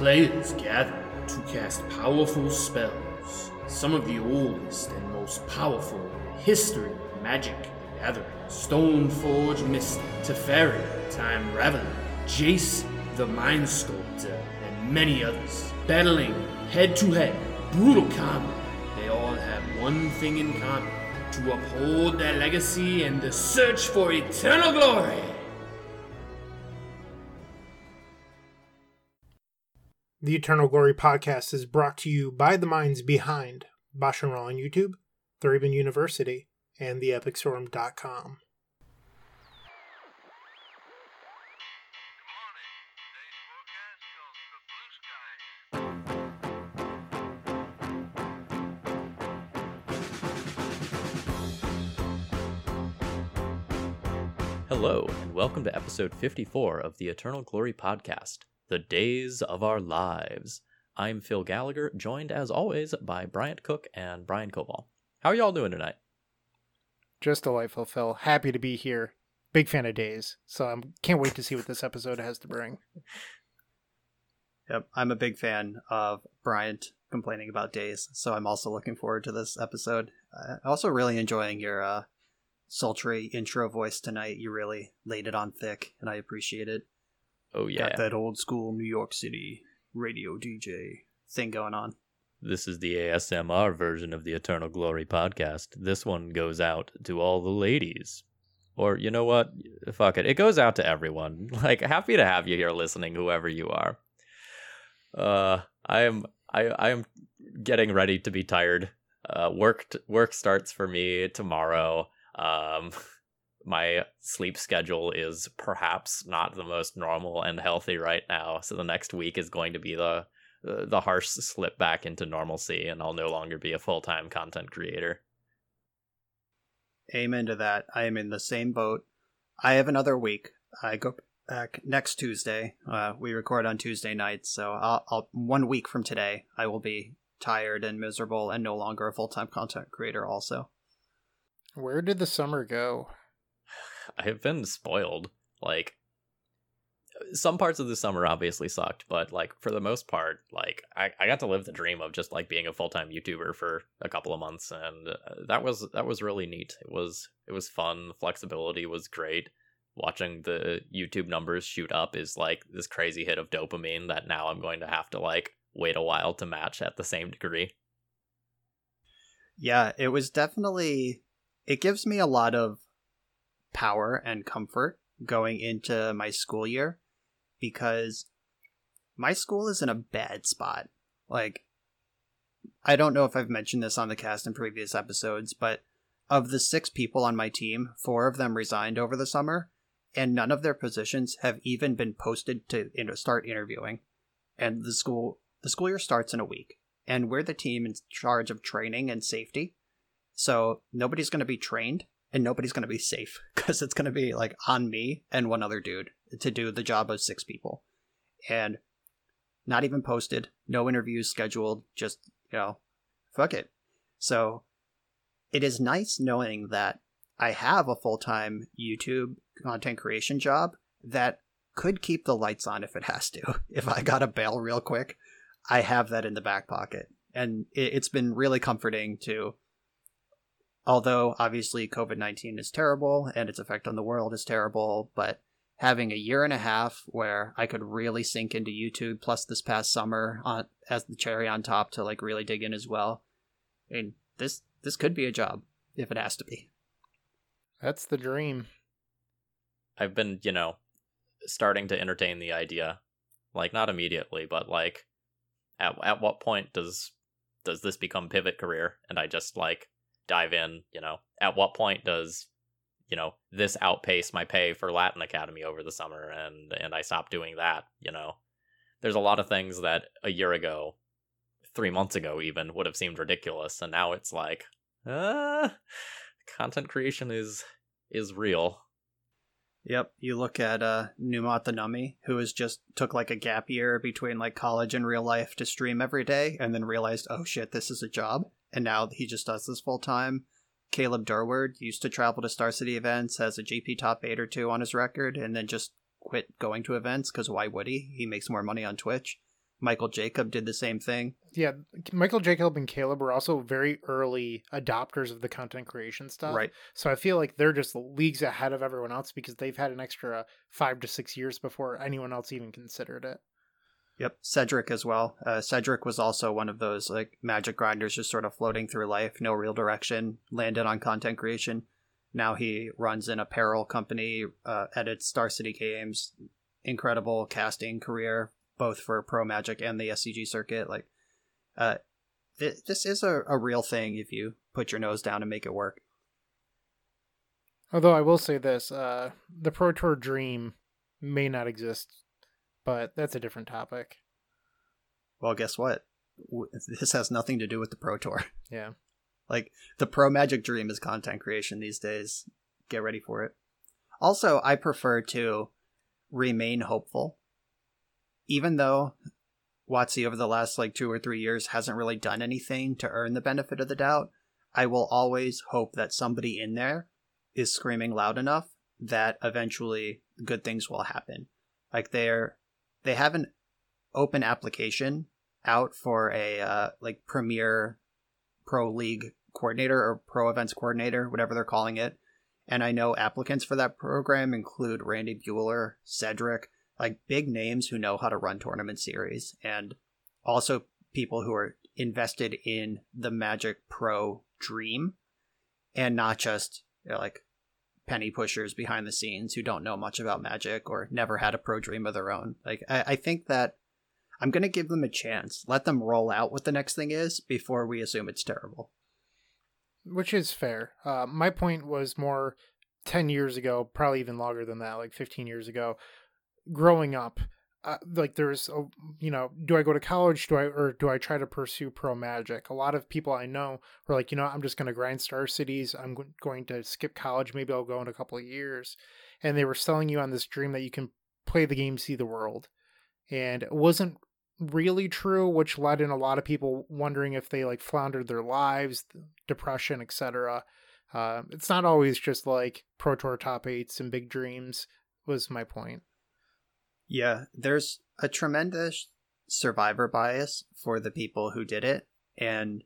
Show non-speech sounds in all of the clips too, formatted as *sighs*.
players gather to cast powerful spells. Some of the oldest and most powerful in history of Magic the Gathering. Stoneforge Mystic, Teferi, Time Raveler, Jace the Mind Sculptor, and many others. Battling head to head, brutal combat. They all have one thing in common to uphold their legacy and the search for eternal glory. The Eternal Glory podcast is brought to you by the minds behind and Raw on YouTube, Thraben University, and theepicstorm.com. Hello, and welcome to episode 54 of the Eternal Glory Podcast, The Daze of Our Lives. I'm Phil Gallagher, joined as always by Bryant Cook and Brian Koval. How are y'all doing tonight? Just delightful, Phil. Happy to be here. Big fan of Daze, so I can't wait to see what this episode has to bring. Yep, I'm a big fan of Bryant complaining about Daze, so I'm also looking forward to this episode. Uh, also, really enjoying your uh, sultry intro voice tonight. You really laid it on thick, and I appreciate it. Oh, yeah. Got that old school New York City radio DJ thing going on. This is the ASMR version of the Eternal Glory Podcast. This one goes out to all the ladies. Or, you know what? Fuck it. It goes out to everyone. *laughs* Like, happy to have you here listening, whoever you are. Uh, I am I I am getting ready to be tired. Uh, work t- work starts for me tomorrow. Um, *laughs* my sleep schedule is perhaps not the most normal and healthy right now, so the next week is going to be the the, the harsh slip back into normalcy, and I'll no longer be a full time content creator. Amen to that. I am in the same boat. I have another week. I go back next Tuesday. Uh, we record on Tuesday night, so I'll, I'll, one week from today, I will be tired and miserable and no longer a full time content creator. Also, Where did the summer go? I have been spoiled. Like some parts of the summer obviously sucked, but like for the most part, like I, I got to live the dream of just like being a full time YouTuber for a couple of months, and uh, that was that was really neat. It was it was fun. The flexibility was great. Watching the YouTube numbers shoot up is like this crazy hit of dopamine that now I'm going to have to like wait a while to match at the same degree. yeah, it was definitely. It gives me a lot of power and comfort going into my school year because my school is in a bad spot. Like, I don't know if I've mentioned this on the cast in previous episodes, but of the six people on my team, four of them resigned over the summer, and none of their positions have even been posted to start interviewing. And the school the school year starts in a week, and we're the team in charge of training and safety. So nobody's going to be trained and nobody's going to be safe *laughs* because it's going to be like on me and one other dude to do the job of six people. And not even posted, no interviews scheduled, just, you know, fuck it. So it is nice knowing that I have a full time YouTube content creation job that could keep the lights on if it has to. *laughs* If I got to bail real quick, I have that in the back pocket. And it, it's been really comforting to although obviously COVID 19 is terrible and its effect on the world is terrible, but having a year and a half where I could really sink into YouTube, plus this past summer on, as the cherry on top to like really dig in as well. I mean, this this could be a job if it has to be. That's the dream. I've been, you know, starting to entertain the idea, like not immediately, but like, at at what point does does this become pivot career? And I just like dive in. You know, at what point does you know this outpace my pay for Latin Academy over the summer, and and I stop doing that? You know, there's a lot of things that a year ago, three months ago, even would have seemed ridiculous, and now it's like, uh, content creation is is real. Yep, you look at uh Numot the Nummy, who has just took like a gap year between like college and real life to stream every day, and then realized, oh shit, this is a job, and now he just does this full time. Caleb Durward used to travel to Star City events, has a GP top eight or two on his record, and then just quit going to events because why would he? He makes more money on Twitch. Michael Jacob did the same thing. Yeah, Michael Jacob and Caleb were also very early adopters of the content creation stuff. Right. So I feel like they're just leagues ahead of everyone else because they've had an extra five to six years before anyone else even considered it. Yep, Cedric as well. Uh, Cedric was also one of those like magic grinders, just sort of floating through life, no real direction. Landed on content creation. Now he runs an apparel company, uh, edits Star City games. Incredible casting career, both for Pro Magic and the SCG circuit. Like, uh, th- this is a, a real thing if you put your nose down and make it work. Although I will say this, uh, the Pro Tour dream may not exist, but that's a different topic. Well, guess what? This has nothing to do with the Pro Tour. *laughs* Yeah. Like the pro magic dream is content creation these days. Get ready for it. Also, I prefer to remain hopeful. Even though WotC over the last like two or three years hasn't really done anything to earn the benefit of the doubt, I will always hope that somebody in there is screaming loud enough that eventually good things will happen. Like they're they have an open application out for a uh, like premier pro league coordinator or pro events coordinator, whatever they're calling it. And I know applicants for that program include Randy Buehler, Cedric, like big names who know how to run tournament series, and also people who are invested in the Magic Pro dream and not just you know, like penny pushers behind the scenes who don't know much about Magic or never had a pro dream of their own. Like, I, I think that I'm going to give them a chance. Let them roll out what the next thing is before we assume it's terrible. Which is fair. Uh, my point was more 10 years ago, probably even longer than that, like 15 years ago, growing up. Uh, like there's a, you know do i go to college? Do i or do i try to pursue pro magic? A lot of people i know were like you know i'm just going to grind star cities. I'm going to skip college. Maybe i'll go in a couple of years. And they were selling you on this dream that you can play the game see the world. And it wasn't really true which led in a lot of people wondering if they like floundered their lives depression etc uh, it's not always just like pro tour top eights and big dreams was my point Yeah, there's a tremendous survivor bias for the people who did it. And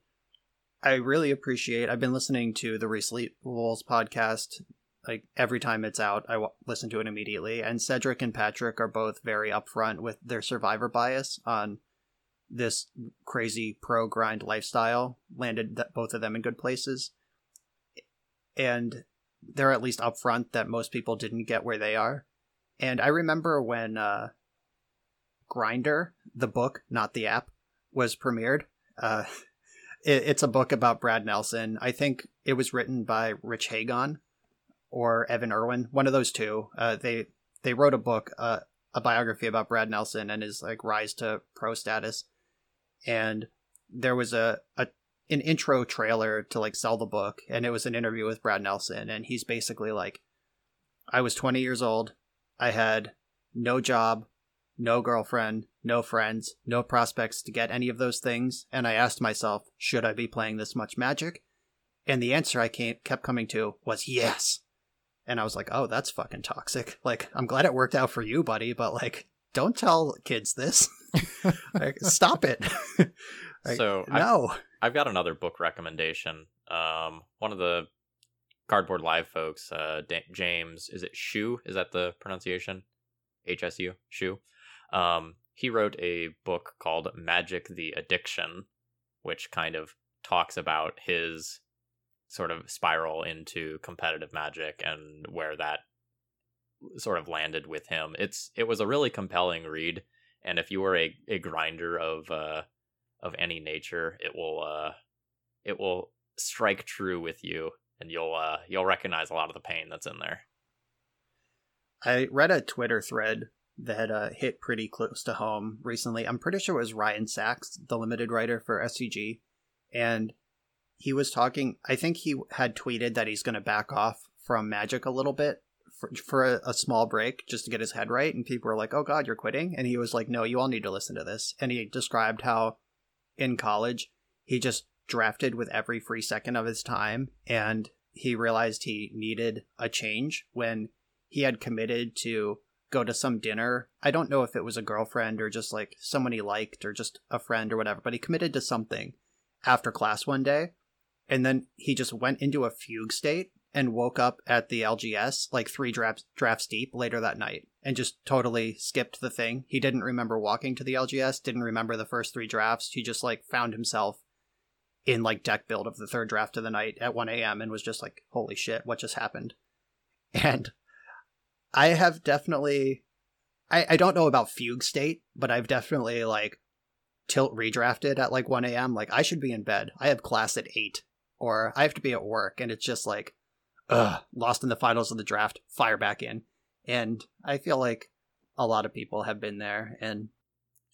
I really appreciate, I've been listening to the Resleep Wolves podcast. Like every time it's out, I w- listen to it immediately. And Cedric and Patrick are both very upfront with their survivor bias on this crazy pro grind lifestyle. Landed that both of them in good places. And they're at least upfront that most people didn't get where they are. And I remember when uh, Grinder, the book, not the app, was premiered. Uh, *laughs* it, it's a book about Brad Nelson. I think it was written by Rich Hagon or Evan Erwin, one of those two. Uh, they they wrote a book, uh, a biography about Brad Nelson and his like rise to pro status. And there was a, a an intro trailer to like sell the book, and it was an interview with Brad Nelson, and he's basically like, I was 20 years old. I had no job, no girlfriend, no friends, no prospects to get any of those things, and I asked myself, should I be playing this much magic? And the answer I came, kept coming to was yes. And I was like, oh, that's fucking toxic. *laughs* Like, I'm glad it worked out for you, buddy, but like, don't tell kids this. *laughs* like, stop it. *laughs* Like, So, I- no. I've got another book recommendation. Um, one of the Cardboard Live folks, uh, Da- James, is it Shu? Is that the pronunciation? HSU Shu. Um, he wrote a book called Magic: The Addiction, which kind of talks about his sort of spiral into competitive magic and where that sort of landed with him. It's it was a really compelling read, and if you were a, a grinder of uh, of any nature, it will uh, it will strike true with you, and you'll uh, you'll recognize a lot of the pain that's in there. I read a Twitter thread that uh, hit pretty close to home recently. I'm pretty sure it was Ryan Saxe, the limited writer for SCG, and he was talking. I think he had tweeted that he's going to back off from Magic a little bit for, for a, a small break just to get his head right. And people were like, "Oh God, you're quitting," and he was like, "No, you all need to listen to this." And he described how in college he just drafted with every free second of his time, and he realized he needed a change when he had committed to go to some dinner. I don't know if it was a girlfriend or just like someone he liked or just a friend or whatever, but he committed to something after class one day. And then he just went into a fugue state and woke up at the LGS like three drafts, drafts deep later that night and just totally skipped the thing. He didn't remember walking to the LGS, didn't remember the first three drafts. He just like found himself in like deck build of the third draft of the night at 1 a.m. and was just like, holy shit, what just happened? *laughs* And I have definitely, I, I don't know about fugue state, but I've definitely like tilt redrafted at like 1 a.m. Like I should be in bed. I have class at 8 or I have to be at work and it's just like, ugh, lost in the finals of the draft, fire back in. And I feel like a lot of people have been there and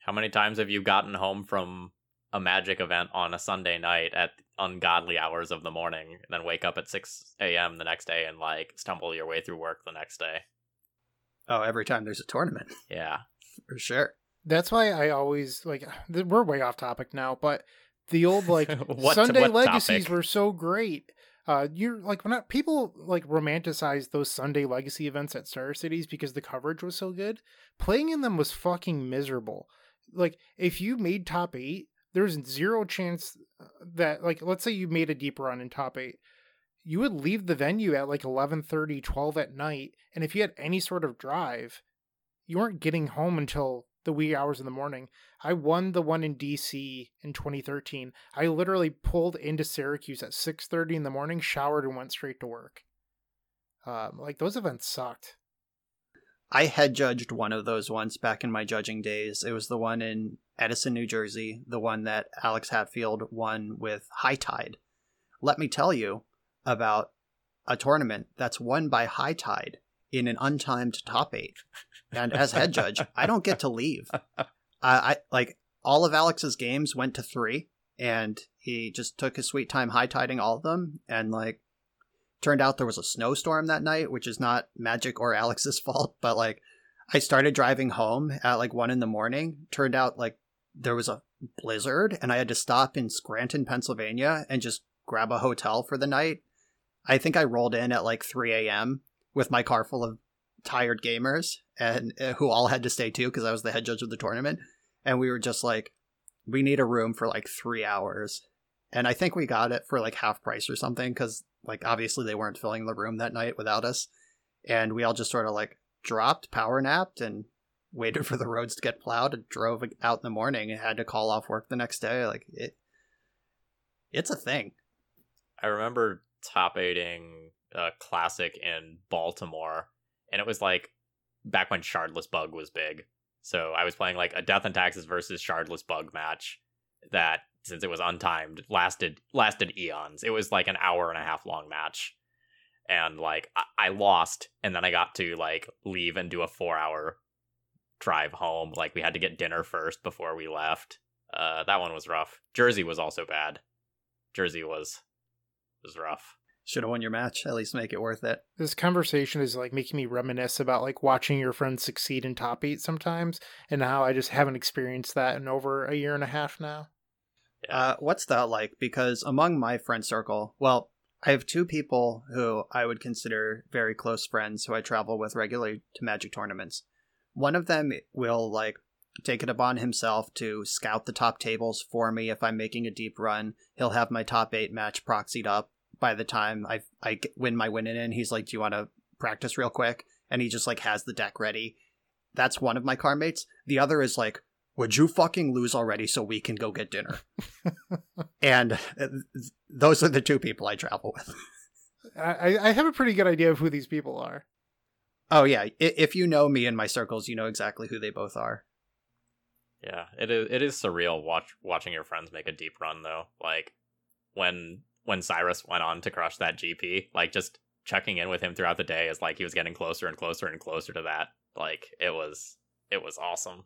How many times have you gotten home from a magic event on a Sunday night at ungodly hours of the morning, and then wake up at 6 a.m. the next day and like stumble your way through work the next day? oh, every time there's a tournament, *laughs* Yeah. for sure. That's why I always like. *sighs* We're way off topic now, but the old *laughs* like What- Sunday what legacies topic? were so great. Uh, you're like when I, people like romanticize those Sunday legacy events at Star Cities because the coverage was so good. Playing in them was fucking miserable. Like if you made top eight, there's zero chance uh, that like let's say you made a deep run in top eight, you would leave the venue at like 11:30, 12 at night, and if you had any sort of drive, you weren't getting home until the wee hours in the morning. I won the one in DC in 2013. I literally pulled into Syracuse at 6:30 in the morning, showered and went straight to work. Um, like those events sucked. I had judged one of those once back in my judging days. It was the one in Edison, New Jersey, the one that Alex Hatfield won with High Tide. Let me tell you about a tournament that's won by High Tide in an untimed top eight. And as head judge, I don't get to leave. I, like all of Alex's games went to three, and he just took his sweet time high tiding all of them. And like, turned out there was a snowstorm that night, which is not Magic or Alex's *laughs* fault, but like, I started driving home at like one in the morning. Turned out like there was a blizzard, and I had to stop in Scranton, Pennsylvania, and just grab a hotel for the night. I think I rolled in at like 3 a.m. with my car full of tired gamers and uh, who all had to stay too because I was the head judge of the tournament. And we were just like, we need a room for like three hours. And I think we got it for like half price or something because like obviously they weren't filling the room that night without us. And we all just sort of like dropped, power napped, and waited for the roads to get plowed and drove out in the morning and had to call off work the next day. Like it, it's a thing. I remember top eighting a uh, classic in Baltimore, and it was like back when Shardless Bug was big. So I was playing like a Death and Taxes versus Shardless Bug match that, since it was untimed, lasted lasted eons. It was like an hour and a half long match, and like I, I lost, and then I got to like leave and do a four hour drive home. Like we had to get dinner first before we left. Uh, that one was rough. Jersey was also bad. Jersey was was rough. Should have won your match. At least make it worth it. This conversation is like making me reminisce about like watching your friends succeed in top eight sometimes, and how I just haven't experienced that in over a year and a half now. Uh, what's that like? Because among my friend circle, well, I have two people who I would consider very close friends who I travel with regularly to Magic tournaments. One of them will like take it upon himself to scout the top tables for me if I'm making a deep run. He'll have my top eight match proxied up by the time I I win my win in. He's like, "Do you want to practice real quick?" And he just like has the deck ready. That's one of my car mates. The other is like, "Would you fucking lose already so we can go get dinner?" *laughs* and uh, those are the two people I travel with. I, I have a pretty good idea of who these people are. Oh yeah, if you know me and my circles, you know exactly who they both are. Yeah, it is. It is surreal watch watching your friends make a deep run though. Like when when Cyrus went on to crush that GP, like just checking in with him throughout the day is like he was getting closer and closer and closer to that. Like it was it was awesome.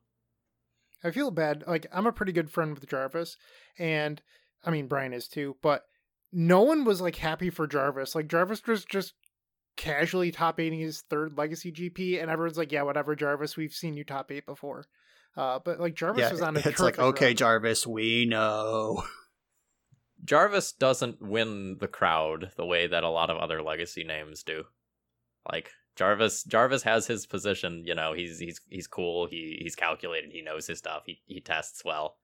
I feel bad. Like I'm a pretty good friend with Jarvis, and I mean Brian is too. But no one was like happy for Jarvis. Like Jarvis was just casually top eighting his third legacy GP, and everyone's like, "Yeah, whatever, Jarvis. We've seen you top eight before." Uh, but like Jarvis yeah, was on a it's like okay, run. Jarvis, we know. *laughs* Jarvis doesn't win the crowd the way that a lot of other legacy names do. Like Jarvis Jarvis has his position, you know, he's he's he's cool, he he's calculated, he knows his stuff, he he tests well.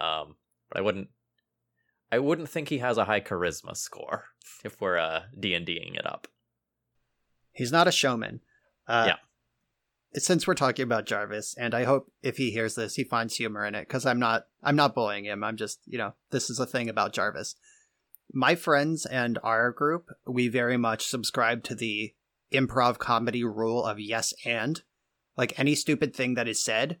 Um but I wouldn't I wouldn't think he has a high charisma score *laughs* if we're uh D&Ding it up. He's not a showman. Uh, Yeah. Since we're talking about Jarvis, and I hope if he hears this, he finds humor in it, because I'm not, I'm not bullying him. I'm just, you know, this is a thing about Jarvis. My friends and our group, we very much subscribe to the improv comedy rule of yes and. Like any stupid thing that is said,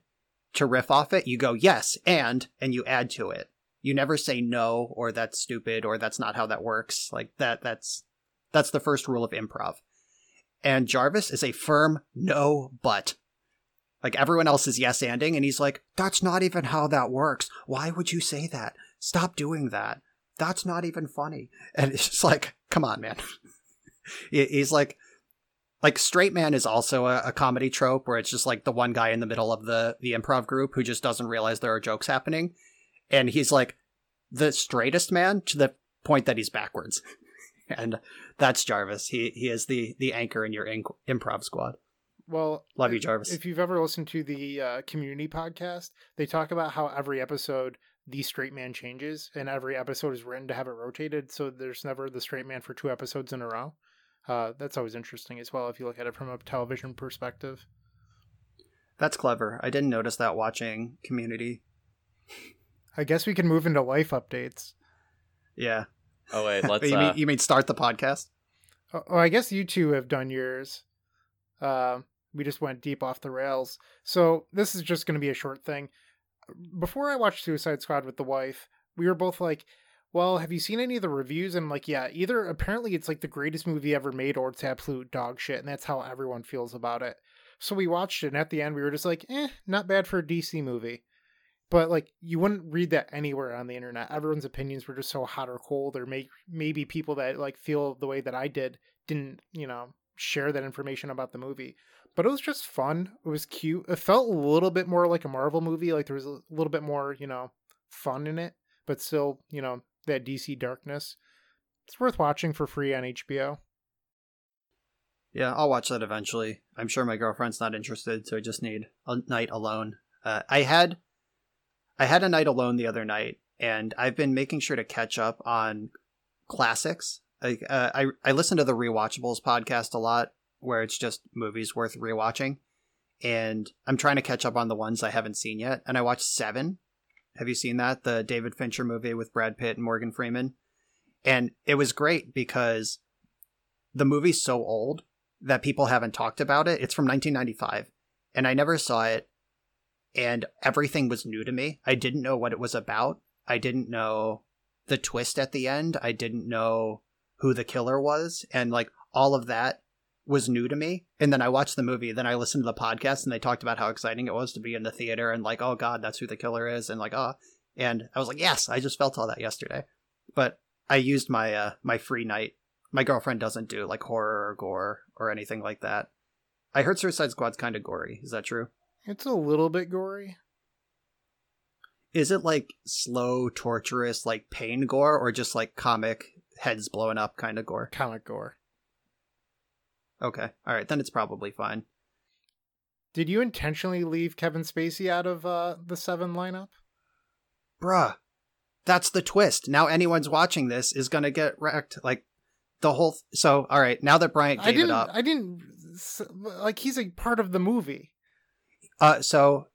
to riff off it, you go yes and, and you add to it. You never say no or that's stupid or that's not how that works. Like that, that's that's the first rule of improv and Jarvis is a firm no but. Like everyone else is yes anding, and he's like, that's not even how that works. Why would you say that? Stop doing that. That's not even funny. And it's just like, come on, man. *laughs* He's like, like straight man is also a, a comedy trope where it's just like the one guy in the middle of the the improv group who just doesn't realize there are jokes happening, and he's like the straightest man to the point that he's backwards, *laughs* *laughs* and that's Jarvis. He he is the the anchor in your inc- improv squad. Well, Love you, Jarvis. If you've ever listened to the uh, community podcast, they talk about how every episode the straight man changes, and every episode is written to have it rotated, so there's never the straight man for two episodes in a row. Uh, that's always interesting as well if you look at it from a television perspective. That's clever. I didn't notice that watching Community. I guess we can move into life updates. Yeah. Oh wait, *laughs* let's you, uh, mean, you mean start the podcast? Oh, oh, I guess you two have done yours. Uh, we just went deep off the rails. So this is just going to be a short thing. Before I watched Suicide Squad with the wife, we were both like, "Well, have you seen any of the reviews?" And I'm like, "Yeah." Either apparently it's like the greatest movie ever made, or it's absolute dog shit, and that's how everyone feels about it. So we watched it, and at the end, we were just like, "Eh, not bad for a DC movie." But like, you wouldn't read that anywhere on the internet. Everyone's opinions were just so hot or cold, or may- maybe people that like feel the way that I did didn't, you know, share that information about the movie. But it was just fun. It was cute. It felt a little bit more like a Marvel movie. Like there was a little bit more, you know, fun in it, but still, you know, that DC darkness. It's worth watching for free on HBO. Yeah, I'll watch that eventually. I'm sure my girlfriend's not interested, so I just need a night alone. Uh, I had, I had a night alone the other night, and I've been making sure to catch up on classics. Like, uh, I I listen to the Rewatchables podcast a lot, where it's just movies worth rewatching, and I'm trying to catch up on the ones I haven't seen yet. And I watched Seven. Have you seen that? The David Fincher movie with Brad Pitt and Morgan Freeman, and it was great because the movie's so old that people haven't talked about it. It's from 1995, and I never saw it, and everything was new to me. I didn't know what it was about. I didn't know the twist at the end. I didn't know who the killer was, and like all of that was new to me. And then I watched the movie, then I listened to the podcast, and they talked about how exciting it was to be in the theater, and like, oh god, that's who the killer is, and like, oh, and I was like, yes, I just felt all that yesterday. But I used my uh my free night my girlfriend doesn't do like horror or gore or anything like that. I heard Suicide Squad's kind of gory. Is that true? It's a little bit gory. Is it like slow, torturous, like pain gore, or just like comic heads blowing up kind of gore? Comic gore. Okay, all right, then it's probably fine. Did you intentionally leave Kevin Spacey out of uh, the seven lineup? Bruh, that's the twist. Now anyone's watching this is gonna get wrecked. Like the whole. Th- so all right, now that Bryant I gave didn't. it up, I didn't. Like he's a part of the movie. Uh, so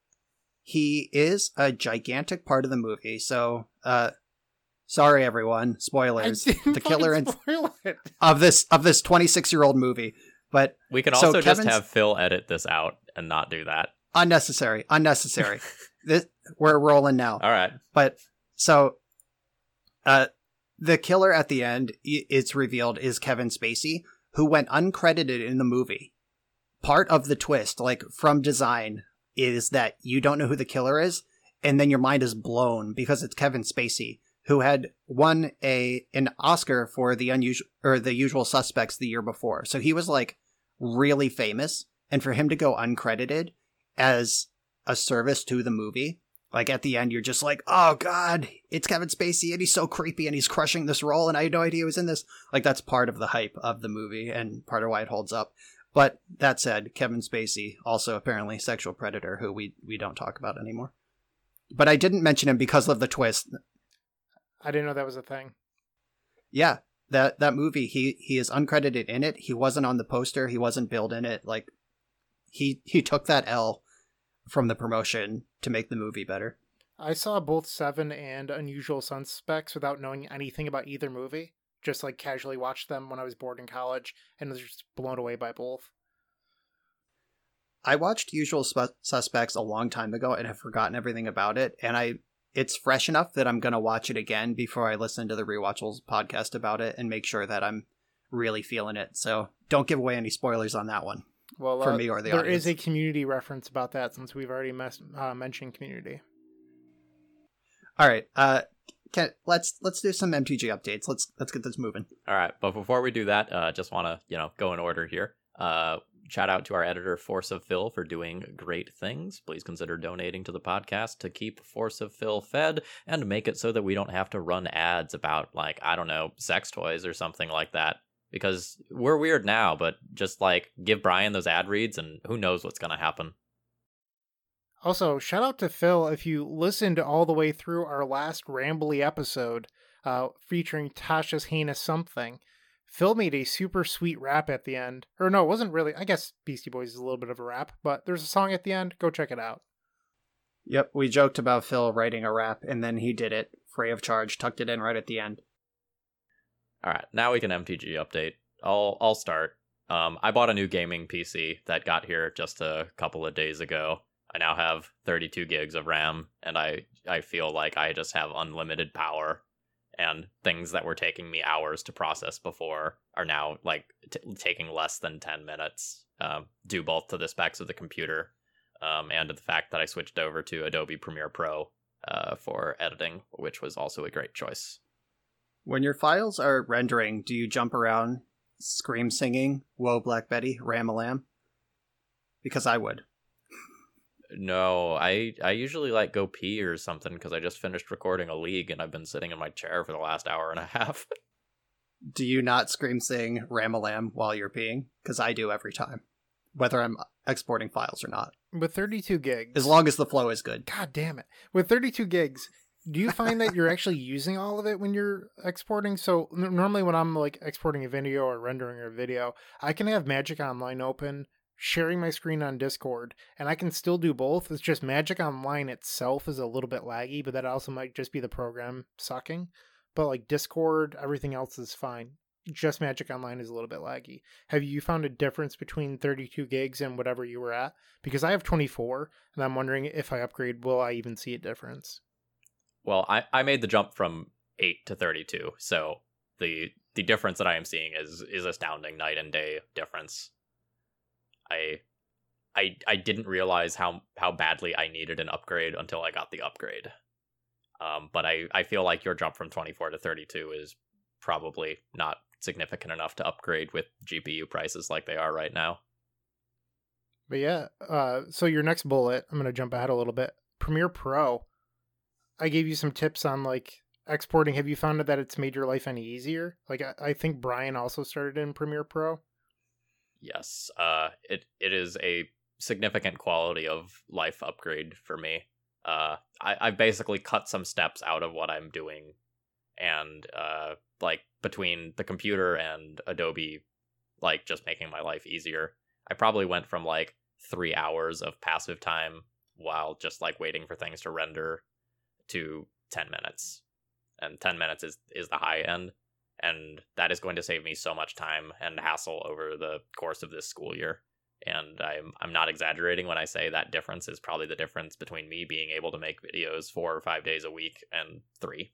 he is a gigantic part of the movie. So, uh, sorry everyone, spoilers. The killer fucking in, spoil it. of this of this 26 year old movie, but we can so also just Kevin's- have Phil edit this out and not do that. unnecessary, unnecessary. *laughs* this we're rolling now. All right. But so, uh, the killer at the end, it's revealed, is Kevin Spacey, who went uncredited in the movie. Part of the twist, like from design, is that you don't know who the killer is, and then your mind is blown because it's Kevin Spacey, who had won a an Oscar for the unusual or the Usual Suspects the year before. So he was like really famous, and for him to go uncredited as a service to the movie like at the end, you're just like, oh god, it's Kevin Spacey, and he's so creepy, and he's crushing this role, and I had no idea he was in this. Like that's part of the hype of the movie, and part of why it holds up. But that said, Kevin Spacey, also apparently sexual predator, who we, we don't talk about anymore. But I didn't mention him because of the twist. I didn't know that was a thing. Yeah, that that movie, he he is uncredited in it. He wasn't on the poster. He wasn't billed in it. Like he he took that L from the promotion to make the movie better. I saw both Seven and Unusual Suspects without knowing anything about either movie. Just like casually watched them when I was bored in college and was just blown away by both. I watched Usual Sp- Suspects a long time ago and have forgotten everything about it. And I, it's fresh enough that I'm gonna watch it again before I listen to the Rewatchables podcast about it and make sure that I'm really feeling it. So don't give away any spoilers on that one. Well, For uh, me or the there audience. is a community reference about that since we've already mes- uh, mentioned community. All right, uh, can, let's let's do some MTG updates. Let's let's get this moving. All right, but before we do that, uh, just want to you know go in order here. Uh, shout out to our editor Force of Phil for doing great things. Please consider donating to the podcast to keep Force of Phil fed and make it so that we don't have to run ads about like I don't know sex toys or something like that. Because we're weird now, but just like give Brian those ad reads, and who knows what's gonna happen. Also, shout out to Phil if you listened all the way through our last rambly episode uh, featuring Tasha's Heinous Something. Phil made a super sweet rap at the end. Or no, it wasn't really. I guess Beastie Boys is a little bit of a rap, but there's a song at the end. Go check it out. Yep, we joked about Phil writing a rap, and then he did it free of charge, tucked it in right at the end. All right, now we can MTG update. I'll I'll start. Um, I bought a new gaming PC that got here just a couple of days ago. I now have 32 gigs of RAM, and I I feel like I just have unlimited power. And things that were taking me hours to process before are now like t- taking less than 10 minutes. Um, due both to the specs of the computer um, and to the fact that I switched over to Adobe Premiere Pro uh, for editing, which was also a great choice. When your files are rendering, do you jump around scream singing "Whoa, Black Betty, Ram a Lamb"? Because I would. No, I I usually like go pee or something because I just finished recording a league and I've been sitting in my chair for the last hour and a *laughs* half. Do you not scream sing "Ram a Lamb" while you're peeing? Because I do every time, whether I'm exporting files or not. With 32 gigs. As long as the flow is good. God damn it. With 32 gigs, do you find that you're actually using all of it when you're exporting? So n- normally when I'm like exporting a video or rendering a video, I can have Magic Online open, sharing my screen on Discord, and I can still do both. It's just Magic Online itself is a little bit laggy, but that also might just be the program sucking. But like Discord, everything else is fine. Just Magic Online is a little bit laggy. Have you found a difference between 32 gigs and whatever you were at? Because I have 24, and I'm wondering if I upgrade, will I even see a difference? well, I I made the jump from eight to thirty two, so the the difference that I am seeing is is astounding, night and day difference. I I I didn't realize how how badly I needed an upgrade until I got the upgrade. Um, but I I feel like your jump from twenty four to thirty two is probably not significant enough to upgrade with GPU prices like they are right now. But yeah, uh, so your next bullet, I'm gonna jump ahead a little bit. Premiere Pro. I gave you some tips on like exporting. Have you found that it's made your life any easier? Like I, I think Brian also started in Premiere Pro. Yes, uh, it it is a significant quality of life upgrade for me. Uh, I I've basically cut some steps out of what I'm doing, and uh, like between the computer and Adobe, like just making my life easier. I probably went from like three hours of passive time while just like waiting for things to render to ten minutes, and ten minutes is is the high end and that is going to save me so much time and hassle over the course of this school year. And I'm I'm not exaggerating when I say that difference is probably the difference between me being able to make videos four or five days a week and three.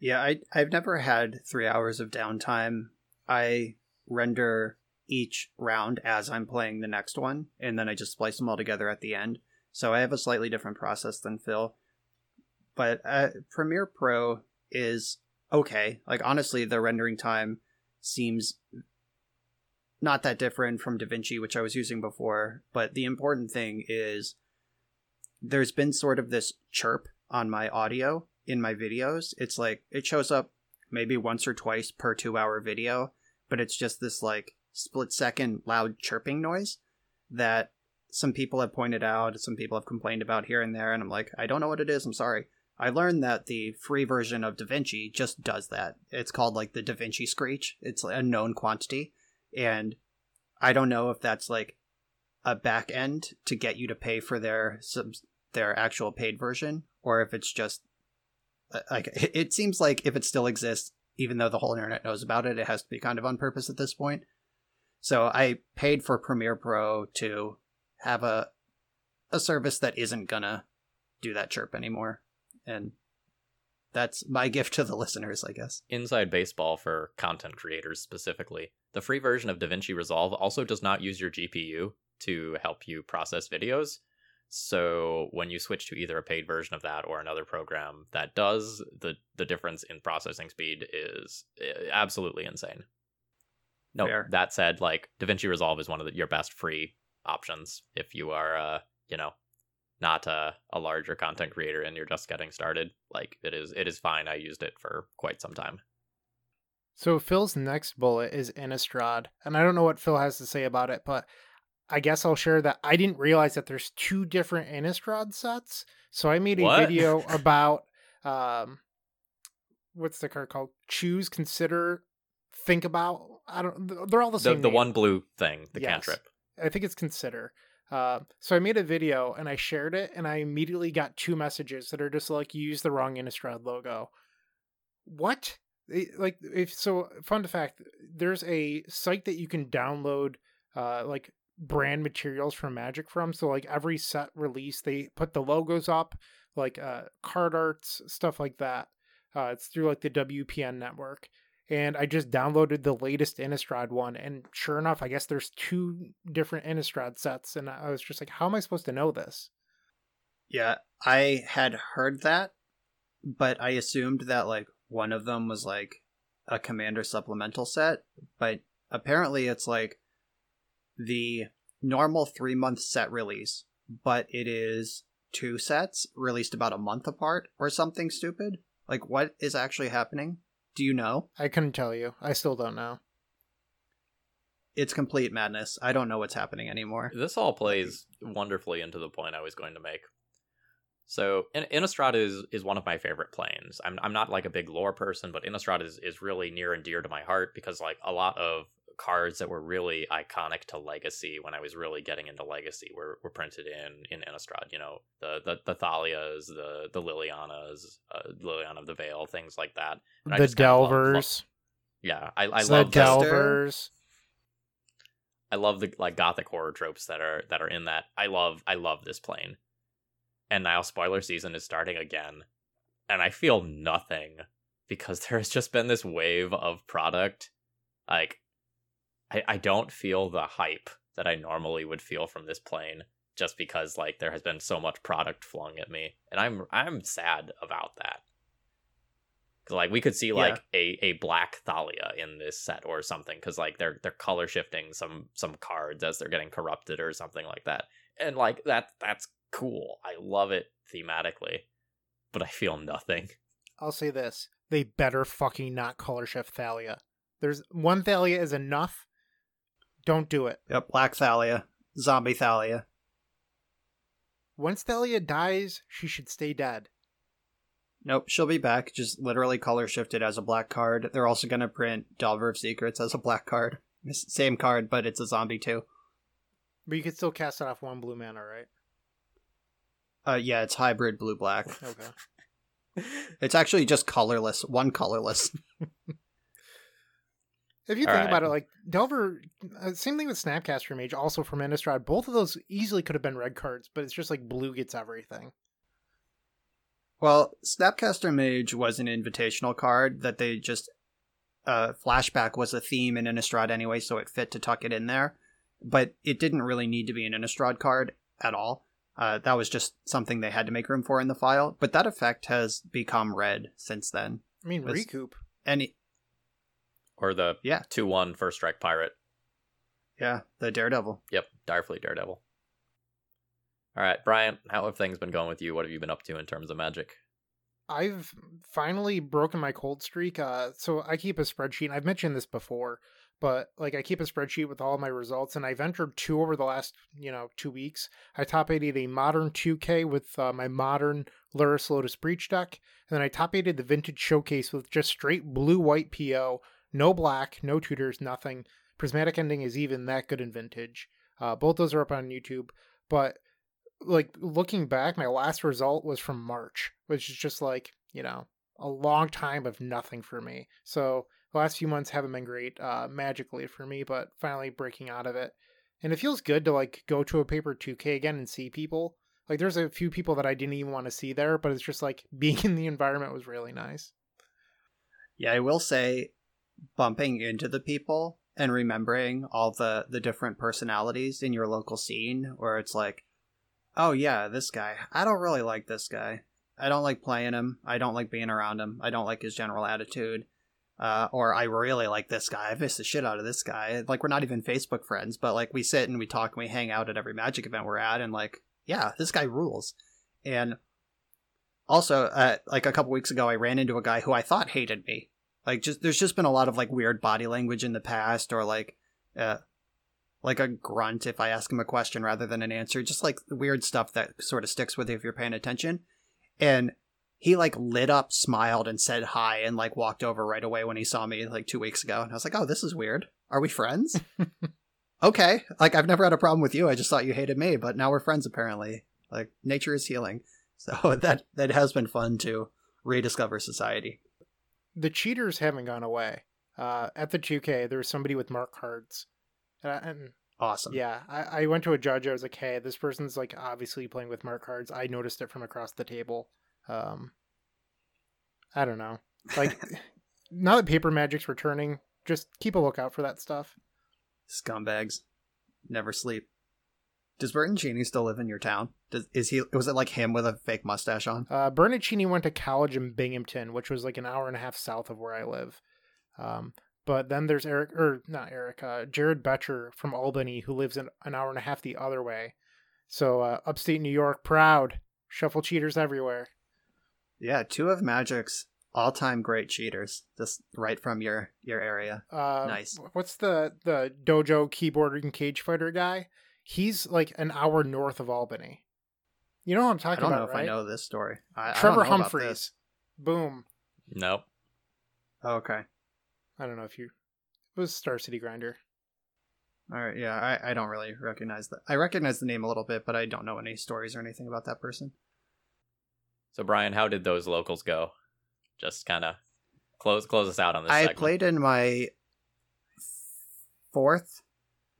Yeah, I I've never had three hours of downtime. I render each round as I'm playing the next one, and then I just splice them all together at the end. So I have a slightly different process than Phil. But uh, Premiere Pro is okay. Like honestly, the rendering time seems not that different from DaVinci, which I was using before. But the important thing is there's been sort of this chirp on my audio in my videos. It's like it shows up maybe once or twice per two hour video, but it's just this like split second loud chirping noise that some people have pointed out, some people have complained about here and there, and I'm like, I don't know what it is. I'm sorry. I learned that the free version of DaVinci just does that. It's called like the DaVinci Screech. It's a known quantity, and I don't know if that's like a back end to get you to pay for their their actual paid version, or if it's just uh, like it seems like if it still exists, even though the whole internet knows about it, it has to be kind of on purpose at this point. So I paid for Premiere Pro to have a a service that isn't gonna do that chirp anymore, and that's my gift to the listeners, I guess. Inside baseball for content creators specifically. The free version of DaVinci Resolve also does not use your GPU to help you process videos. So when you switch to either a paid version of that or another program that does, the the difference in processing speed is eh, absolutely insane. No, Fair. that said, like DaVinci Resolve is one of the, your best free options if you are, uh, you know, not a, a larger content creator and you're just getting started. Like it is, it is fine. I used it for quite some time. So Phil's next bullet is Innistrad, and I don't know what Phil has to say about it, but I guess I'll share that I didn't realize that there's two different Innistrad sets. So I made a What? video *laughs* about um what's the card called? Choose, consider, think about. I don't they're all the The same. the name. one blue thing, the Yes. cantrip. I think it's consider. Uh, so I made a video and I shared it, and I immediately got two messages that are just like, "You used the wrong Innistrad logo." What? Like, if so, fun fact: there's a site that you can download, uh, like brand materials from Magic from. So like every set release, they put the logos up, like uh, card arts, stuff like that. Uh, it's through like the WPN network and I just downloaded the latest Innistrad one, and sure enough, I guess there's two different Innistrad sets, and I was just like, how am I supposed to know this? Yeah, I had heard that, but I assumed that like one of them was like a commander supplemental set, but apparently it's like the normal 3 month set release, but it is two sets released about a month apart or something stupid. Like what is actually happening? Do you know? I couldn't tell you. I still don't know. It's complete madness. I don't know what's happening anymore. This all plays wonderfully into the point I was going to make. So, In- Innistrad is is one of my favorite planes. I'm I'm not like a big lore person, but Innistrad is is really near and dear to my heart because like a lot of cards that were really iconic to Legacy when I was really getting into Legacy were, were printed in in Innistrad. You know, the the, the Thalias, the the Lilianas, uh, Liliana of the Veil, things like that. And the just kind of love- love- Delvers. yeah, I I the love the, Delvers. I love the like gothic horror tropes that are that are in that. I love I love this plane. And now spoiler season is starting again. And I feel nothing because *laughs* there's just been this wave of product. Like I, I don't feel the hype that I normally would feel from this plane just because like there has been so much product flung at me. And I'm I'm sad about that. 'Cause, like we could see like a, a black Thalia in this set or something because like they're they're color shifting some some cards as they're getting corrupted or something like that and like that that's cool I love it thematically but I feel nothing I'll say this: they better fucking not color shift Thalia. There's one Thalia is enough. Don't do it. Yep, Black Thalia, Zombie Thalia. Once Thalia dies, she should stay dead. Nope, she'll be back. Just literally color shifted as a black card. They're also going to print Delver of Secrets as a black card. Same card, but it's a zombie too. But you can still cast it off one blue mana, right? Uh, yeah, it's hybrid blue black. Okay. *laughs* It's actually just colorless, one colorless. *laughs* If you All think right. about it, like Delver, uh, same thing with Snapcaster Mage, also from Innistrad. Both of those easily could have been red cards, but it's just like blue gets everything. Well, Snapcaster Mage was an invitational card that they just. Uh, flashback was a theme in Innistrad anyway, so it fit to tuck it in there. But it didn't really need to be an Innistrad card at all. Uh, that was just something they had to make room for in the file. But that effect has become red since then. I mean, recoup. And it- or the yeah, 2-1 first strike pirate yeah, the Daredevil. yep Direfleet Daredevil all right Brian how have things been going with you what have you been up to in terms of magic I've finally broken my cold streak. Uh, so I keep a spreadsheet. I've mentioned this before, but like I keep a spreadsheet with all my results, and I've entered two over the last you know two weeks. I top aided a modern 2K with uh, my modern Lurrus Lotus Breach deck, and then I top aided the Vintage Showcase with just straight blue white PO, no black, no tutors, nothing. Prismatic Ending is even that good in Vintage. Uh, both those are up on YouTube, but like looking back, my last result was from March, which is just like you know a long time of nothing for me. So the last few months haven't been great uh, magically for me, but finally breaking out of it. And it feels good to like go to a paper 2K again and see people. Like there's a few people that I didn't even want to see there, but it's just like *laughs* being in the environment was really nice. Yeah, I will say bumping into the people and remembering all the the different personalities in your local scene where it's like, "Oh yeah, this guy. I don't really like this guy. I don't like playing him. I don't like being around him. I don't like his general attitude." Uh, or I really like this guy. I miss the shit out of this guy. Like we're not even Facebook friends, but like we sit and we talk and we hang out at every Magic event we're at, and like, yeah, this guy rules. And also, uh, like a couple weeks ago, I ran into a guy who I thought hated me. Like, just there's just been a lot of like weird body language in the past, or like, uh, like a grunt if I ask him a question rather than an answer. Just like weird stuff that sort of sticks with you if you're paying attention. And he like lit up, smiled, and said hi, and like walked over right away when he saw me like two weeks ago. And I was like, "Oh, this is weird. Are we friends?" *laughs* okay, like I've never had a problem with you. I just thought you hated me, but now we're friends apparently. Like nature is healing, so *laughs* that that has been fun to rediscover society. The cheaters haven't gone away. Uh, at the 2K, there was somebody with mark cards, uh, and Awesome. yeah, I, I went to a judge. I was like, "Hey, this person's like obviously playing with mark cards." I noticed it from across the table. Um, I don't know. Like *laughs* now that Paper Magic's returning, just keep a lookout for that stuff. Scumbags, never sleep. Does Bertoncini still live in your town? Does is he? Was it like him with a fake mustache on? Uh, Bertoncini went to college in Binghamton, which was like an hour and a half south of where I live. Um, but then there's Eric, or not Eric, uh, Jared Boettcher from Albany, who lives in an hour and a half the other way. So uh, upstate New York, proud. Shuffle cheaters everywhere. Yeah, two of Magic's all-time great cheaters, just right from your your area. Uh, Nice. What's the the dojo keyboard and cage fighter guy? He's like an hour north of Albany. You know what I'm I talking don't know about, if right? I know this story. I, I Trevor know about Humphreys. Boom. Nope. Oh, okay. I don't know if you. It was Star City Grinder. All right. Yeah, I, I don't really recognize that. I recognize the name a little bit, but I don't know any stories or anything about that person. So Brian, how did those locals go? Just kind of close close us out on this. I segment. played in my fourth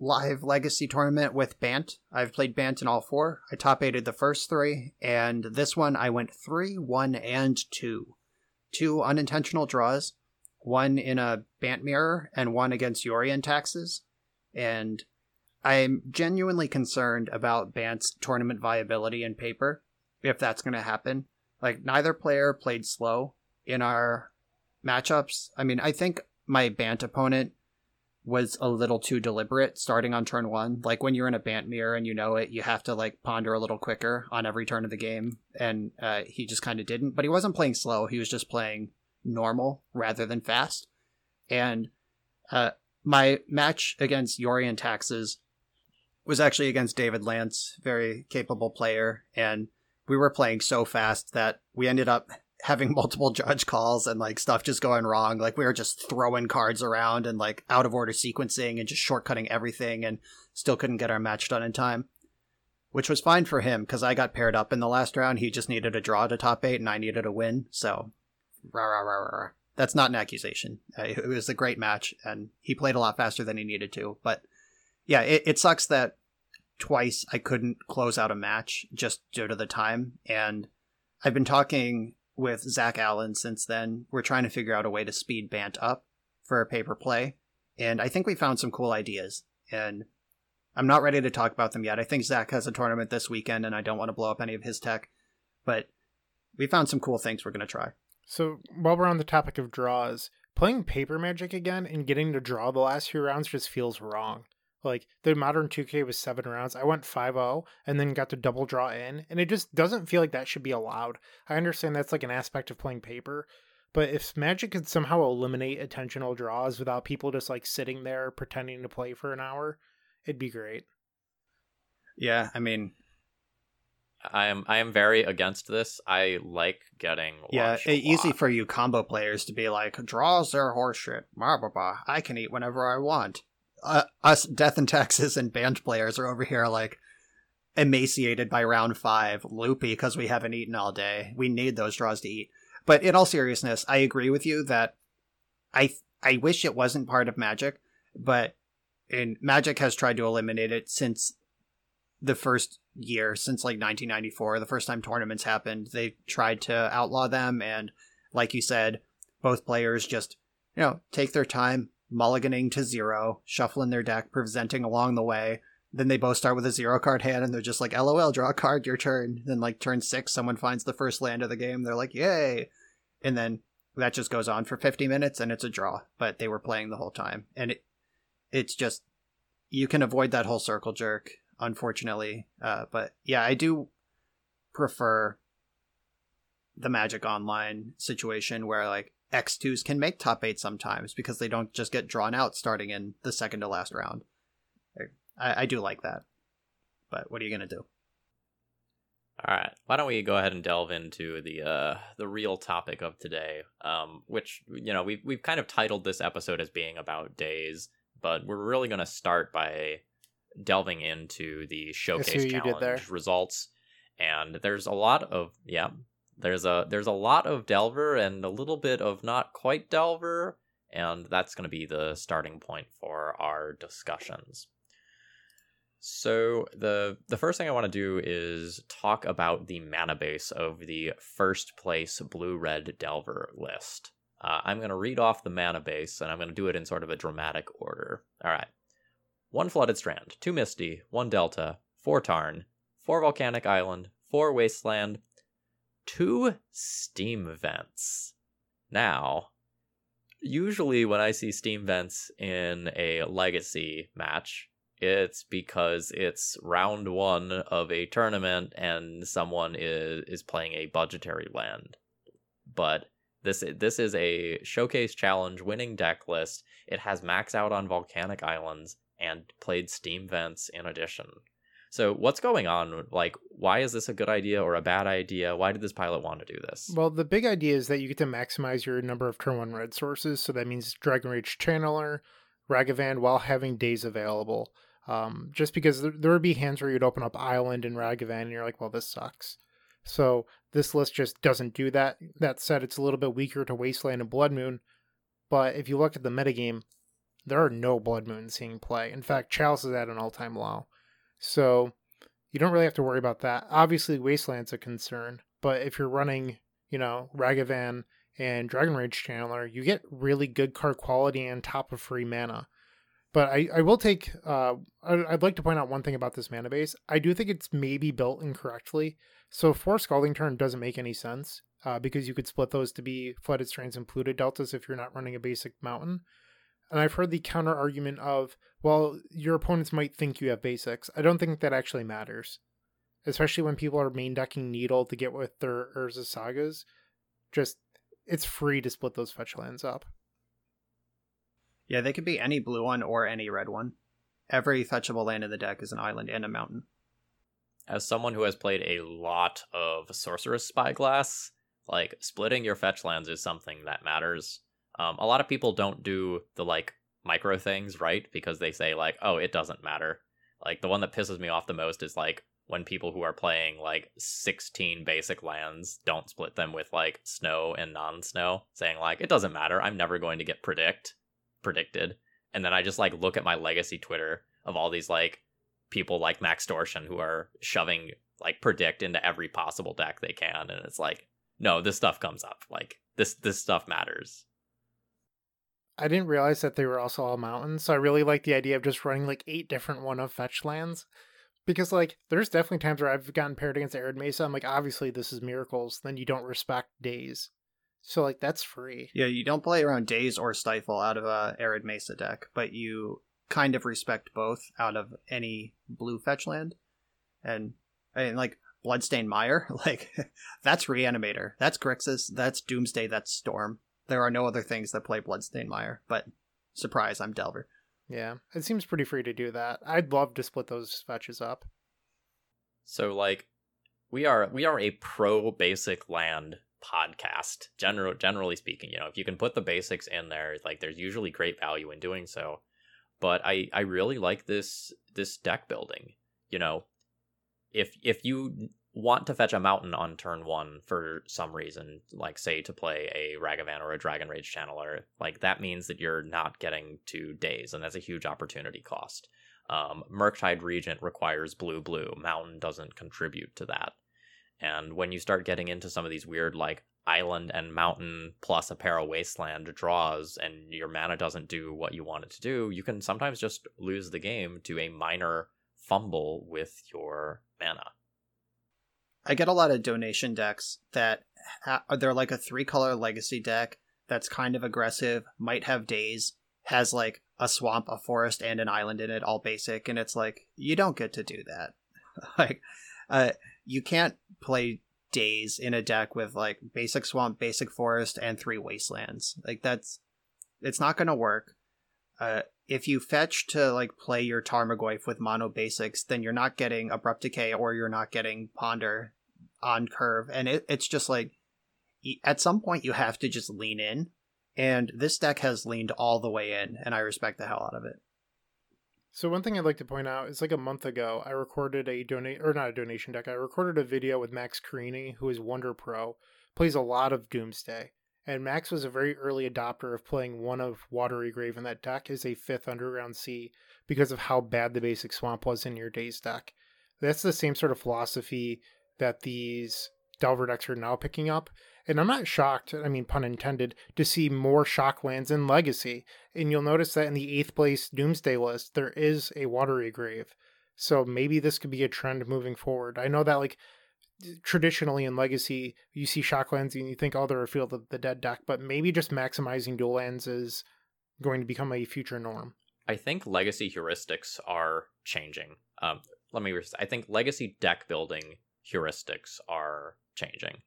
live legacy tournament with Bant. I've played Bant in all four. I top aided the first three, and this one I went three, one, and two. Two unintentional draws, one in a Bant mirror, and one against Yorion taxes. And I'm genuinely concerned about Bant's tournament viability in paper, if that's going to happen. Like, neither player played slow in our matchups. I mean, I think my Bant opponent was a little too deliberate starting on turn one. Like when you're in a Bant mirror and you know it, you have to like ponder a little quicker on every turn of the game. And uh, he just kind of didn't. But he wasn't playing slow. He was just playing normal rather than fast. And uh, my match against Yorion Taxes was actually against David Lance, very capable player. And we were playing so fast that we ended up having *laughs* multiple judge calls and like stuff just going wrong. Like we were just throwing cards around and like out of order sequencing and just shortcutting everything and still couldn't get our match done in time. Which was fine for him because I got paired up in the last round. He just needed a draw to top eight and I needed a win. So, rah, rah, rah, rah, rah. that's not an accusation. Uh, It was a great match and he played a lot faster than he needed to. But yeah, it, it sucks that twice I couldn't close out a match just due to the time. And I've been talking with Zach Allen since then. We're trying to figure out a way to speed Bant up for a paper play. And I think we found some cool ideas. And I'm not ready to talk about them yet. I think Zach has a tournament this weekend and I don't want to blow up any of his tech. But we found some cool things we're going to try. So while we're on the topic of draws, playing Paper Magic again and getting to draw the last few rounds just feels wrong. Like the modern 2K was seven rounds. I went 5 0 and then got to double draw in, and it just doesn't feel like that should be allowed. I understand that's like an aspect of playing paper, But if Magic could somehow eliminate attentional draws without people just like sitting there pretending to play for an hour, it'd be great. Yeah, I mean, I am I am very against this. I like getting yeah, it, easy for you combo players to be like, draws are horseshit. Blah blah blah. I can eat whenever I want. Uh, us Death and Taxes and Bant players are over here like emaciated by round five, loopy because we haven't eaten all day. We need those draws to eat. But in all seriousness, I agree with you that I I wish it wasn't part of Magic, but and Magic has tried to eliminate it since the first year, since like 1994, the first time tournaments happened. They tried to outlaw them, and like you said, both players just you know take their time mulliganing to zero, shuffling their deck, presenting along the way. Then they both start with a zero card hand, and they're just like, "LOL, draw a card, your turn." Then like turn six, someone finds the first land of the game. They're like, "Yay!" And then that just goes on for 50 minutes, and it's a draw. But they were playing the whole time, and it it's just you can avoid that whole circle jerk, unfortunately. Uh, but yeah, I do prefer the Magic Online situation where like X2s can make top eight sometimes because they don't just get drawn out starting in the second to last round. I, I do like that. But what are you gonna do? All right. Why don't we go ahead and delve into the uh the real topic of today, um, which you know we've we've kind of titled this episode as being about Daze, but we're really going to start by delving into the showcase what did there. challenge results, and there's a lot of yeah, there's a there's a lot of Delver and a little bit of not quite Delver, and that's going to be the starting point for our discussions. So the the first thing I want to do is talk about the mana base of the first place blue red delver list. Uh, I'm going to read off the mana base and I'm going to do it in sort of a dramatic order. All right. One flooded strand, two misty, one delta, four tarn, four volcanic island, four wasteland, two steam vents. Now, usually when I see steam vents in a legacy match, it's because it's round one of a tournament and someone is is playing a budgetary land. But this this is a showcase challenge winning deck list. It has max out on volcanic islands and played steam vents in addition. So what's going on? Like, why is this a good idea or a bad idea? Why did this pilot want to do this? Well, the big idea is that you get to maximize your number of turn one red sources. So that means Dragon Rage Channeler, Ragavan while having Daze available. Um, just because there, there would be hands where you'd open up Island and Ragavan and you're like, well, this sucks. So this list just doesn't do that. That said, it's a little bit weaker to Wasteland and Blood Moon. But if you look at the metagame, there are no Blood Moons seeing play. In fact, Chalice is at an all time low. So you don't really have to worry about that. Obviously, Wasteland's a concern, but if you're running, you know, Ragavan and Dragon Rage Channeler, you get really good card quality and top of free mana. But I, I will take, uh, I'd like to point out one thing about this mana base. I do think it's maybe built incorrectly. So four Scalding Tarn doesn't make any sense uh, because you could split those to be Flooded Strands and Polluted Deltas if you're not running a basic mountain. And I've heard the counter argument of, well, your opponents might think you have basics. I don't think that actually matters. Especially when people are main decking Needle to get with their Urza Sagas. Just, it's free to split those fetch lands up. Yeah, they could be any blue one or any red one. Every fetchable land in the deck is an island and a mountain. As someone who has played a lot of Sorcerous Spyglass, like splitting your fetch lands is something that matters. Um, a lot of people don't do the like micro things right because they say like, oh, it doesn't matter. Like the one that pisses me off the most is like when people who are playing like 16 basic lands don't split them with like snow and non-snow, saying like it doesn't matter. I'm never going to get predict predicted. And then I just like look at my legacy Twitter of all these like people like Max Dortion who are shoving like predict into every possible deck they can, and it's like, no, this stuff comes up. Like this this stuff matters. I didn't realize that they were also all mountains, so I really like the idea of just running like eight different one of fetch lands. Because like there's definitely times where I've gotten paired against Arid Mesa. I'm like, obviously this is miracles, then you don't respect Daze. So like that's free. Yeah, you don't play around Daze or Stifle out of a Arid Mesa deck, but you kind of respect both out of any blue fetch land. And mean, like Bloodstained Mire, *laughs* like that's Reanimator, that's Grixis, that's Doomsday, that's Storm. There are no other things that play Bloodstained Mire, but surprise, I'm Delver. Yeah, it seems pretty free to do that. I'd love to split those fetches up. So like we are we are a pro basic land podcast. General generally speaking, you know, if you can put the basics in there, like there's usually great value in doing so. But I I really like this this deck building. You know, if if you want to fetch a mountain on turn one for some reason, like say to play a Ragavan or a Dragon Rage Channeler, like that means that you're not getting to Daze, and that's a huge opportunity cost. Um, Murktide Regent requires blue blue. Mountain doesn't contribute to that. And when you start getting into some of these weird like island and mountain plus a Peril Wasteland draws and your mana doesn't do what you want it to do, you can sometimes just lose the game to a minor fumble with your mana. I get a lot of donation decks that ha- they're like a three color legacy deck that's kind of aggressive, might have Daze, has like a swamp, a forest, and an island in it, all basic, and it's like you don't get to do that. *laughs* like, uh, you can't play Daze in a deck with like basic swamp, basic forest, and three wastelands. Like that's it's not gonna work. Uh, if you fetch to like play your Tarmogoyf with mono basics, then you're not getting abrupt decay or you're not getting ponder on curve, and it, it's just like at some point you have to just lean in, and this deck has leaned all the way in, and I respect the hell out of it. So one thing I'd like to point out is like a month ago, I recorded a donate or not a donation deck. I recorded a video with Max Carini, who is Wonder Pro, plays a lot of Doomsday. And Max was a very early adopter of playing one of Watery Grave, and that deck is a fifth Underground Sea because of how bad the basic swamp was in your Daze deck. That's the same sort of philosophy that these Delver decks are now picking up. And I'm not shocked, I mean, pun intended, to see more Shocklands in Legacy. And you'll notice that in the eighth place Doomsday list, there is a Watery Grave. So maybe this could be a trend moving forward. I know that, like, traditionally in Legacy, you see Shocklands and you think, oh, they're a Field of the Dead deck, but maybe just maximizing dual lands is going to become a future norm. I think Legacy heuristics are changing. Um, let me. I think Legacy deck building heuristics are changing.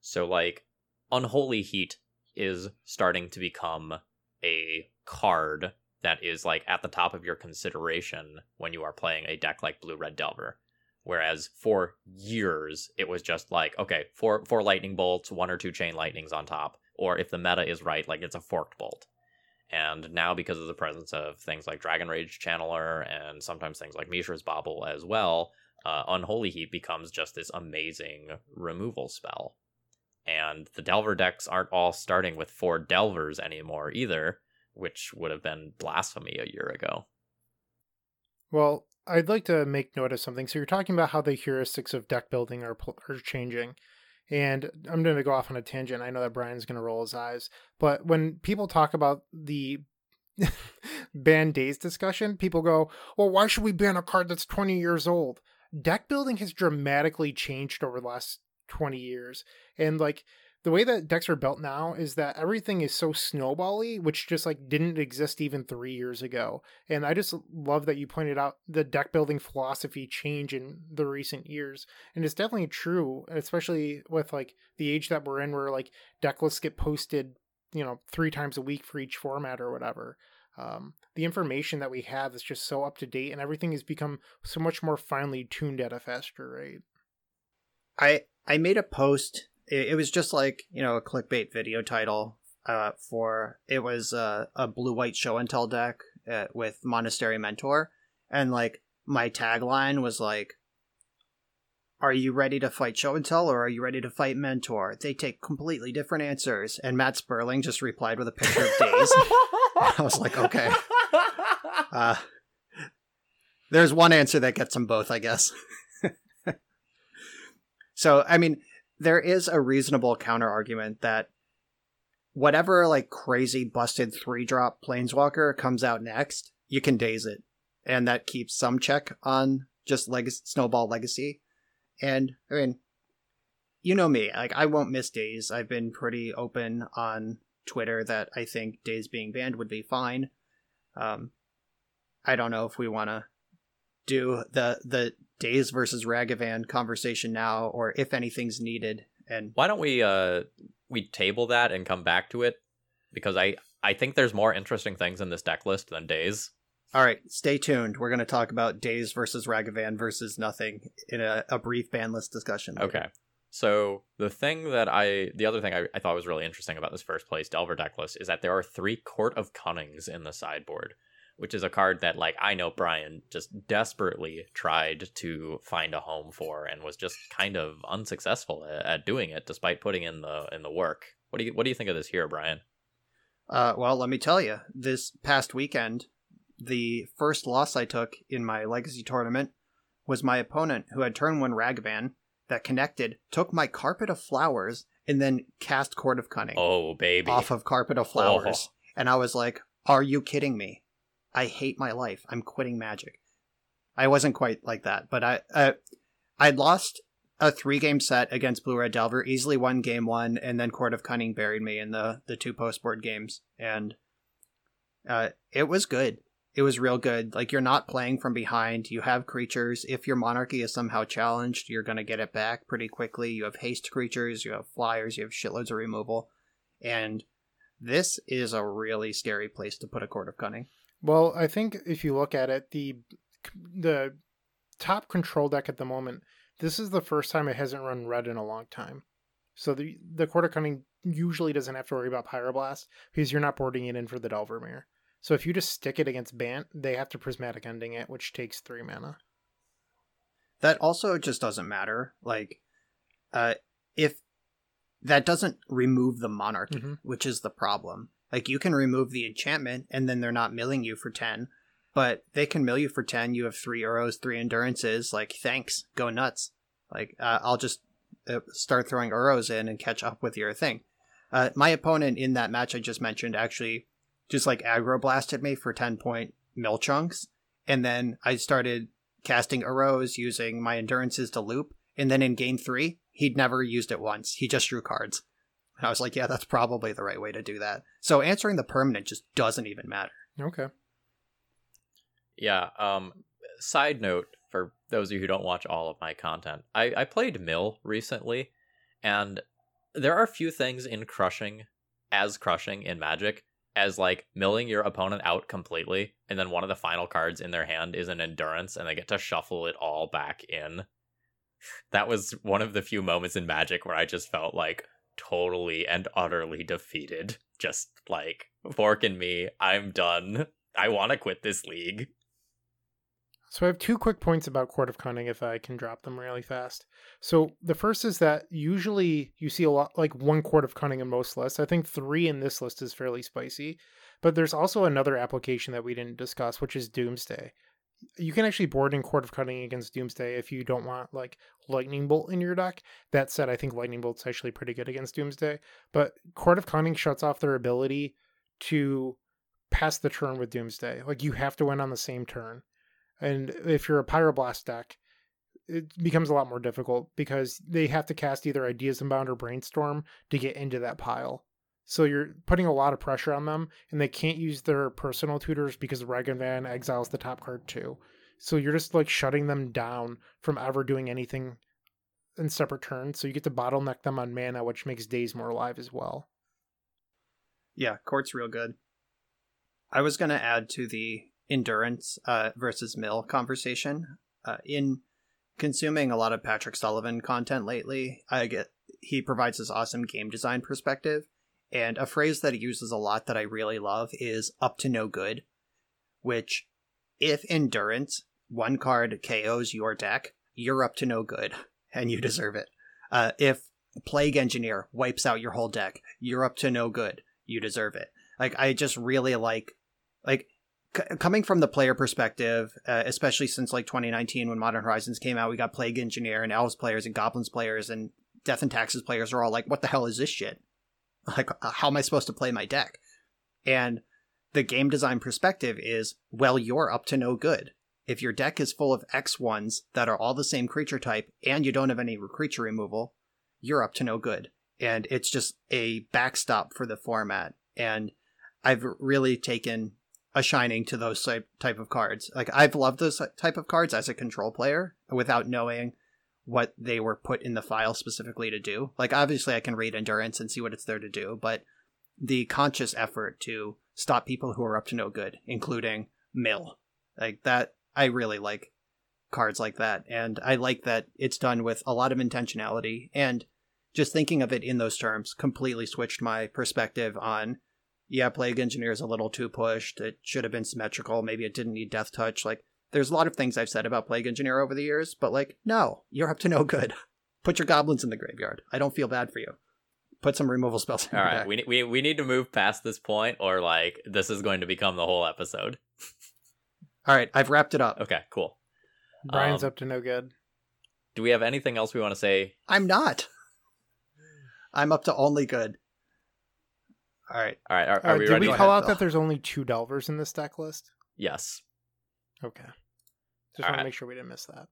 So, like, Unholy Heat is starting to become a card that is like at the top of your consideration when you are playing a deck like Blue Red Delver. Whereas for years it was just like, okay, four four lightning bolts, one or two chain lightnings on top, or if the meta is right, like it's a forked bolt. And now because of the presence of things like Dragon Rage Channeler and sometimes things like Mishra's Bauble as well, uh, Unholy Heat becomes just this amazing removal spell. And the Delver decks aren't all starting with four Delvers anymore either, which would have been blasphemy a year ago. Well, I'd like to make note of something. So you're talking about how the heuristics of deck building are are changing, and I'm going to go off on a tangent. I know that Brian's going to roll his eyes, but when people talk about the *laughs* ban Daze discussion, people go, "Well, why should we ban a card that's 20 years old?" deck building has dramatically changed over the last 20 years. And like the way that decks are built now is that everything is so snowbally, which just like didn't exist even three years ago. And I just love that you pointed out the deck building philosophy change in the recent years. And it's definitely true, especially with like the age that we're in where like deck lists get posted, you know, three times a week for each format or whatever um, the information that we have is just so up to date and everything has become so much more finely tuned at a faster rate i i made a post it, it was just like you know a clickbait video title uh, for it was uh, a blue white show and tell deck uh, with monastery mentor and like my tagline was like are you ready to fight show and tell or are you ready to fight mentor they take completely different answers and matt sperling just replied with a picture of Daze *laughs* I was like, okay. Uh, there's one answer that gets them both, I guess. *laughs* so, I mean, there is a reasonable counter argument that whatever like crazy busted three drop planeswalker comes out next, you can daze it. And that keeps some check on just leg- snowball legacy. And I mean, you know me, like I won't miss Daze. I've been pretty open on Twitter that I think Daze being banned would be fine. Um, I don't know if we want to do the the Daze versus Ragavan conversation now, or if anything's needed. And why don't we uh we table that and come back to it because I I think there's more interesting things in this deck list than Daze. All right, stay tuned. We're going to talk about Daze versus Ragavan versus Nothing in a, a brief ban list discussion. later. Okay. So the thing that I, the other thing I, I thought was really interesting about this first place Delver deck list is that there are three Court of Cunnings in the sideboard, which is a card that like I know Brian just desperately tried to find a home for and was just kind of unsuccessful at, doing it despite putting in the in the work. What do you what do you think of this here, Brian? Uh, well, let me tell you, this past weekend, the first loss I took in my Legacy tournament was my opponent who had turn one Ragavan that connected, took my Carpet of Flowers, and then cast Court of Cunning Oh baby, off of Carpet of Flowers. And I was like, are you kidding me? I hate my life. I'm quitting Magic. I wasn't quite like that, but I uh, I lost a three game set against Blue Red Delver, easily won game one, and then Court of Cunning buried me in the the two post board games, and uh, it was good. It was real good. Like you're not playing from behind. You have creatures. If your monarchy is somehow challenged, you're gonna get it back pretty quickly. You have haste creatures. You have flyers. You have shitloads of removal, and this is a really scary place to put a Court of Cunning. Well, I think if you look at it, the the top control deck at the moment, this is the first time it hasn't run red in a long time. So the the of Cunning usually doesn't have to worry about Pyroblast because you're not boarding it in for the Delvermere. So if you just stick it against Bant, they have to Prismatic Ending it, which takes three mana. That also just doesn't matter. Like, uh, if that doesn't remove the monarchy, Mhm. which is the problem. Like, you can remove the enchantment, and then they're not milling you for ten. But they can mill you for ten. You have three arrows, three endurances. Like, thanks, go nuts. Like, uh, I'll just uh, start throwing arrows in and catch up with your thing. Uh, my opponent in that match I just mentioned actually just like aggro blasted me for 10 point mill chunks. And then I started casting arrows using my endurances to loop. And then in game three, he'd never used it once. He just drew cards. And I was like, yeah, that's probably the right way to do that. So answering the permanent just doesn't even matter. Okay. Yeah. Um. Side note for those of you who don't watch all of my content, I I played Mill recently, and there are a few things in crushing as crushing in Magic as like milling your opponent out completely, and then one of the final cards in their hand is an endurance, and they get to shuffle it all back in. That was one of the few moments in Magic where I just felt like totally and utterly defeated. Just like fork in me, I'm done. I want to quit this league. So I have two quick points about Court of Cunning if I can drop them really fast. So the first is that usually you see a lot like one Court of Cunning in most lists. I think three in this list is fairly spicy. But there's also another application that we didn't discuss, which is Doomsday. You can actually board in Court of Cunning against Doomsday if you don't want like Lightning Bolt in your deck. That said, I think Lightning Bolt's actually pretty good against Doomsday. But Court of Cunning shuts off their ability to pass the turn with Doomsday. Like you have to win on the same turn. And if you're a Pyroblast deck, it becomes a lot more difficult because they have to cast either Ideas Unbound or Brainstorm to get into that pile. So you're putting a lot of pressure on them, and they can't use their personal tutors because Ragavan exiles the top card too. So you're just like shutting them down from ever doing anything in separate turns. So you get to bottleneck them on mana, which makes Daze more alive as well. Yeah, court's real good. I was going to add to the endurance uh, versus mill conversation. Uh, in consuming a lot of Patrick Sullivan content lately, I get he provides this awesome game design perspective, and a phrase that he uses a lot that I really love is "up to no good," which, if endurance one card KOs your deck, you're up to no good, *laughs* and you deserve it. Uh, if plague engineer wipes out your whole deck, you're up to no good, you deserve it. Like I just really like like coming from the player perspective, uh, especially since like 2019 when Modern Horizons came out, we got Plague Engineer and Elves players and Goblins players and Death and Taxes players are all like, "What the hell is this shit? Like, uh, how am I supposed to play my deck?" And the game design perspective is, well, you're up to no good. If your deck is full of X ones that are all the same creature type and you don't have any creature removal, you're up to no good. And it's just a backstop for the format. And I've really taken a shining to those type of cards. Like I've loved those type of cards as a control player without knowing what they were put in the file specifically to do. Like obviously I can read endurance and see what it's there to do, but the conscious effort to stop people who are up to no good, including Mill. Like that I really like cards like that and I like that it's done with a lot of intentionality and just thinking of it in those terms completely switched my perspective on yeah, Plague Engineer is a little too pushed. It should have been symmetrical. Maybe it didn't need Death Touch. Like, there's a lot of things I've said about Plague Engineer over the years, but like, no, you're up to no good. *laughs* Put your goblins in the graveyard. I don't feel bad for you. Put some removal spells in All your right, deck. we, we we need to move past this point, or like this is going to become the whole episode. *laughs* All right, I've wrapped it up. Okay, cool. Brian's Um, up to no good. Do we have anything else we want to say? I'm not. *laughs* I'm up to only good. All right. All right, are, are Uh, we did ready? we call ahead, out Phil. that there's only two Delvers in this deck list? Yes. Okay. Just want right. to make sure we didn't miss that.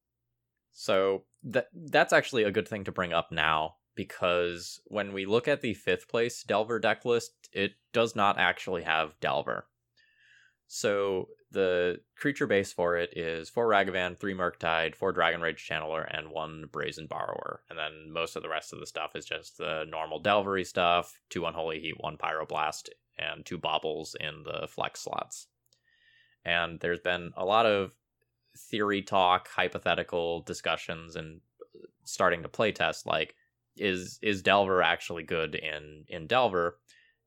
So that that's actually a good thing to bring up now because when we look at the fifth place Delver deck list, it does not actually have Delver. So the creature base for it is four Ragavan, three Murktide, four Dragon Rage Channeler, and one Brazen Borrower. And then most of the rest of the stuff is just the normal Delvery stuff, two Unholy Heat, one Pyroblast, and two Baubles in the flex slots. And there's been a lot of theory talk, hypothetical discussions, and starting to playtest like is is Delver actually good in in Delver?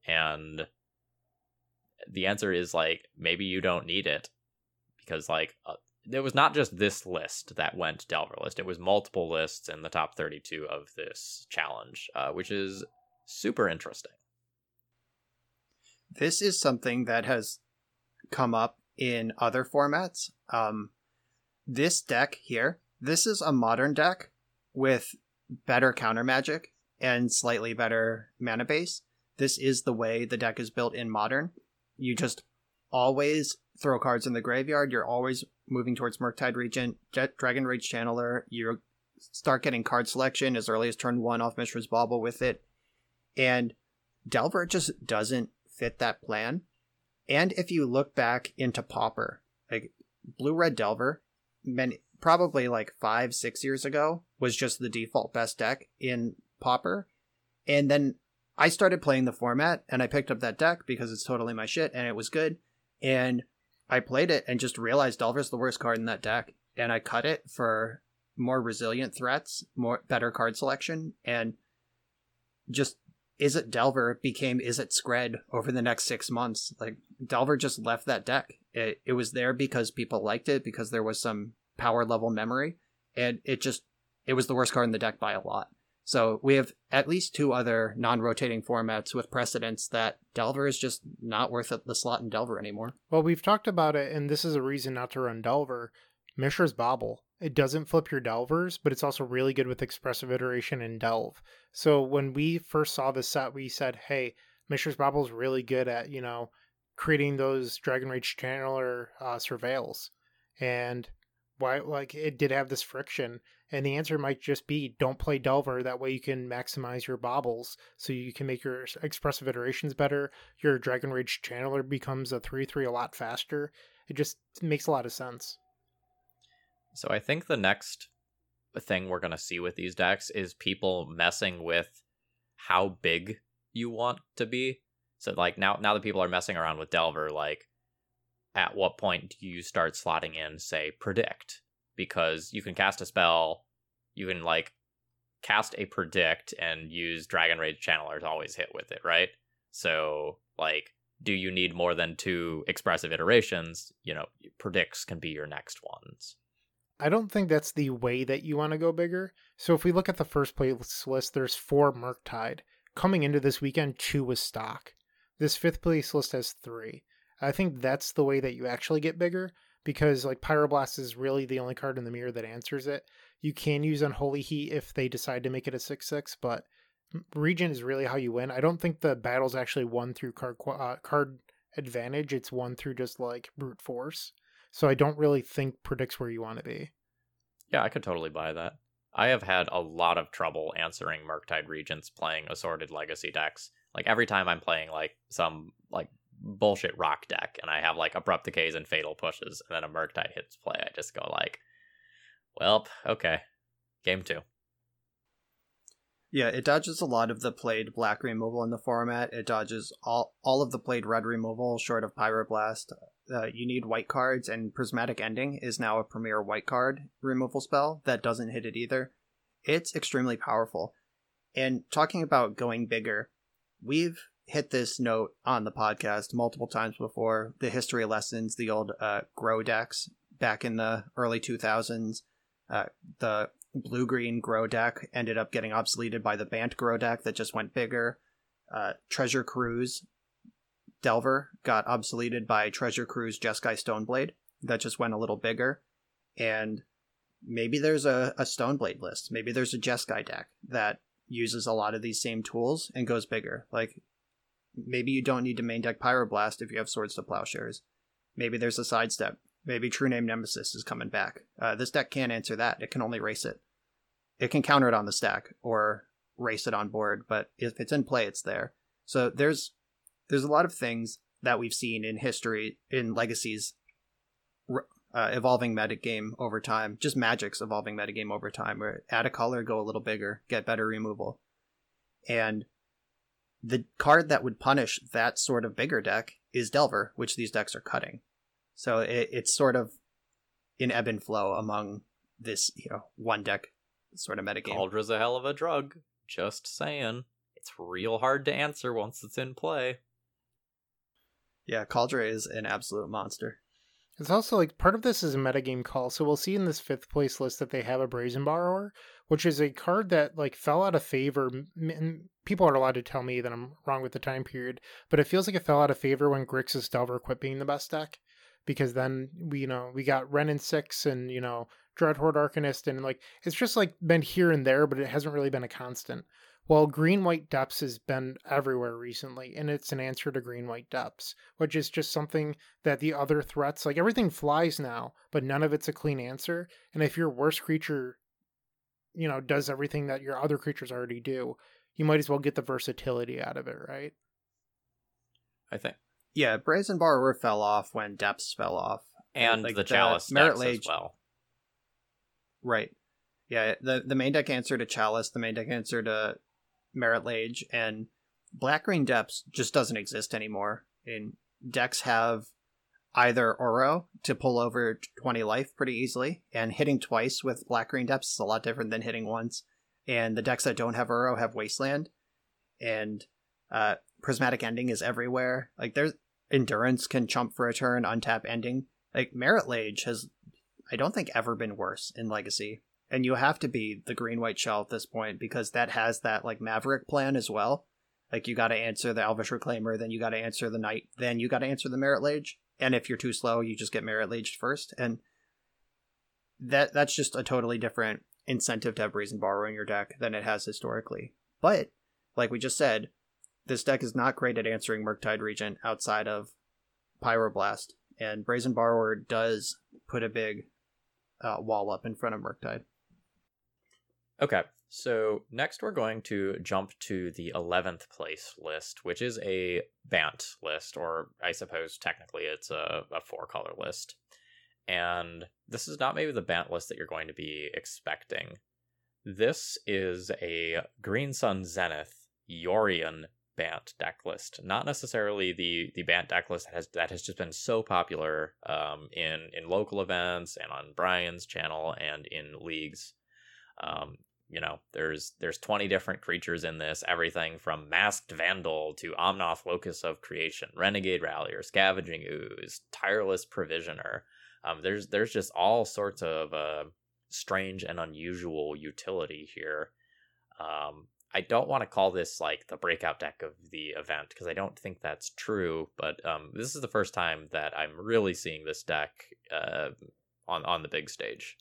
And the answer is like maybe you don't need it because like uh, it was not just this list that went Delver list; it was multiple lists in the top 32 of this challenge, uh, which is super interesting. This is something that has come up in other formats. Um, this deck here, this is a modern deck with better counter magic and slightly better mana base. This is the way the deck is built in modern. You just always throw cards in the graveyard. You're always moving towards Murktide Regent, Jet Dragon Rage Channeler. You start getting card selection as early as turn one off Mishra's Bauble with it. And Delver just doesn't fit that plan. And if you look back into Pauper, like Blue Red Delver, many probably like five, six years ago, was just the default best deck in Pauper. And then I started playing the format and I picked up that deck because it's totally my shit and it was good. And I played it and just realized Delver's the worst card in that deck. And I cut it for more resilient threats, more better card selection, and just Izzet Delver became is it Scred over the next six months. Like Delver just left that deck. It it was there because people liked it because there was some power level memory, and it just it was the worst card in the deck by a lot. So we have at least two other non-rotating formats with precedents that Delver is just not worth the slot in Delver anymore. Well, we've talked about it, and this is a reason not to run Delver. Mishra's Bauble. It doesn't flip your Delvers, but it's also really good with Expressive Iteration and Delve. So when we first saw this set, we said, hey, Mishra's Bauble is really good at, you know, creating those Dragon Rage Channeler uh, surveils. And why, like, it did have this friction. And the answer might just be don't play Delver. That way you can maximize your baubles so you can make your expressive iterations better. Your Dragon Rage Channeler becomes a 3 3 a lot faster. It just makes a lot of sense. So I think the next thing we're going to see with these decks is people messing with how big you want to be. So like now now that people are messing around with Delver like at what point do you start slotting in say predict because you can cast a spell you can like cast a predict and use Dragon Rage Channeler to always hit with it, right? So like do you need more than two expressive iterations? You know, predicts can be your next ones. I don't think that's the way that you want to go bigger. So if we look at the first place list, there's four Murktide. Coming into this weekend, two was stock. This fifth place list has three. I think that's the way that you actually get bigger because like Pyroblast is really the only card in the mirror that answers it. You can use Unholy Heat if they decide to make it a 6-6, but Regent is really how you win. I don't think the battle's actually won through card uh, card advantage. It's won through just like brute force. So I don't really think predicts where you want to be. Yeah, I could totally buy that. I have had a lot of trouble answering Murktide Regents playing assorted legacy decks. Like every time I'm playing like some like bullshit rock deck and I have like abrupt decays and fatal pushes and then a Murktide hits play, I just go like, Well, okay. Game two. Yeah, it dodges a lot of the played black removal in the format. It dodges all all of the played red removal, short of Pyroblast. Uh, you need white cards, and Prismatic Ending is now a premier white card removal spell that doesn't hit it either. It's extremely powerful. And talking about going bigger, we've hit this note on the podcast multiple times before. The history lessons, the old uh, grow decks back in the early 2000s. Uh, the blue green grow deck ended up getting obsoleted by the Bant grow deck that just went bigger. Uh, Treasure Cruise Delver got obsoleted by Treasure Cruise Jeskai Stoneblade that just went a little bigger. And maybe there's a, a Stoneblade list. Maybe there's a Jeskai deck that uses a lot of these same tools and goes bigger. Like maybe you don't need to main deck Pyroblast if you have Swords to Plowshares. Maybe there's a sidestep. Maybe True Name Nemesis is coming back. Uh, this deck can't answer that. It can only race it. It can counter it on the stack or race it on board, but if it's in play, it's there. So there's there's a lot of things that we've seen in history in legacies uh, evolving metagame over time, just magic's evolving metagame over time, where add a color, go a little bigger, get better removal. And the card that would punish that sort of bigger deck is Delver, which these decks are cutting. So it, it's sort of in ebb and flow among this, you know, one deck sort of metagame. Kaldra's a hell of a drug. Just saying. It's real hard to answer once it's in play. Yeah, Kaldra is an absolute monster. It's also like part of this is a metagame call. So we'll see in this fifth place list that they have a Brazen Borrower, which is a card that like fell out of favor. And people are allowed to tell me that I'm wrong with the time period, but it feels like it fell out of favor when Grixis Delver quit being the best deck. Because then we, you know, we got Wrenn and Six and, you know, Dreadhorde Arcanist, and like it's just like been here and there, but it hasn't really been a constant. Well, green white depths has been everywhere recently, and it's an answer to green white depths, which is just something that the other threats, like everything flies now, but none of it's a clean answer. And if your worst creature, you know, does everything that your other creatures already do, you might as well get the versatility out of it, right? I think. Yeah, Brazen Borrower fell off when depths fell off. And like the, the Chalice Marit Lage, as well. Right. Yeah, the the main deck answer to Chalice, the main deck answer to Marit Lage, and Black Green Depths just doesn't exist anymore. And decks have either Uro to pull over 20 life pretty easily, and hitting twice with Black Green Depths is a lot different than hitting once. And the decks that don't have Uro have Wasteland, and uh, Prismatic Ending is everywhere. Like there's Endurance can chump for a turn, untap ending. Like Marit Lage has, I don't think ever been worse in Legacy and you have to be the green white shell at this point because that has that like maverick plan as well. Like you got to answer the elvish reclaimer then you got to answer the knight then you got to answer the Marit Lage and if you're too slow you just get Marit Lage first and that that's just a totally different incentive to have reason borrowing your deck than it has historically. But like we just said this deck is not great at answering murktide regent outside of pyroblast and brazen borrower does put a big uh, wall up in front of murktide Okay, so next we're going to jump to the 11th place list, which is a Bant list, or I suppose technically it's a, a four color list. And this is not maybe the Bant list that you're going to be expecting. This is a Green Sun Zenith Yorion Bant deck list, not necessarily the the Bant deck list that has that has just been so popular um, in in local events and on Brian's channel and in leagues. Um, you know, there's there's 20 different creatures in this, everything from Masked Vandal to Omnath Locus of Creation, Renegade Rallier, Scavenging Ooze, Tireless Provisioner. Um, there's there's just all sorts of uh, strange and unusual utility here. Um, I don't want to call this like the breakout deck of the event because I don't think that's true. But um, this is the first time that I'm really seeing this deck uh, on on the big stage.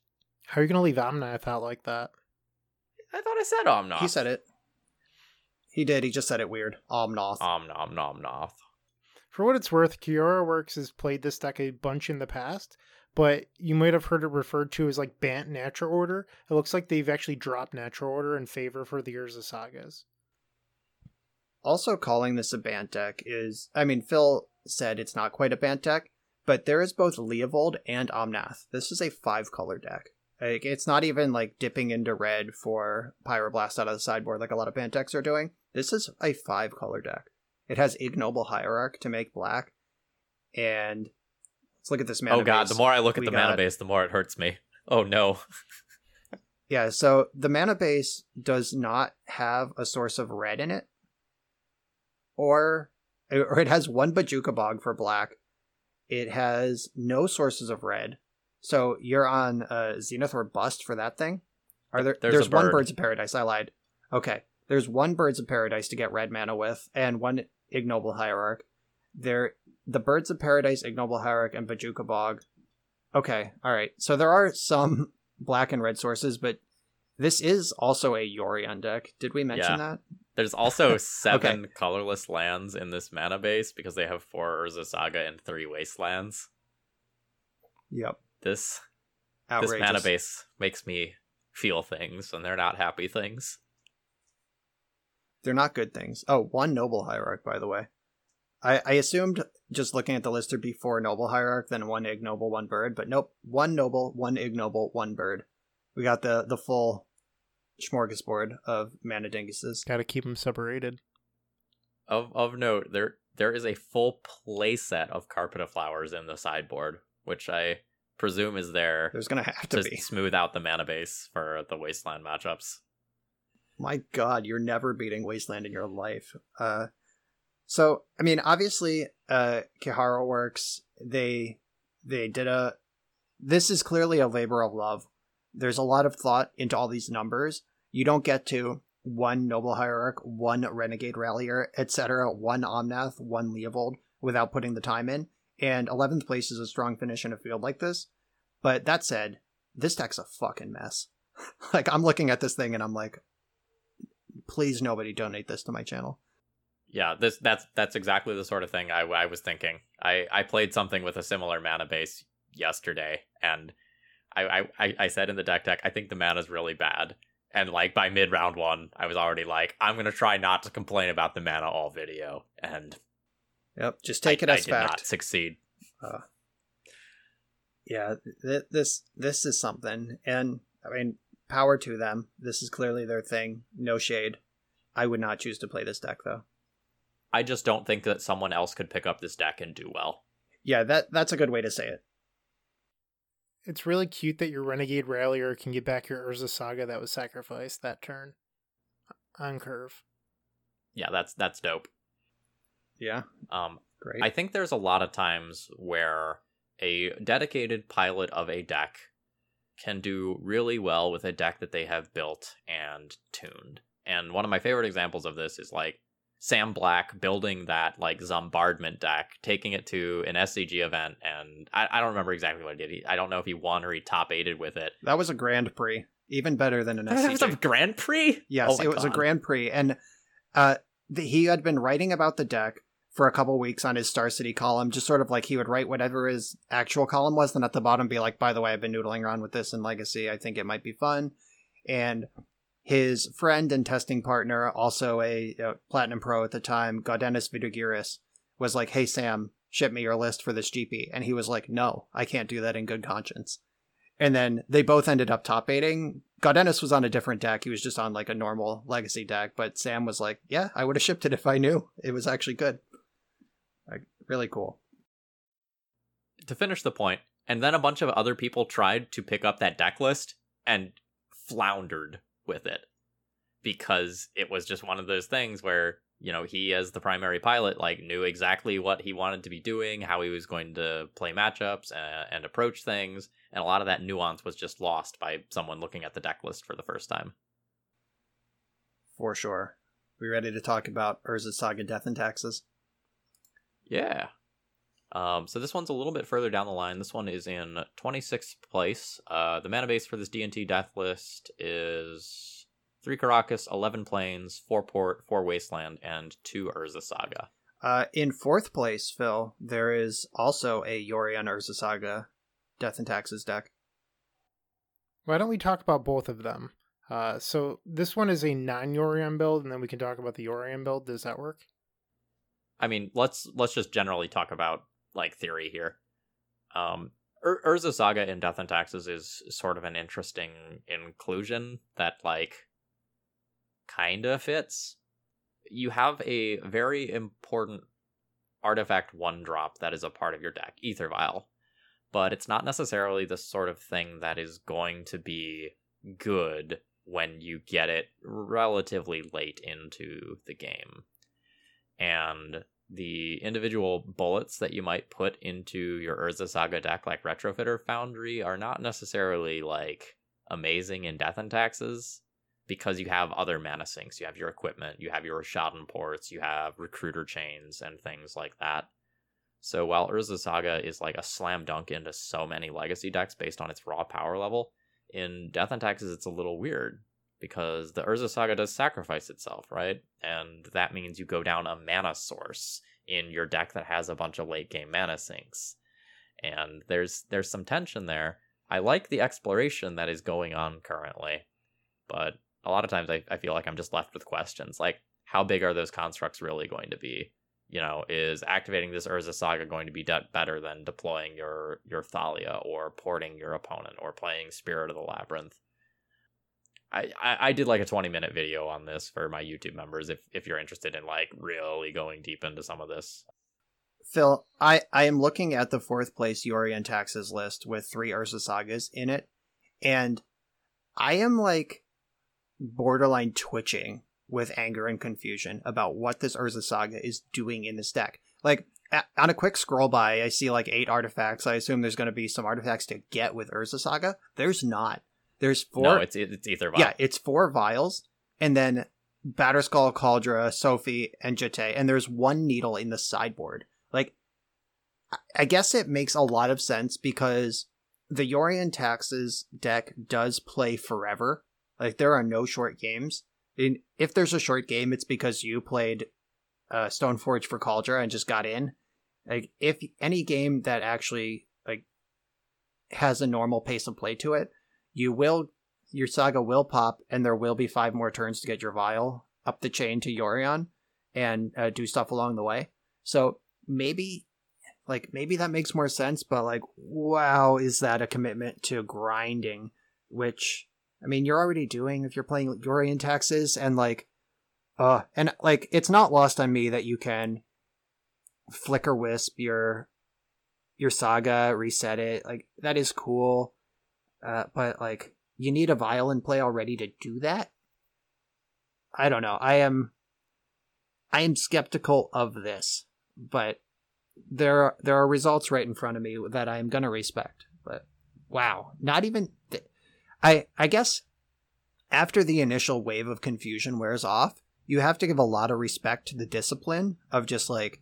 How are you going to leave Omnath out like that? I thought I said Omnoth. He said it. He did. He just said it weird. Omnoth. Omnom nom noth. For what it's worth, Kiora Works has played this deck a bunch in the past, but you might have heard it referred to as like Bant Natural Order. It looks like they've actually dropped Natural Order in favor for the Urza Sagas. Also, calling this a Bant deck is, I mean, Phil said it's not quite a Bant deck, but there is both Leovold and Omnath. This is a five color deck. Like it's not even like dipping into red for Pyroblast out of the sideboard like a lot of Bant decks are doing. This is a five color deck. It has Ignoble Hierarch to make black, and let's look at this mana. oh god, the more I look at the mana base, the more it hurts me. Oh no. *laughs* Yeah, so the mana base does not have a source of red in it. Or or it has one Bojuka Bog for black. It has no sources of red. So you're on uh, Zenith or Bust for that thing? Are there There's there's, one bird. Birds of Paradise, I lied. Okay. There's one Birds of Paradise to get red mana with, and one Ignoble Hierarch. There the Birds of Paradise, Ignoble Hierarch, and Bojuka Bog. Okay, alright. So there are some *laughs* black and red sources, but this is also a Yorion deck. Did we mention Yeah. that? There's *laughs* also seven colorless lands in this mana base because they have four Urza Saga and three Wastelands. Yep. This Outrageous. this mana base makes me feel things, and they're not happy things. They're not good things. Oh, one Noble Hierarch, by the way. I, I assumed just looking at the list there'd be four Noble Hierarch, then one Ignoble, one Bird, but nope. One Noble, one Ignoble, one Bird. We got the, the full smorgasbord of mana dinguses. Got to keep them separated. Of of note, there there is a full playset of Carpet of Flowers in the sideboard, which I presume is there There's gonna have to to be. smooth out the mana base for the Wasteland matchups. my god you're never beating wasteland in your life. Uh so i mean obviously uh kihara works. They they did a this is clearly a labor of love. There's a lot of thought into all these numbers. You don't get to one noble hierarch one renegade rallier etc one omnath one leovold without putting the time in and 11th place is a strong finish in a field like this but that said this deck's a fucking mess *laughs* like i'm looking at this thing and i'm like please nobody donate this to my channel. Yeah, this that's that's exactly the sort of thing I, I was thinking. I I played something with a similar mana base yesterday, and I I I- said in the deck deck I think the mana's really bad, and like by mid round one I was already like I'm gonna try not to complain about the mana all video, and Yep, just take I, it I as did not fact. succeed. Uh, yeah, th- this this is something, and I mean, power to them. This is clearly their thing. No shade. I would not choose to play this deck though. I just don't think that someone else could pick up this deck and do well. Yeah, that that's a good way to say it. It's really cute that your Renegade Rallier can get back your Urza Saga that was sacrificed that turn on curve. Yeah, that's that's dope. Yeah, Um, great. I think there's a lot of times where a dedicated pilot of a deck can do really well with a deck that they have built and tuned. And one of my favorite examples of this is like Sam Black building that like Zombardment deck, taking it to an SCG event, and I, I don't remember exactly what he did. He, I don't know if he won or he top eighted with it. that was a Grand Prix, even better than an *laughs* That was a Grand Prix. Yes, Oh it was a Grand Prix, and uh, the, he had been writing about the deck for a couple weeks on his Star City column, just sort of like he would write whatever his actual column was, then at the bottom be like, "By the way, I've been noodling around with this in Legacy. I think it might be fun." And his friend and testing partner, also a uh, Platinum Pro at the time, Gaudenis Vidugiris, was like, "Hey Sam, ship me your list for this GP," and he was like, "No, I can't do that in good conscience." And then they both ended up top eighting. Gaudenus was on a different deck. He was just on like a normal legacy deck. But Sam was like, yeah, I would have shipped it if I knew. It was actually good. Really cool. to finish the point, and then a bunch of other people tried to pick up that deck list and floundered with it because it was just one of those things where you know he as the primary pilot like knew exactly what he wanted to be doing how he was going to play matchups and, and approach things and a lot of that nuance was just lost by someone looking at the deck list for the first time For sure. We ready to talk about Urza Saga Death and Taxes? Yeah. Um, so this one's a little bit further down the line. This one is in 26th place. Uh, the mana base for this D&T death list is 3 Karakas, 11 Plains, 4 Port, 4 Wasteland, and 2 Urza Saga. Uh, in fourth place, Phil, there is also a Yorion Urza Saga Death and Taxes deck. Why don't we talk about both of them? Uh, so this one is a non-Yorion build, and then we can talk about the Yorion build. Does that work? I mean, let's let's just generally talk about like theory here. Um, Ur- Urza Saga in Death and Taxes is sort of an interesting inclusion that like kind of fits. You have a very important artifact one drop that is a part of your deck, Aether Vial, but it's not necessarily the sort of thing that is going to be good when you get it relatively late into the game. And the individual bullets that you might put into your Urza Saga deck, like Retrofitter Foundry, are not necessarily like amazing in Death and Taxes because you have other mana sinks. You have your equipment, you have your Rishadan ports, you have recruiter chains, and things like that. So while Urza Saga is like a slam dunk into so many legacy decks based on its raw power level, in Death and Taxes it's a little weird because the Urza Saga does sacrifice itself, right? And that means you go down a mana source in your deck that has a bunch of late game mana sinks. And there's there's some tension there. I like the exploration that is going on currently, but a lot of times I, I feel like I'm just left with questions like how big are those constructs really going to be? You know, is activating this Urza Saga going to be de- better than deploying your your Thalia or porting your opponent or playing Spirit of the Labyrinth? I, I, did like a 20 minute video on this for my YouTube members if, if you're interested in like really going deep into some of this. Phil, I, I am looking at the fourth place Yorion Taxes list with three Urza Sagas in it, and I am like borderline twitching with anger and confusion about what this Urza Saga is doing in this deck. Like, on a quick scroll by, I see like eight artifacts. I assume there's going to be some artifacts to get with Urza Saga. There's not. There's four. No, it's it's aether vial. Yeah, it's four vials, and then Batterskull, Kaldra, Sophie, and Jitte, and there's one needle in the sideboard. Like, I- I guess it makes a lot of sense because the Yorion Taxes deck does play forever. Like, there are no short games. And if there's a short game, it's because you played uh, Stoneforge for Kaldra and just got in. Like, if any game that actually like has a normal pace of play to it, you will your saga will pop, and there will be five more turns to get your vial up the chain to Yorion and uh, do stuff along the way. So maybe, like, maybe that makes more sense. But like, wow, is that a commitment to grinding? Which I mean, you're already doing if you're playing Yorion taxes, and like, uh, and like, it's not lost on me that you can Flickerwisp your your saga, reset it. Like that is cool. Uh, but like you need a violin play already to do that. I don't know. I am I am skeptical of this, but there are, there are results right in front of me that I am to respect. But wow, not even th- I I guess after the initial wave of confusion wears off, you have to give a lot of respect to the discipline of just like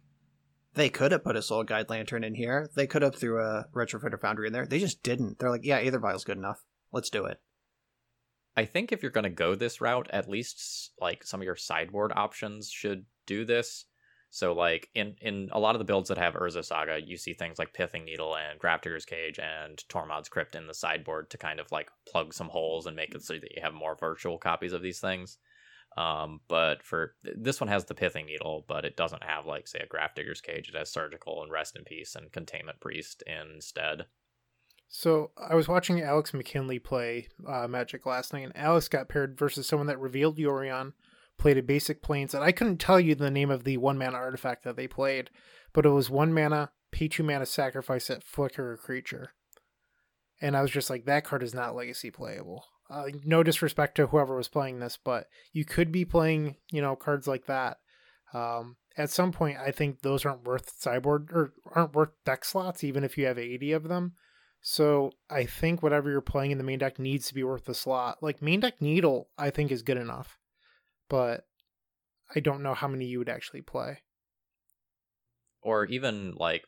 they could have put a soul guide lantern in here. They could have threw a retrofitter foundry in there. They just didn't. They're like, yeah, aether vial's good enough. Let's do it. I think if you're going to go this route, at least like some of your sideboard options should do this. So like in in a lot of the builds that have Urza Saga, you see things like Pithing Needle and Grafdigger's Cage and Tormod's Crypt in the sideboard to kind of like plug some holes and make it so that you have more virtual copies of these things. Um, but for this one has the Pithing Needle, but it doesn't have like say a Grafdigger's Cage. It has Surgical and Rest in Peace and Containment Priest instead. So I was watching Alex McKinley play uh, Magic last night, and Alex got paired versus someone that revealed Yorion, played a basic plains, and I couldn't tell you the name of the one mana artifact that they played, but it was one mana, pay two mana, sacrifice it, flicker a creature. And I was just like, that card is not legacy playable. Uh, no disrespect to whoever was playing this, but you could be playing, you know, cards like that. Um, at some point, I think those aren't worth sideboard or aren't worth deck slots, even if you have 80 of them. So I think whatever you're playing in the main deck needs to be worth the slot. Like main deck Needle, I think is good enough, but I don't know how many you would actually play. Or even like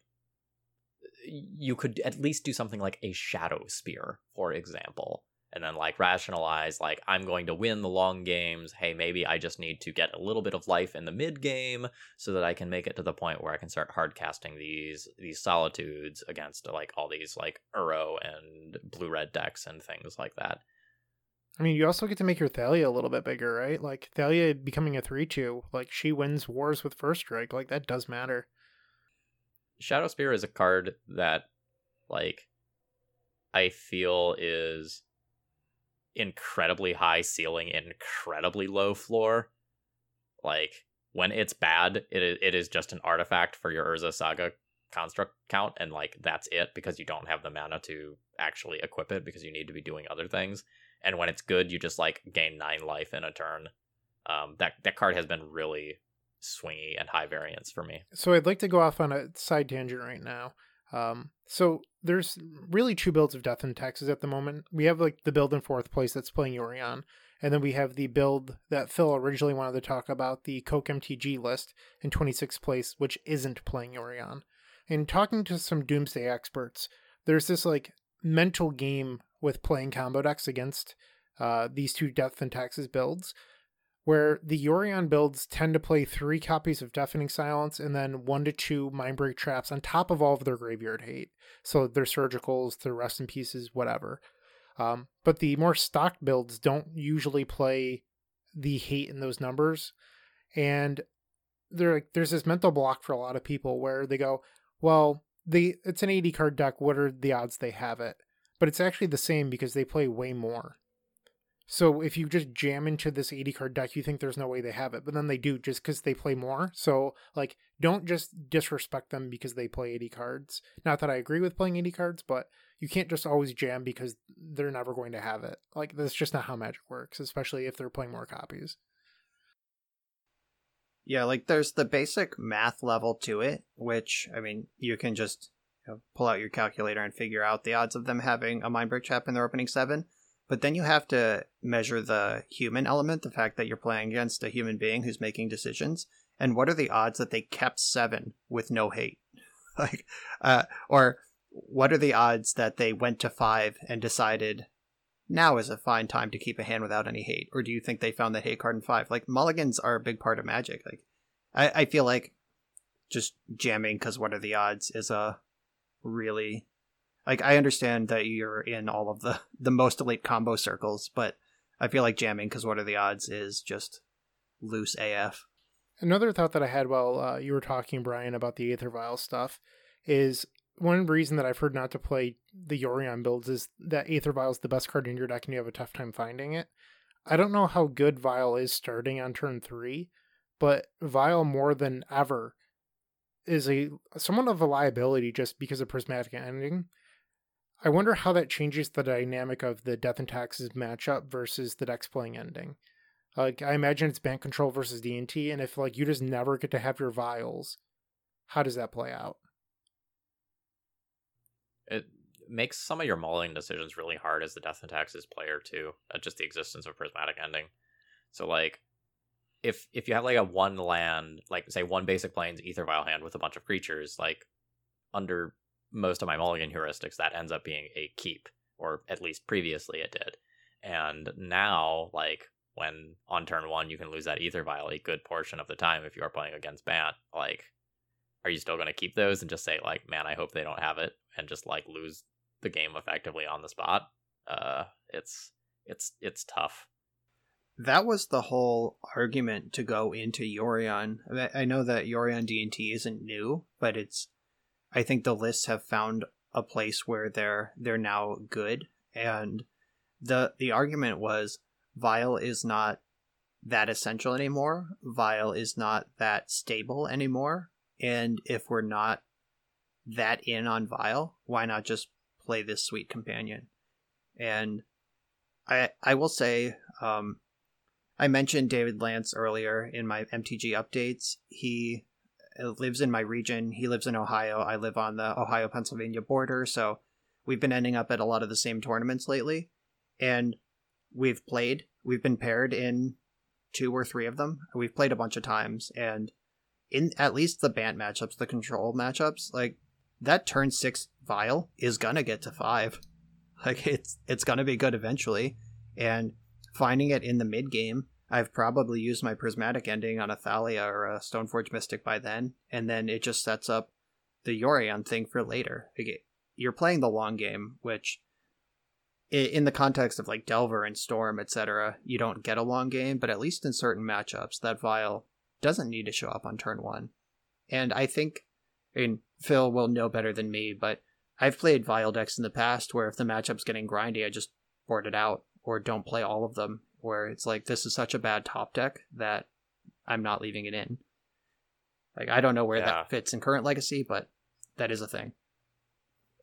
you could at least do something like a Shadowspear, for example, and then like rationalize like I'm going to win the long games. Hey, maybe I just need to get a little bit of life in the mid game so that I can make it to the point where I can start hard casting these these solitudes against like all these like Uro and blue red decks and things like that. I mean, you also get to make your Thalia a little bit bigger, right? Like Thalia becoming a 3 2, like she wins wars with first strike. Like that does matter. Shadowspear is a card that like I feel is incredibly high ceiling, incredibly low floor. Like when it's bad, it is, it is just an artifact for your Urza Saga construct count, and like that's it because you don't have the mana to actually equip it because you need to be doing other things. And when it's good, you just like gain nine life in a turn. Um, that that card has been really swingy and high variance for me. So I'd like to go off on a side tangent right now. Um, so there's really two builds of Death and Taxes at the moment. We have like the build in fourth place that's playing Yorion, and then we have the build that Phil originally wanted to talk about, the Coke MTG list in 26th place, which isn't playing Yorion. And talking to some Doomsday experts, there's this like mental game with playing combo decks against uh, these two Death and Taxes builds where the Yorion builds tend to play three copies of Deafening Silence and then one to two Mindbreak Traps on top of all of their graveyard hate. So their surgicals, their rest in pieces, whatever. Um, but the more stock builds don't usually play the hate in those numbers. And like, there's this mental block for a lot of people where they go, well, they it's an 80 card deck. What are the odds they have it? But it's actually the same because they play way more. So if you just jam into this 80 card deck, you think there's no way they have it, but then they do just because they play more. So like, don't just disrespect them because they play 80 cards. Not that I agree with playing 80 cards, but you can't just always jam because they're never going to have it. Like that's just not how Magic works, especially if they're playing more copies. Yeah, like there's the basic math level to it, which I mean, you can just you know, pull out your calculator and figure out the odds of them having a Mindbreak Trap in their opening seven but then you have to measure the human element, the fact that you're playing against a human being who's making decisions. And what are the odds that they kept seven with no hate? *laughs* like, uh, or what are the odds that they went to five and decided now is a fine time to keep a hand without any hate? Or do you think they found the hate card in five? Like mulligans are a big part of Magic. Like, I, I feel like just jamming because what are the odds is a really like I understand that you're in all of the the most elite combo circles, but I feel like jamming because what are the odds is just loose AF. Another thought that I had while uh, you were talking, Brian, about the Aether Vial stuff is one reason that I've heard not to play the Yorion builds is that Aether Vial is the best card in your deck and you have a tough time finding it. I don't know how good Vial is starting on turn three, but Vial more than ever is a somewhat of a liability just because of prismatic ending. I wonder how that changes the dynamic of the Death and Taxes matchup versus the deck's playing ending. Like I imagine it's Bant control versus D&T, and if like you just never get to have your vials, how does that play out? It makes some of your mulling decisions really hard as the Death and Taxes player too. Uh, just the existence of prismatic ending. So like if if you have like a one land, like say one basic plains Aether Vial hand with a bunch of creatures, like under most of my mulligan heuristics, that ends up being a keep, or at least previously it did. And now, like when on turn one you can lose that Aether Vial a good portion of the time if you are playing against Bant, like are you still going to keep those and just say like, man, I hope they don't have it, and just like lose the game effectively on the spot? Uh, it's it's it's tough. That was the whole argument to go into Yorion. I know that Yorion D and T isn't new, but it's I think the lists have found a place where they're they're now good and the the argument was Vial is not that essential anymore. Vial is not that stable anymore. And if we're not that in on Vial, why not just play this sweet companion? And I I will say, um, I mentioned David Lance earlier in my MTG updates. He Uh, lives in my region. He lives in Ohio. I live on the Ohio Pennsylvania border. So we've been ending up at a lot of the same tournaments lately. And we've played, we've been paired in two or three of them. We've played a bunch of times. And in at least the Bant matchups, the control matchups, like that turn six vial is gonna get to five. *laughs* Like it's it's gonna be good eventually. And finding it in the mid game I've probably used my prismatic ending on a Thalia or a Stoneforge Mystic by then, and then it just sets up the Yorion thing for later. You're playing the long game, which in the context of like Delver and Storm, etc., you don't get a long game, but at least in certain matchups, that Vial doesn't need to show up on turn one. And I think, mean, Phil will know better than me, but I've played Vial decks in the past where if the matchup's getting grindy, I just board it out or don't play all of them. Where it's like this is such a bad top deck that I'm not leaving it in. Like I don't know where Yeah. that fits in current legacy, but that is a thing.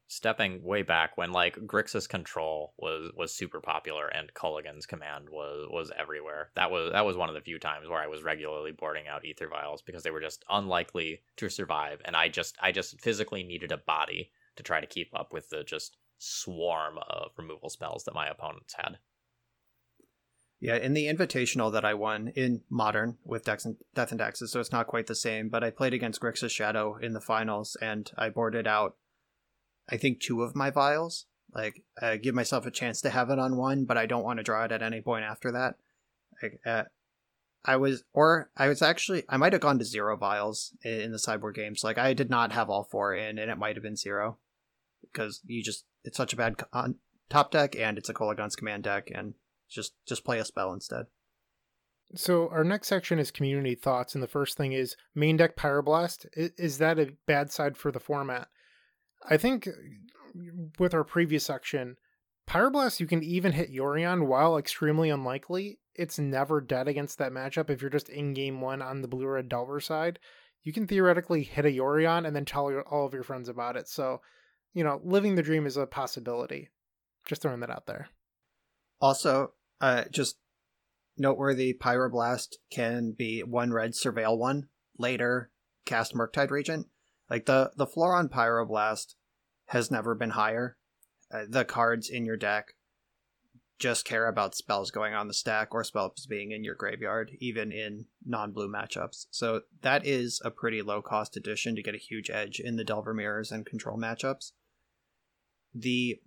stepping way back when like Grixis control was was super popular and Kolaghan's command was was everywhere. That was that was one of the few times where I was regularly boarding out aether vials because they were just unlikely to survive and I just I just physically needed a body to try to keep up with the just swarm of removal spells that my opponents had. Yeah, in the invitational that I won in modern with Dex and Death and Taxes, so it's not quite the same, but I played against Grixis Shadow in the finals and I boarded out I think two of my vials. Like uh, give myself a chance to have it on one, but I don't want to draw it at any point after that. Like, uh, I was, or I was actually, I might have gone to zero vials in, in the cyborg games. Like I did not have all four in, and it might have been zero because you just it's such a bad co- on top deck, and it's a Kolaghan's command deck, and just just play a spell instead. So our next section is community thoughts, and the first thing is main deck Pyroblast. Is that a bad side for the format? I think with our previous section, Pyroblast you can even hit Yorion while extremely unlikely. It's never dead against that matchup. If you're just in game one on the blue red Delver side, you can theoretically hit a Yorion and then tell all of your friends about it. So, you know, living the dream is a possibility. Just throwing that out there. Also, uh, just noteworthy, Pyroblast can be one red surveil one later cast Murktide Regent. Like the the floor on Pyroblast has never been higher. Uh, the cards in your deck just care about spells going on the stack or spells being in your graveyard, even in non-blue matchups. So that is a pretty low cost addition to get a huge edge in the Delver Mirrors and control matchups. The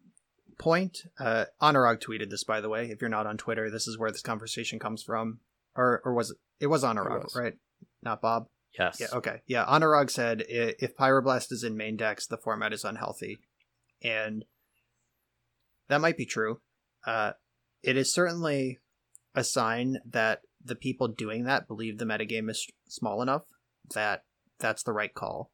point, uh, Anurag tweeted this by the way. If you're not on Twitter, this is where this conversation comes from, or or was it? It was was. right? Not Bob. Yes. Yeah, okay. Yeah, Anurag said if Pyroblast is in main decks, the format is unhealthy. And that might be true. Uh, it is certainly a sign that the people doing that believe the metagame is small enough that that's the right call.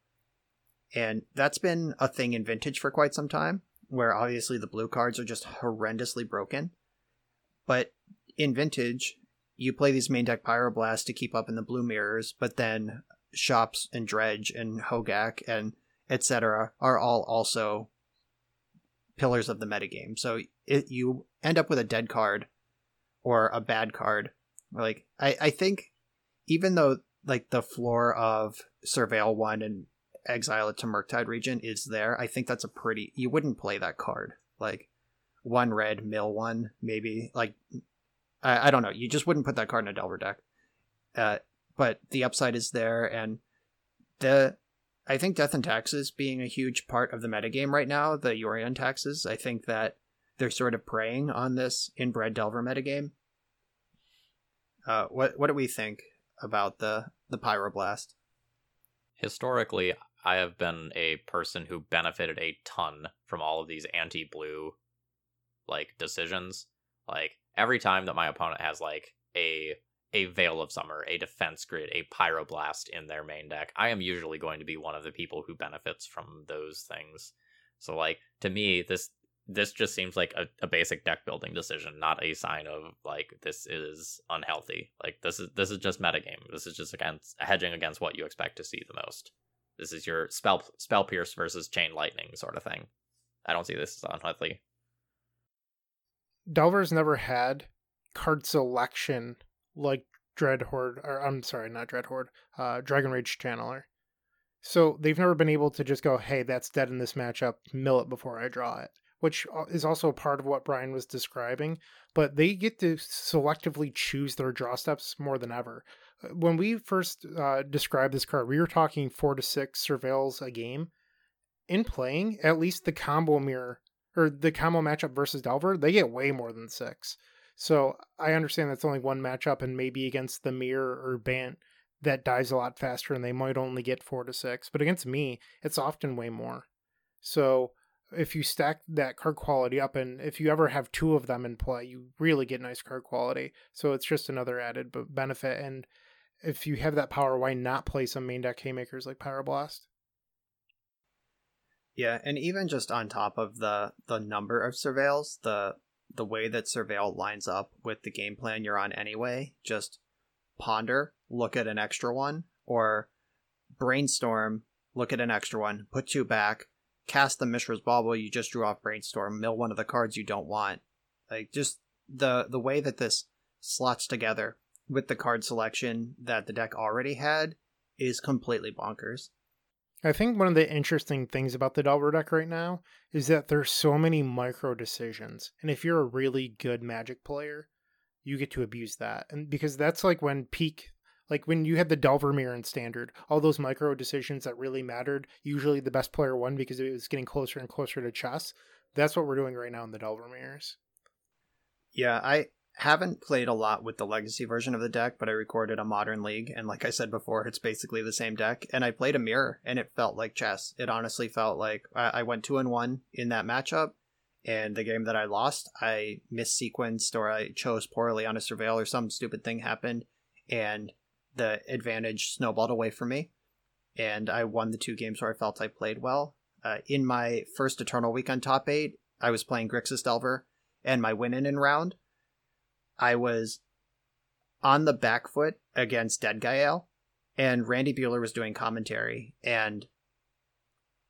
And that's been a thing in Vintage for quite some time, where obviously the blue cards are just horrendously broken. But in Vintage, you play these main deck Pyroblast to keep up in the blue mirrors, but then Shops and Dredge and Hogaak and etc. are all also pillars of the metagame. So it, you end up with a dead card or a bad card. Like I, I think even though like the floor of Surveil one and exile it to Murktide Regent is there, I think that's a pretty you wouldn't play that card. Like one red, mill one, maybe like I, I don't know. You just wouldn't put that card in a Delver deck. Uh, but the upside is there, and the I think Death and Taxes being a huge part of the metagame right now, the Yorion taxes, I think that they're sort of preying on this inbred Delver metagame. Uh, what what do we think about the the Pyroblast? historically i have been a person who benefited a ton from all of these anti-blue like decisions. Like every time that my opponent has like a a veil of summer a defense grid a pyroblast in their main deck i am usually going to be one of the people who benefits from those things. So like to me this this just seems like a, a basic deck building decision not a sign of like this is unhealthy. Like this is this is just metagame. This is just against hedging against what you expect to see the most this is your spell spell pierce versus chain lightning sort of thing i don't see this as unhealthy Delver's never had card selection like Dread Horde, or I'm sorry, not Dread Horde, uh, Dragon Rage Channeler. So they've never been able to just go, hey, that's dead in this matchup, mill it before I draw it, which uh, is also a part of what Brian was describing. But they get to selectively choose their draw steps more than ever. When we first uh, described this card, we were talking four to six surveils a game. In playing, at least the combo mirror or the combo matchup versus Delver, they get way more than six. So I understand that's only one matchup, and maybe against the Mirror or Bant, that dies a lot faster, and they might only get four to six. But against me, it's often way more. So if you stack that card quality up, and if you ever have two of them in play, you really get nice card quality. So it's just another added benefit. And if you have that power, why not play some main deck haymakers like Pyroblast? Yeah, and even just on top of the the number of surveils, the the way that surveil lines up with the game plan you're on anyway, just ponder, look at an extra one, or brainstorm, look at an extra one, put two back, cast the Mishra's Bauble you just drew off brainstorm, mill one of the cards you don't want. Like just the the way that this slots together with the card selection that the deck already had is completely bonkers. I think one of the interesting things about the Delver deck right now is that there's so many micro decisions. And if you're a really good magic player, you get to abuse that. And because that's like when peak like when you had the Delver mirror in standard, all those micro decisions that really mattered, usually the best player won because it was getting closer and closer to chess. That's what we're doing right now in the Delver mirrors. Yeah, I haven't played a lot with the legacy version of the deck, but I recorded a modern league, and like I said before, it's basically the same deck. And I played a mirror, and it felt like chess. It honestly felt like I, went two and one in that matchup, and the game that I lost, I missequenced or I chose poorly on a surveil or some stupid thing happened, and the advantage snowballed away from me, and I won the two games where I felt I played well. Uh, in my first Eternal Week on top eight, I was playing Grixis Delver, and my win in round I was on the back foot against Deadguy Ale, and Randy Buehler was doing commentary, and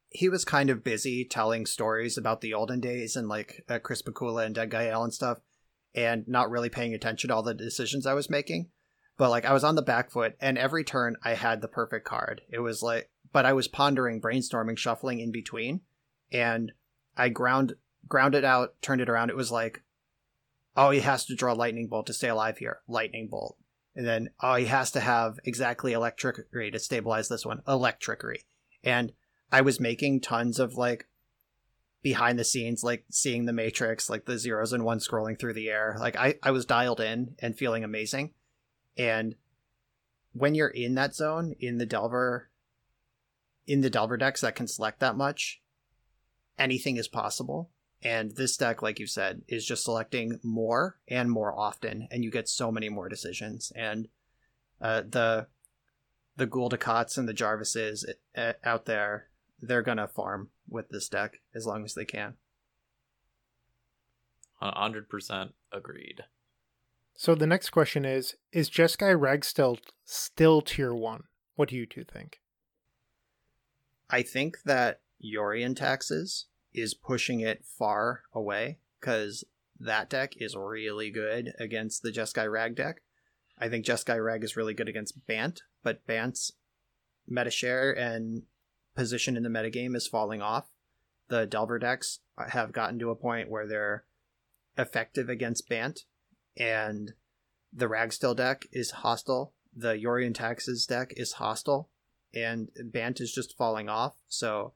he was kind of busy telling stories about the olden days and like uh, Chris Pikula and Deadguy Ale and stuff, and not really paying attention to all the decisions I was making. But like I was on the back foot, and every turn I had the perfect card. It was like, but I was pondering, brainstorming, shuffling in between, and I ground grounded out, turned it around. It was like oh, he has to draw lightning bolt to stay alive here. Lightning bolt. And then, oh, he has to have exactly electricity to stabilize this one. Electricity. And I was making tons of like behind the scenes, like seeing the matrix, like the zeros and ones scrolling through the air. Like I, I was dialed in and feeling amazing. And when you're in that zone in the Delver, in the Delver decks that can select that much, anything is possible. And this deck, like you said, is just selecting more and more often, and you get so many more decisions. And uh, the the Gul and the Jarvises uh, out there, they're gonna farm with this deck as long as they can. Hundred percent agreed. So the next question is: Is Jeskai Reg still still tier one? What do you two think? I think that Yorion taxes is pushing it far away because that deck is really good against the Jeskai Rag deck. I think Jeskai Rag is really good against Bant, but Bant's meta share and position in the metagame is falling off. The Delver decks have gotten to a point where they're effective against Bant, and the Ragstill deck is hostile. The Yorion Taxes deck is hostile, and Bant is just falling off. So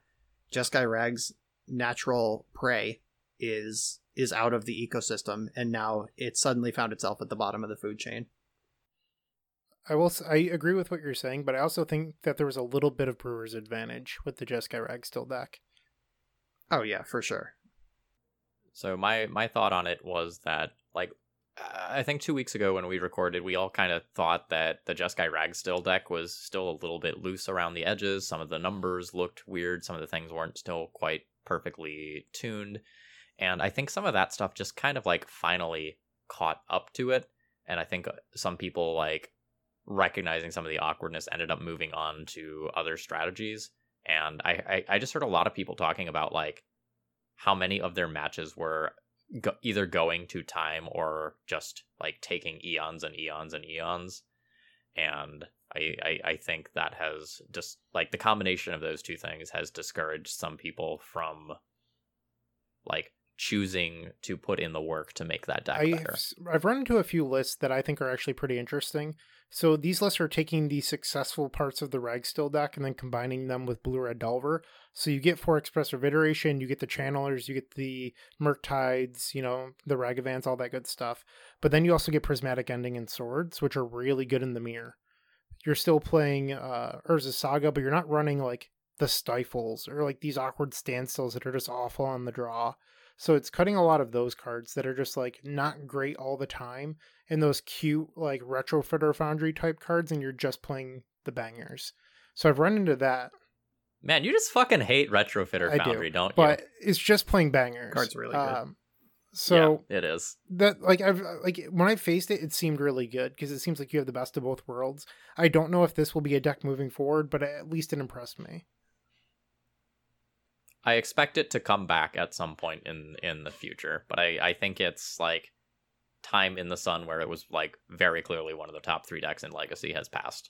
Jeskai Rag's natural prey is is out of the ecosystem and now it suddenly found itself at the bottom of the food chain. I will I agree with what you're saying, but I also think that there was a little bit of brewer's advantage with the Jeskai Ragstill deck. Oh yeah, for sure. So my my thought on it was that like I think two weeks ago when we recorded, we all kind of thought that the Jeskai Ragstill deck was still a little bit loose around the edges. Some of the numbers looked weird. Some of the things weren't still quite perfectly tuned. And I think some of that stuff just kind of like finally caught up to it. And I think uh, some people like recognizing some of the awkwardness ended up moving on to other strategies. And I, I, I just heard a lot of people talking about like how many of their matches were go- either going to time or just like taking eons and eons and eons. And I, I, I think that has just like the combination of those two things has discouraged some people from like choosing to put in the work to make that deck I've, better. I've run into a few lists that I think are actually pretty interesting. So these lists are taking the successful parts of the Ragstill deck and then combining them with Blue Red Delver. So you get four Expressive Iteration, you get the Channelers, you get the Murktides, you know, the Ragavans, all that good stuff. But then you also get Prismatic Ending and Swords, which are really good in the mirror you're still playing uh Urza Saga, but you're not running like the stifles or like these awkward standstills that are just awful on the draw. So it's cutting a lot of those cards that are just like not great all the time and those cute like retrofitter foundry type cards and you're just playing the bangers. So I've run into that. Man, you just fucking hate Retrofitter I Foundry, do, not you? but it's just playing bangers. Card's really good. Um, so yeah, it is. that like I've uh, like when I faced it, it seemed really good because it seems like you have the best of both worlds. I don't know if this will be a deck moving forward, but at least it impressed me. I expect it to come back at some point in in the future, but I I think it's like time in the sun where it was like very clearly one of the top three decks in Legacy has passed.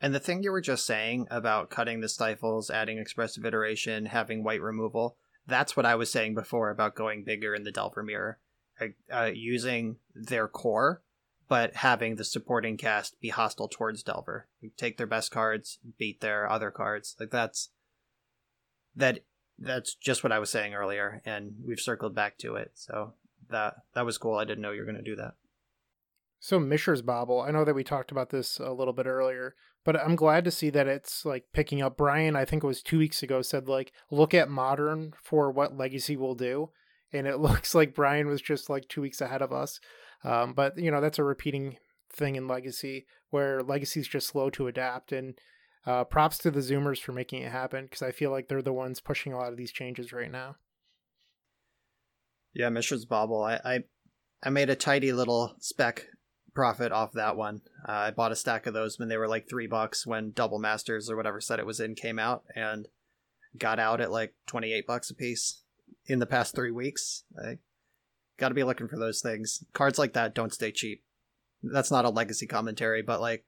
And the thing you were just saying about cutting the stifles, adding expressive iteration, having white removal, that's what I was saying before about going bigger in the Delver Mirror. Uh, uh, using their core, but having the supporting cast be hostile towards Delver. Take their best cards, beat their other cards. Like that's that that's just what I was saying earlier, and we've circled back to it. So that that was cool. I didn't know you were gonna do that. So Mishra's Bauble, I know that we talked about this a little bit earlier, but I'm glad to see that it's like picking up. Brian, I think it was two weeks ago, said like look at modern for what Legacy will do, and it *laughs* looks like Brian was just like two weeks ahead of us. Um, but you know that's a repeating thing in Legacy where Legacy's just slow to adapt, and uh, props to the Zoomers for making it happen because I feel like they're the ones pushing a lot of these changes right now. Yeah, Mishra's Bauble. I, I I made a tidy little spec profit off that one. Uh, I bought a stack of those when they were like three bucks when Double Masters or whatever set it was in came out, and got out at like twenty eight bucks a piece in the past three weeks. I got to be looking for those things. Cards like that don't stay cheap. That's not a legacy commentary, but like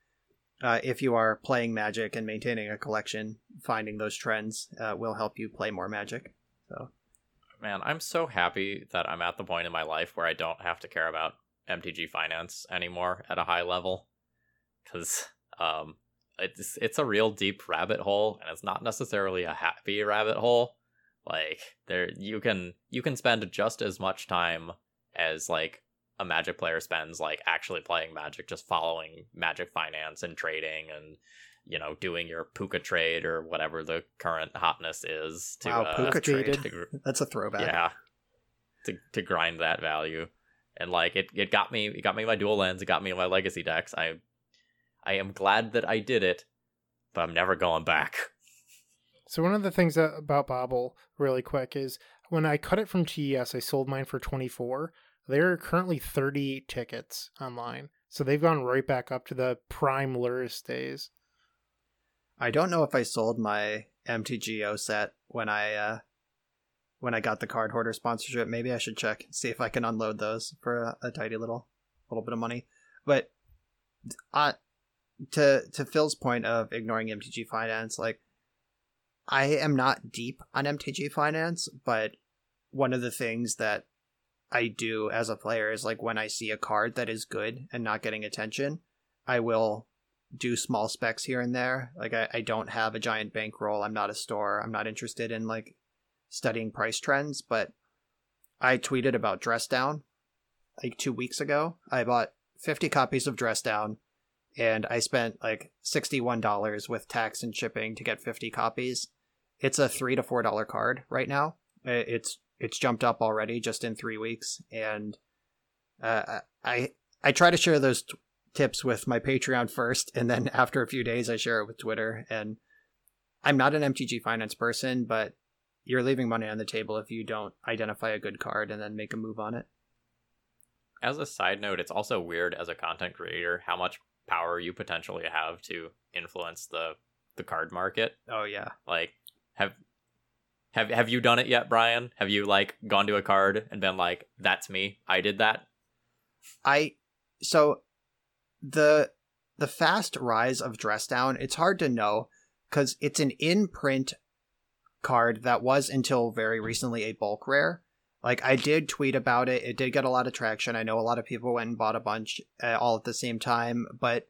uh, if you are playing Magic and maintaining a collection, finding those trends uh, will help you play more Magic. So Man, I'm so happy that I'm at the point in my life where I don't have to care about MTG finance anymore at a high level cuz um it's it's a real deep rabbit hole and it's not necessarily a happy rabbit hole. Like there you can you can spend just as much time as like a magic player spends like actually playing magic just following magic finance and trading and you know doing your PucaTrade or whatever the current hotness is to Wow, uh, PucaTrade. To gr- that's a throwback. yeah to to grind that value and like it it got me it got me my dual lens it got me my legacy decks i i am glad that i did it but i'm never going back *laughs* So one of the things that, about Bauble, really quick, is when I cut it from TES, I sold mine for 24. There are currently 30 tickets online. So they've gone right back up to the prime Lurrus days. I don't know if I sold my MTGO set when I uh when I got the Cardhoarder sponsorship. Maybe I should check see if I can unload those for a, a tidy little little bit of money. But uh to to Phil's point of ignoring MTG finance, like I am not deep on MTG finance, but one of the things that I do as a player is like when I see a card that is good and not getting attention, I will do small specs here and there. Like I, I don't have a giant bankroll. I'm not a store. I'm not interested in like studying price trends, but I tweeted about Dress Down like two weeks ago. I bought 50 copies of Dress Down and I spent like $61 with tax and shipping to get 50 copies. It's a three to four dollar card right now. It's it's jumped up already just in three weeks, and uh, I I try to share those t- tips with my Patreon first, and then after a few days, I share it with Twitter. And I'm not an MTG finance person, but you're leaving money on the table if you don't identify a good card and then make a move on it. as a side note it's also weird as a content creator how much power you potentially have to influence the the card market. Oh yeah, like have have have you done it yet brian? Have you like gone to a card and been like that's me. I did that. I so the the fast rise of dress down it's hard to know because it's an in print card that was until very recently a bulk rare. Like i did tweet about it. It did get a lot of traction. I know a lot of people went and bought a bunch uh, all at the same time but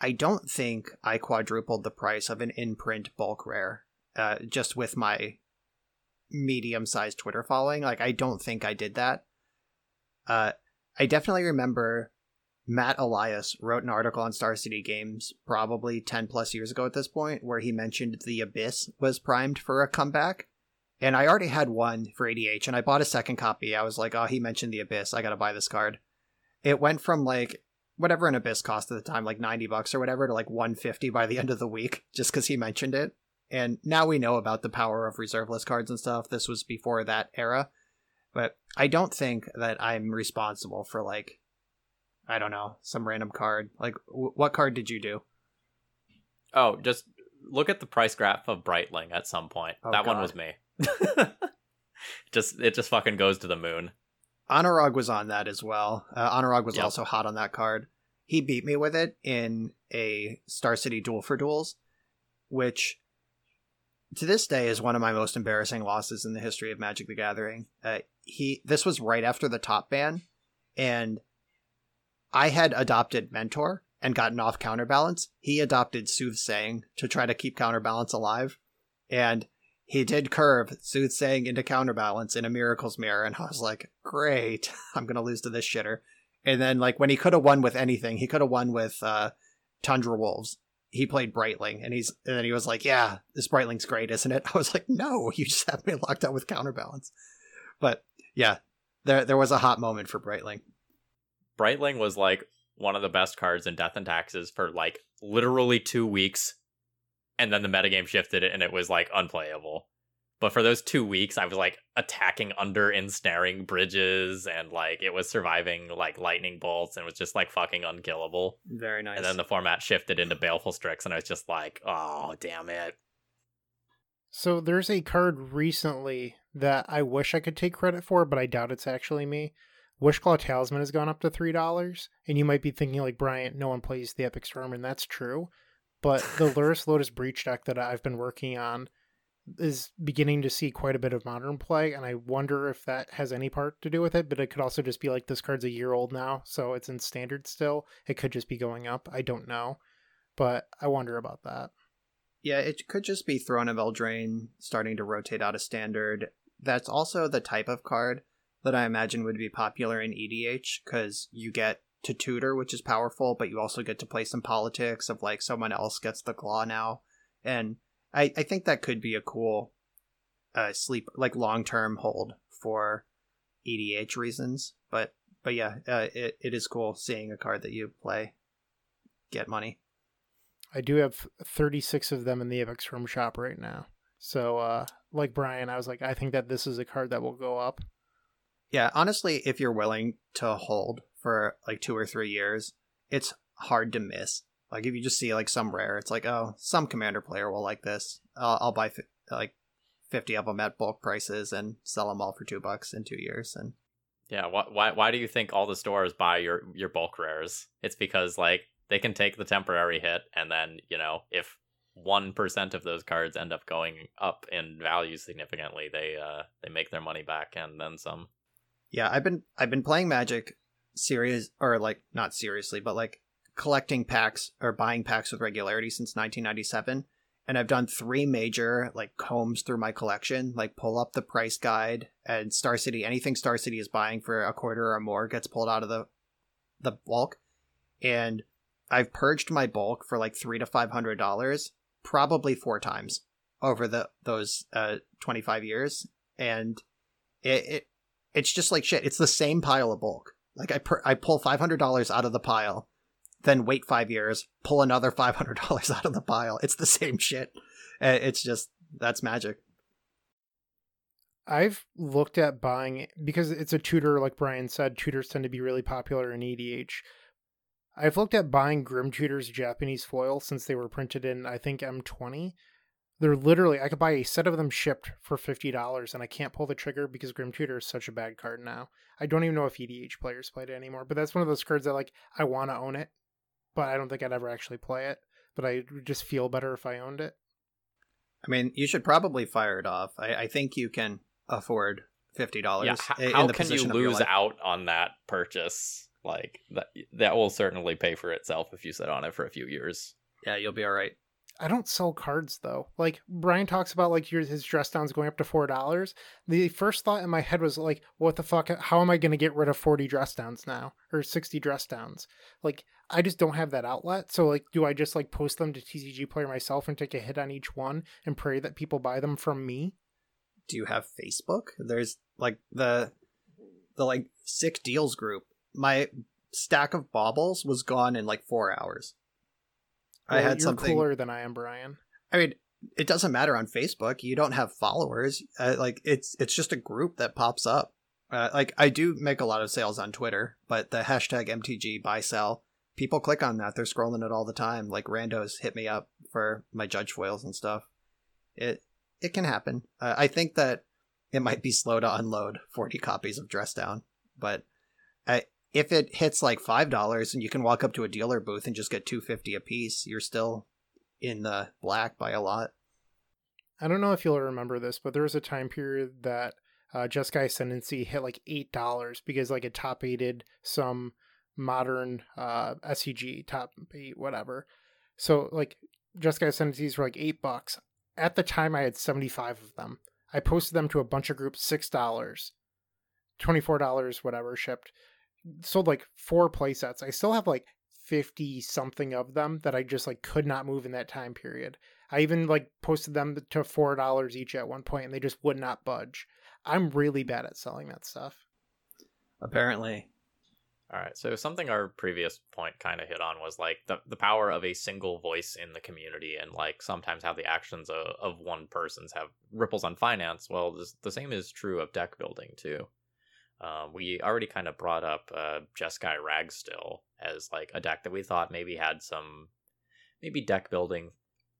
i don't think i quadrupled the price of an in print bulk rare uh, just with my medium sized twitter following. Like i don't think i did that. Uh I definitely remember Matt Elias wrote an article on Star City Games probably 10 plus years ago at this point where he mentioned the Abyss was primed for a comeback. And I already had one for ADH and I bought a second copy. I was like, oh, he mentioned the Abyss. I got to buy this card. It went from like whatever an Abyss cost at the time, like 90 bucks or whatever, to like 150 by the *laughs* end of the week just because he mentioned it. And now we know about the power of reserve list cards and stuff. This was before that era. But I don't think that I'm responsible for like I don't know, some random card. Like w- what card did you do? Oh, just look at the price graph of Brightling at some point. Oh, that one was me. *laughs* just it just fucking goes to the moon. Anurag was on that as well. Uh, Anurag was Yep. also hot on that card. He beat me with it in a Star City Duel for Duels, which to this day is one of my most embarrassing losses in the history of Magic the Gathering. Uh, he this was right after the top ban, and I had adopted Mentor and gotten off counterbalance. He adopted Soothsaying to try to keep counterbalance alive, and he did curve Soothsaying into counterbalance in a Miracle's Mirror, and I was like, great, *laughs* I'm gonna lose to this shitter. And then like when he could have won with anything, he could have won with uh, Tundra Wolves. He played Brightling, and he's and then he was like, "Yeah, this Brightling's great, isn't it?" *laughs* I was like, "No, you just have me locked out with counterbalance." But yeah, there there was a hot moment for Brightling. Brightling was like one of the best cards in Death and Taxes for like literally two weeks, and then the metagame shifted it and it was like unplayable. But for those two weeks, I was like attacking under ensnaring bridges and like it was surviving like lightning bolts and it was just like fucking unkillable. Very nice. And then the format shifted into Baleful Strix, and I was just like, oh damn it. So there's a card recently that I wish I could take credit for, but I doubt it's actually me. Wishclaw Talisman has gone up to three dollars, and you might be thinking like Bryant, no one plays the Epic Storm, and that's true. But the *laughs* Lurrus Lotus Breach deck that I've been working on is beginning to see quite a bit of modern play, and I wonder if that has any part to do with it. But it could also just be like this card's a year old now, so it's in standard still. It could just be going up. I don't know, but I wonder about that. Yeah, it could just be Throne of Eldraine starting to rotate out of standard. That's also the type of card that I imagine would be popular in EDH because you get to tutor, which is powerful, but you also get to play some politics of like someone else gets the claw now. And I, I think that could be a cool uh, sleep, like long term hold for EDH reasons. But but yeah, uh, it, it is cool seeing a card that you play get money. I do have 36 of them in the Epic Storm shop right now. So, uh, like Brian, I was like, I think that this is a card that will go up. Yeah, honestly, if you're willing to hold for like two or three years, it's hard to miss. Like if you just see like some rare, it's like, oh, some commander player will like this. I'll, I'll buy like fifty of them at bulk prices and sell them all for two bucks in two years. And Yeah, why why why do you think all the stores buy your your bulk rares? It's because like they can take the temporary hit and then, you know, if 1% of those cards end up going up in value significantly, they uh they make their money back and then some. Yeah, I've been I've been playing Magic serious or like not seriously, but like collecting packs or buying packs with regularity since 1997 and I've done three major like combs through my collection, like pull up the price guide and Star City. Anything Star City is buying for a quarter or more gets pulled out of the the bulk, and I've purged my bulk for like three to five hundred dollars, probably four times over the those uh, twenty five years, and it, it it's just like shit. It's the same pile of bulk. Like I per- I pull five hundred dollars out of the pile, then wait five years, pull another five hundred dollars out of the pile. It's the same shit. Uh, It's just that's magic. I've looked at buying because it's a tutor, like Brian said, tutors tend to be really popular in EDH. I've looked at buying Grim Tutor's Japanese foil since they were printed in, I think, M20. They're literally, I could buy a set of them shipped for $50 and I can't pull the trigger because Grim Tutor is such a bad card now. I don't even know if EDH players play it anymore, but that's one of those cards that, like, I want to own it, but I don't think I'd ever actually play it. But I would just feel better if I owned it. I mean, you should probably fire it off. I, I think you can afford fifty dollars. Yeah, h- how can you lose out on that purchase? Like that that will certainly pay for itself if you sit on it for a few years. Yeah, you'll be all right. I don't sell cards though. Like Brian talks about like your his dress downs going up to four dollars. The first thought in my head was like, what the fuck? How am I going to get rid of forty dress downs now or sixty dress downs? Like I just don't have that outlet. So like, do I just like post them to TCG Player myself and take a hit on each one and pray that people buy them from me? Do you have Facebook? There's like the the like sick deals group. My stack of baubles was gone in like four hours. I Well, had you're something. cooler than I am, Brian. I mean, it doesn't matter on Facebook. You don't have followers. Uh, like it's it's just a group that pops up. Uh, like I do make a lot of sales on Twitter, but the hashtag MTG buy sell, people click on that. They're scrolling it all the time. Like randos hit me up for my judge foils and stuff. It it can happen. Uh, I think that it might be slow to unload 40 copies of Dress Down, but I, if it hits like five dollars and you can walk up to a dealer booth and just get 250 a piece, you're still in the black by a lot. I don't know if you'll remember this, but there was a time period that uh, Jeskai Ascendancy hit like eight dollars because like it top eighted some modern uh, SCG top eight whatever. So like Jeskai Ascendancies were like eight bucks. At the time, I had seventy five of them. I posted them to a bunch of groups, six dollars, twenty four dollars, whatever shipped. Sold like four playsets. I still have like 50 something of them that I just like could not move in that time period. I even like posted them to four dollars each at one point and they just would not budge. I'm really bad at selling that stuff. Apparently. All right. So something our previous point kind of hit on was like the, the power of a single voice in the community and like sometimes how the actions of, of one person's have ripples on finance. Well, this, the same is true of deck building too. Um, we already kind of brought up uh, Jeskai Ragstill as like a deck that we thought maybe had some, maybe deck building,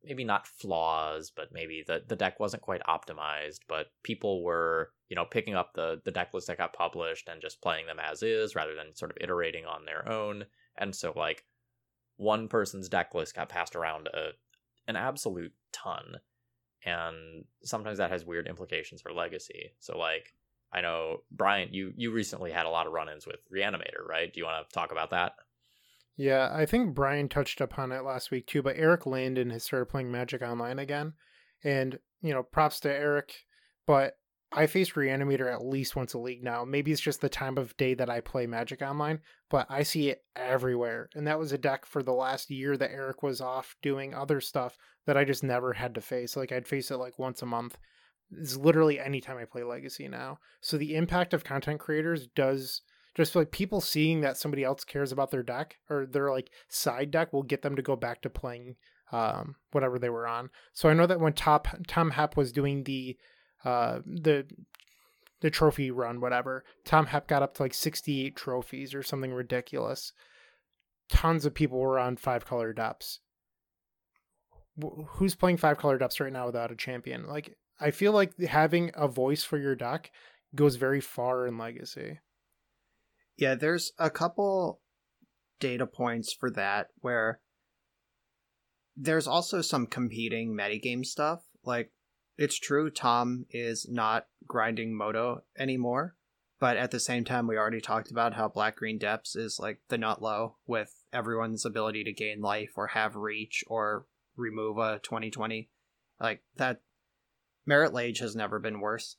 maybe not flaws, but maybe the, the deck wasn't quite optimized. But people were, you know, picking up the the deck list that got published and just playing them as is rather than sort of iterating on their own. And so like one person's deck list got passed around a an absolute ton, and sometimes that has weird implications for legacy. So like I know Brian, you you recently had a lot of run-ins with Reanimator, right? Do you want to talk about that? Yeah, I think Brian touched upon it last week too, but Eric Landon has started playing Magic Online again. And, you know, props to Eric, but I face Reanimator at least once a league now. Maybe it's just the time of day that I play Magic Online, but I see it everywhere. And that was a deck for the last year that Eric was off doing other stuff that I just never had to face. Like I'd face it like once a month is literally anytime I play Legacy now. So the impact of content creators does just like people seeing that somebody else cares about their deck or their like side deck will get them to go back to playing um, whatever they were on. So I know that when Top Tom Hep was doing the uh, the the trophy run, whatever, Tom Hep got up to like 68 trophies or something ridiculous. Tons of people were on five color depths. Who's playing five color depths right now without a champion? Like I feel like having a voice for your deck goes very far in Legacy. Yeah, there's a couple data points for that where there's also some competing metagame stuff. Like, it's true Tom is not grinding Moto anymore, but at the same time, we already talked about how Black Green Depths is like the nut low with everyone's ability to gain life or have reach or remove a 2020. Like, that Marit Lage has never been worse,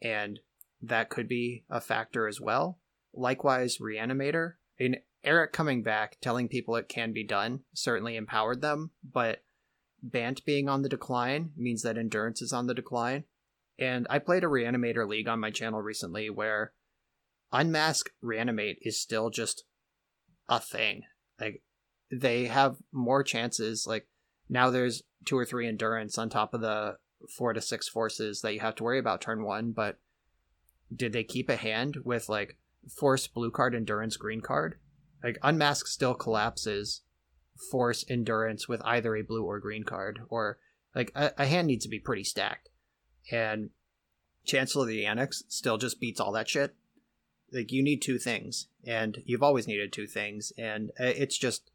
and that could be a factor as well. Likewise, Reanimator. and Eric coming back, telling people it can be done, certainly empowered them, but Bant being on the decline means that endurance is on the decline. And I played a Reanimator League on my channel recently where Unmask Reanimate is still just a thing. Like, they have more chances. Like, now there's two or three endurance on top of the four to six forces that you have to worry about turn one, but did they keep a hand with like force blue card endurance green card? Like unmask still collapses force endurance with either a blue or green card, or like a, a hand needs to be pretty stacked. And Chancellor of the Annex still just beats all that shit. Like you need two things, and you've always needed two things, and uh, it's just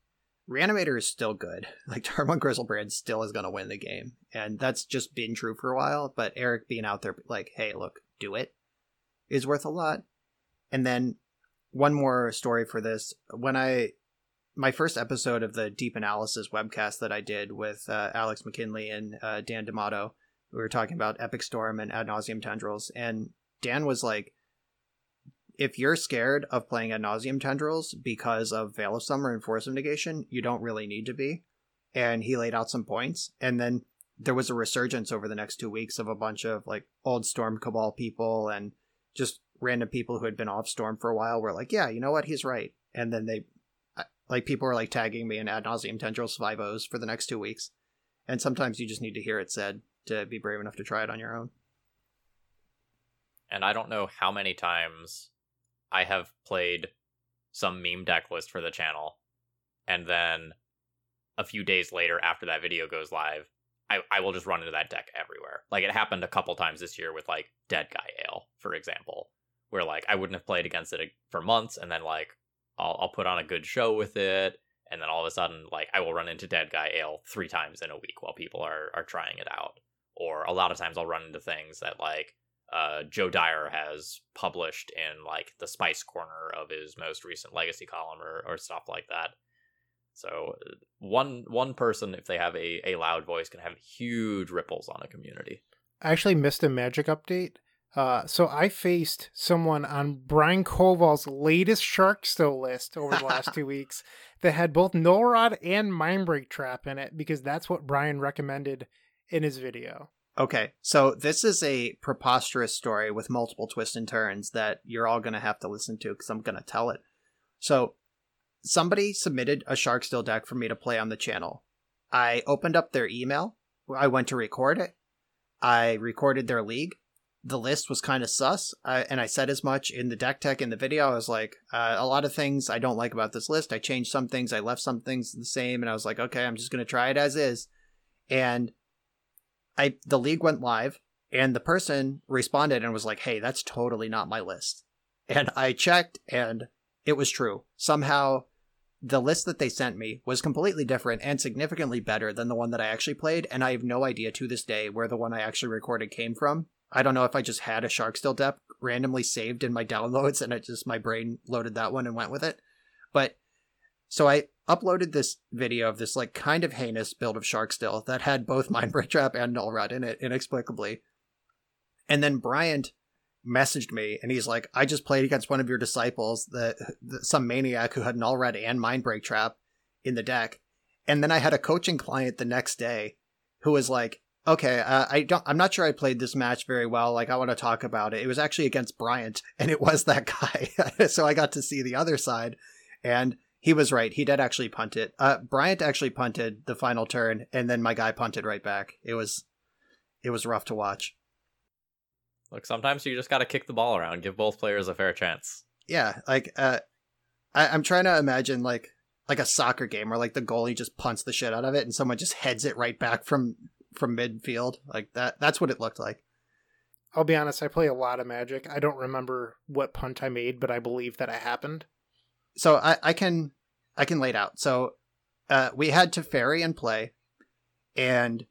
Reanimator is still good. *laughs* Like Darmon Griselbrand still is going to win the game, and that's just been true for a while. But Eric being out there, like, "Hey, look, do it, is worth a lot. And then one more story for this: when I my first episode of the deep analysis webcast that I did with uh, Alex McKinley and uh, Dan D'Amato, we were talking about Epic Storm and Ad nauseam Tendrils, and Dan was like, if you're scared of playing ad nauseam tendrils because of Veil of Summer and Force of Negation, you don't really need to be. And he laid out some points, and then there was a resurgence over the next two weeks of a bunch of like old Storm Cabal people and just random people who had been off Storm for a while were like, yeah, you know what, he's right. And then they, like, people were like tagging me in ad nauseam tendrils five O's for the next two weeks. and sometimes you just need to hear it said to be brave enough to try it on your own. And I don't know how many times I have played some meme deck list for the channel, and then a few days later, after that video goes live, I, I will just run into that deck everywhere. Like it happened a couple times this year with like Deadguy Ale, for example, where like I wouldn't have played against it uh, for months, and then like I'll I'll put on a good show with it, and then all of a sudden like I will run into Deadguy Ale three times in a week while people are are trying it out. Or a lot of times I'll run into things that like uh, Joe Dyer has published in like the Spice Corner of his most recent Legacy column or, or stuff like that. So one one person, if they have a, a loud voice, can have huge ripples on a community. I actually missed a magic update. Uh, so I faced someone on Brian Koval's latest Shark Still list over the last two *laughs* weeks that had both Null Rod and Mindbreak Trap in it because that's what Brian recommended in his video. Okay, so this is a preposterous story with multiple twists and turns that you're all going to have to listen to because I'm going to tell it. So, somebody submitted a Shark Still deck for me to play on the channel. I opened up their email. I went to record it. I recorded their league. The list was kind of sus, and I said as much in the deck tech in the video. I was like, uh, a lot of things I don't like about this list. I changed some things, I left some things the same, and I was like, okay, I'm just going to try it as is. And I the league went live and the person responded and was like, "Hey, that's totally not my list." And I checked and it was true. Somehow the list that they sent me was completely different and significantly better than the one that I actually played, and I have no idea to this day where the one I actually recorded came from. I don't know if I just had a Shark Still deck randomly saved in my *laughs* downloads and it just my brain loaded that one and went with it. But so I uploaded this video of this like kind of heinous build of Shark Still that had both *laughs* Mindbreak Trap and Null Rod in it inexplicably. And then Bryant messaged me and he's like, I just played against one of your disciples, the, the some maniac who had Null Rod and Mindbreak Trap in the deck. And then I had a coaching client the next day who was like, okay, uh, I don't, I'm not sure I played this match very well. Like, I want to talk about it. It was actually against Bryant, *laughs* and it was that guy. *laughs* so I got to see the other side, and he was right. He did actually punt it. Uh, Bryant actually punted the final turn, and then my guy punted right back. It was, it was rough to watch. Look, sometimes you just got to kick the ball around, give both players a fair chance. Yeah, like uh, I, I'm trying to imagine like like a soccer game where like the goalie just punts the shit out of it, and someone just heads it right back from from midfield. Like that. That's what it looked like. I'll be honest, I play a lot of Magic. I don't remember what punt I made, but I believe that it happened. So I, I can I can lay it out. So uh, we had Teferi and play, and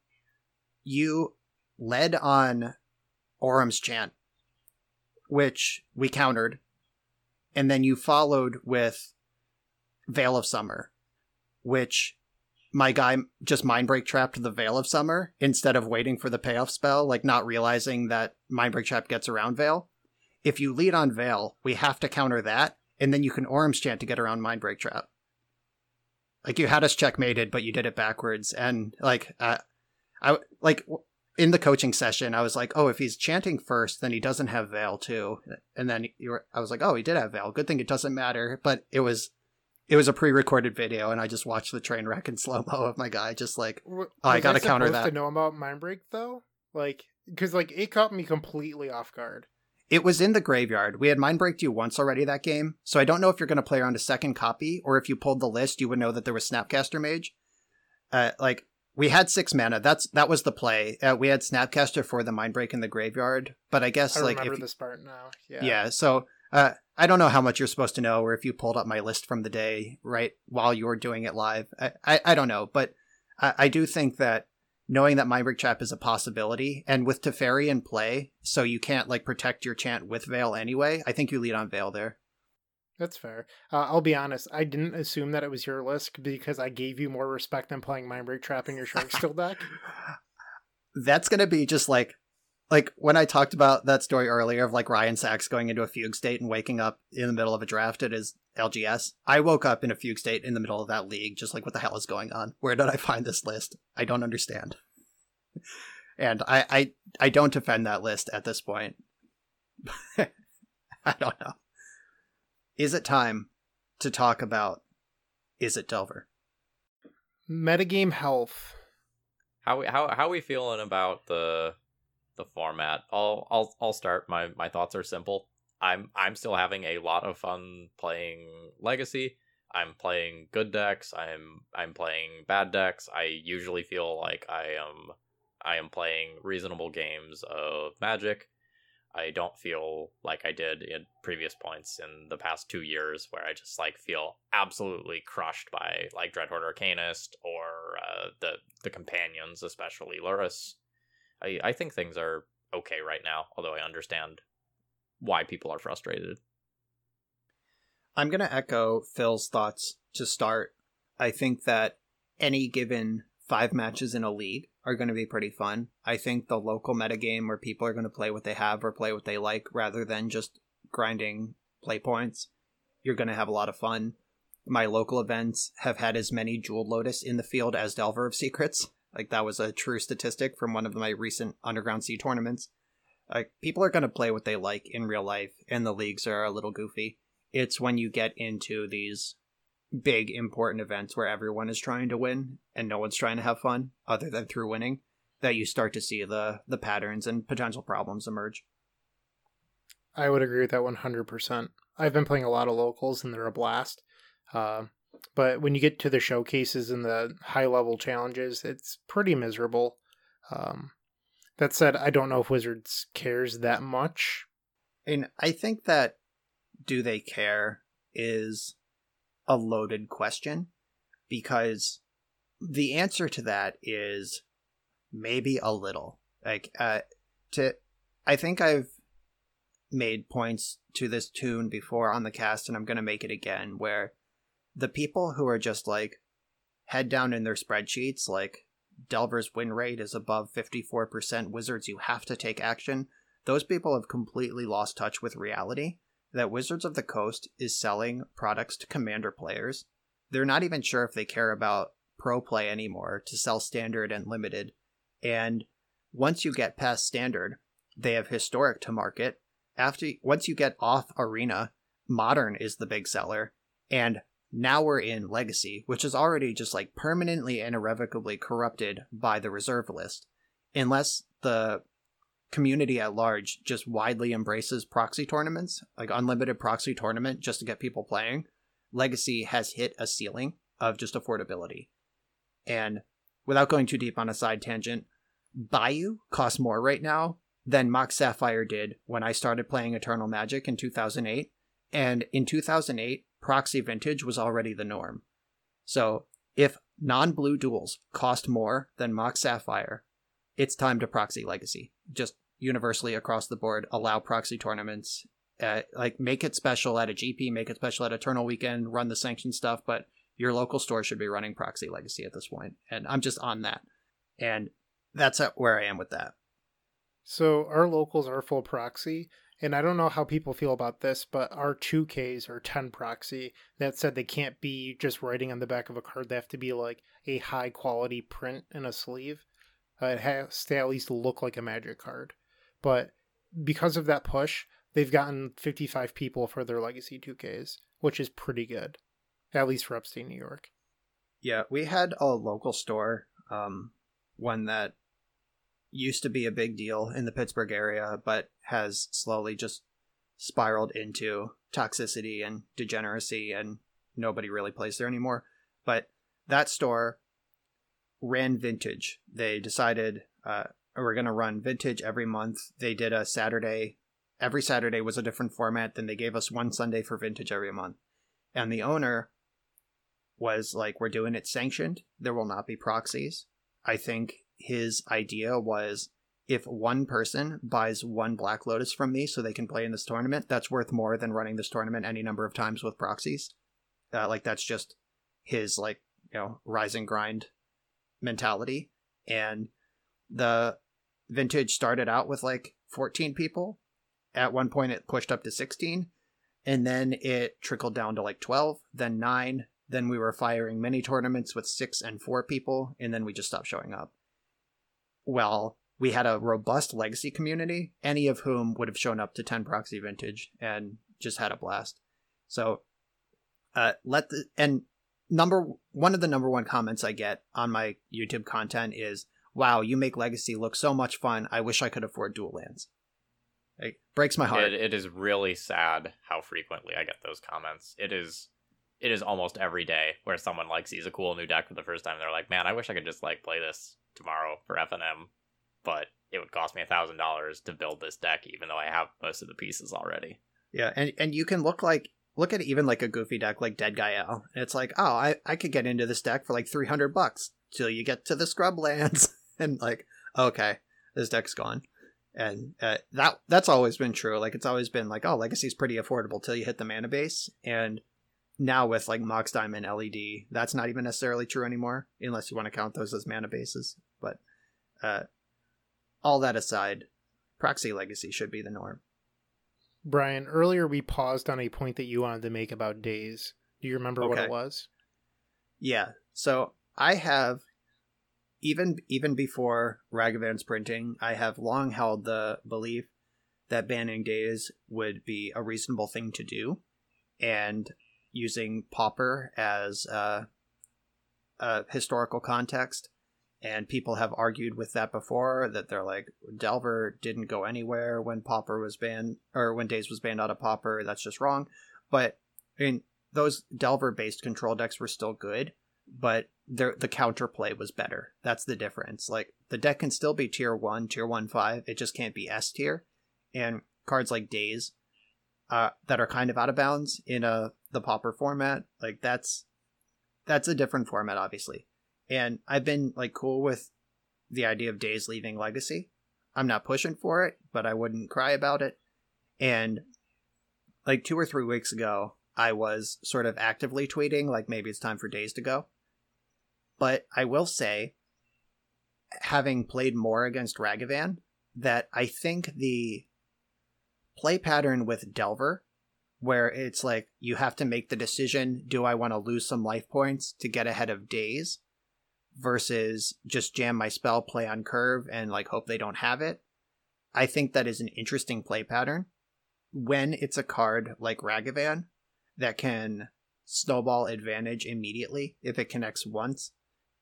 you led on Orim's chant, which we countered, and then you followed with Veil of Summer, which my guy just Mindbreak trapped the Veil of Summer instead of waiting for the payoff spell, like not realizing that mind break Trap gets around Veil. If you lead on Veil, we have to counter that, and then you can Orim's chant to get around Mind Break Trap. Like you had us checkmated but you did it backwards and like uh, i like in the coaching session i was like oh if he's chanting first then he doesn't have veil too. And then you were i was like oh he did have veil. Good thing it doesn't matter. But it was it was a pre-recorded video and i just watched the train wreck in *laughs* slow-mo of my guy just like oh, i gotta counter that to know about Mind Break though? Like because like it caught me completely off guard it was in the graveyard. We had mind breaked you once already that game, so I don't know if you're going to play around a second copy or if you pulled the list, you would know that there was Snapcaster Mage. Uh, like we had six mana. That's that was the play. Uh, we had Snapcaster for the mind break in the graveyard, but I guess I like remember if, this part now. Yeah. Yeah. So uh, I don't know how much you're supposed to know, or if you pulled up my list from the day right while you were doing it live. I I, I don't know, but I, I do think that knowing that Mindbreak Trap is a possibility, and with Teferi in play, so you can't like protect your chant with Veil anyway. I think you lead on Veil there. That's fair. Uh, I'll be honest. I didn't assume that it was your list because I gave you more respect than playing Mindbreak Trap in your Shark Still deck. *laughs* That's gonna be just like, like when I talked about that story earlier of like Ryan Saxe going into a fugue state and waking up in the middle of a draft at his LGS. I woke up in a fugue state in the middle of that league, just like what the hell is going on? Where did I find this list? I don't understand. *laughs* and I, I I don't defend that list at this point. *laughs* I don't know. Is it time to talk about Is it Delver? Metagame health How we how how we feeling about the the format? I'll I'll I'll start. My my thoughts are simple. I'm I'm still having a lot of fun playing Legacy. I'm playing good decks. I'm I'm playing bad decks. I usually feel like I am I am playing reasonable games of Magic. I don't feel like I did in previous points in the past two years, where I just like feel absolutely crushed by like Dreadhorde Arcanist or uh, the the companions, especially Lurrus. I I think things are okay right now, although I understand why people are frustrated. I'm going to echo Phil's thoughts to start. I think that any given five matches in a league are going to be pretty fun. I think the local metagame where people are going to play what they have or play what they like rather than just grinding play points, you're going to have a lot of fun. My local events have had as many Jeweled Lotus in the field as Delver of Secrets. Like that was a true statistic from one of my recent Underground Sea tournaments. Like people are going to play what they like in real life, and the leagues are a little goofy. It's when you get into these big important events where everyone is trying to win and no one's trying to have fun other than through winning that you start to see the the patterns and potential problems emerge. I would agree with that 100%. I've been playing a lot of locals and they're a blast. Uh, but when you get to the showcases and the high level challenges, it's pretty miserable. Um, that said, I don't know if Wizards cares that much. And I think that do they care is a loaded question because the answer to that is maybe a little. Like uh to I think I've made points to this tune before on the cast and I'm going to make it again where the people who are just like head down in their spreadsheets like Delver's win rate is above 54%, Wizards you have to take action. Those people have completely lost touch with reality that Wizards of the Coast is selling products to Commander players. They're not even sure if they care about pro play anymore to sell standard and limited. And once you get past standard, they have historic to market. After once you get off arena, modern is the big seller. And now we're in legacy, which is already just like permanently and irrevocably corrupted by the reserve list. Unless the community at large just widely embraces proxy tournaments, like unlimited proxy tournament just to get people playing, Legacy has hit a ceiling of just affordability. And without going too deep on a side tangent, Bayou costs more right now than Mox Sapphire did when I started playing Eternal Magic in 2008. And in 2008, proxy vintage was already the norm. So if non blue duels cost more than Mox Sapphire, it's time to proxy Legacy. Just universally across the board allow proxy tournaments uh, like make it special at a gp make it special at eternal weekend run the sanction stuff but your local store should be running proxy legacy at this point and i'm just on that and that's where i am with that so our locals are full proxy and i don't know how people feel about this but our 2ks are 10 proxy that said they can't be just writing on the back of a card. They have to be like a high quality print in a sleeve. Uh, it has to at least look like a magic card. But because of that push, they've gotten 55 people for their legacy 2Ks, which is pretty good, at least for upstate New York. Yeah, we had a local store, um, one that used to be a big deal in the Pittsburgh area, but has slowly just spiraled into toxicity and degeneracy, and nobody really plays there anymore. But that store ran vintage. They decided uh, we're going to run vintage every month. They did a Saturday. Every Saturday was a different format. Then they gave us one Sunday for vintage every month. And the owner was like, we're doing it sanctioned. There will not be proxies. I think his idea was if one person buys one Black Lotus from me so they can play in this tournament, that's worth more than running this tournament any number of times with proxies. Uh, like that's just his like you know rise and grind mentality. And the Vintage started out with like 14 people. At one point, it pushed up to 16, and then it trickled down to like 12, then 9. Then we were firing mini tournaments with 6 and 4 people, and then we just stopped showing up. Well, we had a robust legacy community, any of whom would have shown up to 10 proxy vintage and just had a blast. So, uh, let the, and number one of the number one comments I get on my YouTube content is, wow, you make Legacy look so much fun. I wish I could afford dual lands. It breaks my heart. It, it is really sad how frequently I get those comments. It is it is almost every day where someone like sees a cool new deck for the first time. And they're like, "Man, I wish I could just like play this tomorrow for FNM, but it would cost me a thousand dollars to build this deck, even though I have most of the pieces already." Yeah, and and you can look like look at even like a goofy deck like Deadguy. And it's like, oh, I I could get into this deck for like three hundred bucks till you get to the scrub lands, *laughs* and like, okay, this deck's gone. And uh, that that's always been true. Like it's always been like, oh, Legacy's pretty affordable till you hit the mana base. And now with like Mox Diamond LED, that's not even necessarily true anymore, unless you want to count those as mana bases. But uh, all that aside, Proxy Legacy should be the norm. Brian, earlier we paused on a point that you wanted to make about Daze. Do you remember what it was? Yeah. So I have even even before Ragavan's printing, I have long held the belief that banning Daze would be a reasonable thing to do, and using Pauper as a, a historical context. And people have argued with that before that they're like Delver didn't go anywhere when Pauper was banned or when Daze was banned out of Pauper. That's just wrong. But I mean, those Delver based control decks were still good, but the the counterplay was better. That's the difference. Like the deck can still be tier one, tier one five. It just can't be S tier. And cards like Daze, uh, that are kind of out of bounds in a the Pauper format, like that's that's a different format, obviously. And I've been like cool with the idea of Daze leaving Legacy. I'm not pushing for it, but I wouldn't cry about it. And like two or three weeks ago, I was sort of actively tweeting, like maybe it's time for Daze to go. But I will say, having played more against Ragavan, that I think the play pattern with Delver, where it's like you have to make the decision do I want to lose some life points to get ahead of Daze versus just jam my spell, play on curve, and like hope they don't have it. I think that is an interesting play pattern when it's a card like Ragavan that can snowball advantage immediately if it connects once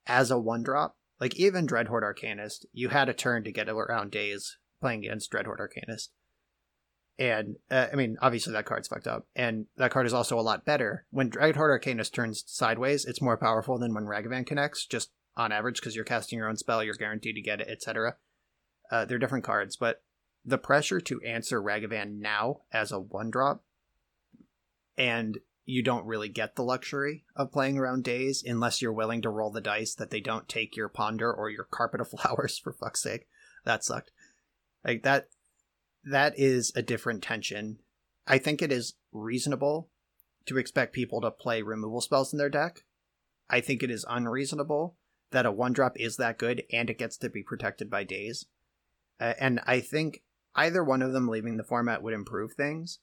as a one drop. Like even Dreadhorde Arcanist, you had a turn to get around Daze playing against Dreadhorde Arcanist. And uh, I mean, obviously that card's fucked up, and that card is also a lot better. When Dreadhorde Arcanist turns sideways, it's more powerful than when Ragavan connects, just on average, because you're casting your own spell, you're guaranteed to get it, etc. Uh, they're different cards, but the pressure to answer Ragavan now as a one drop, and you don't really get the luxury of playing around Daze unless you're willing to roll the dice that they don't take your ponder or your carpet of *laughs* flowers for fuck's sake. That sucked. Like that that is a different tension. I think it is reasonable to expect people to play removal spells in their deck. I think it is unreasonable that a one drop is that good and it gets to be protected by Daze. Uh, and I think either one of them leaving the format would improve things.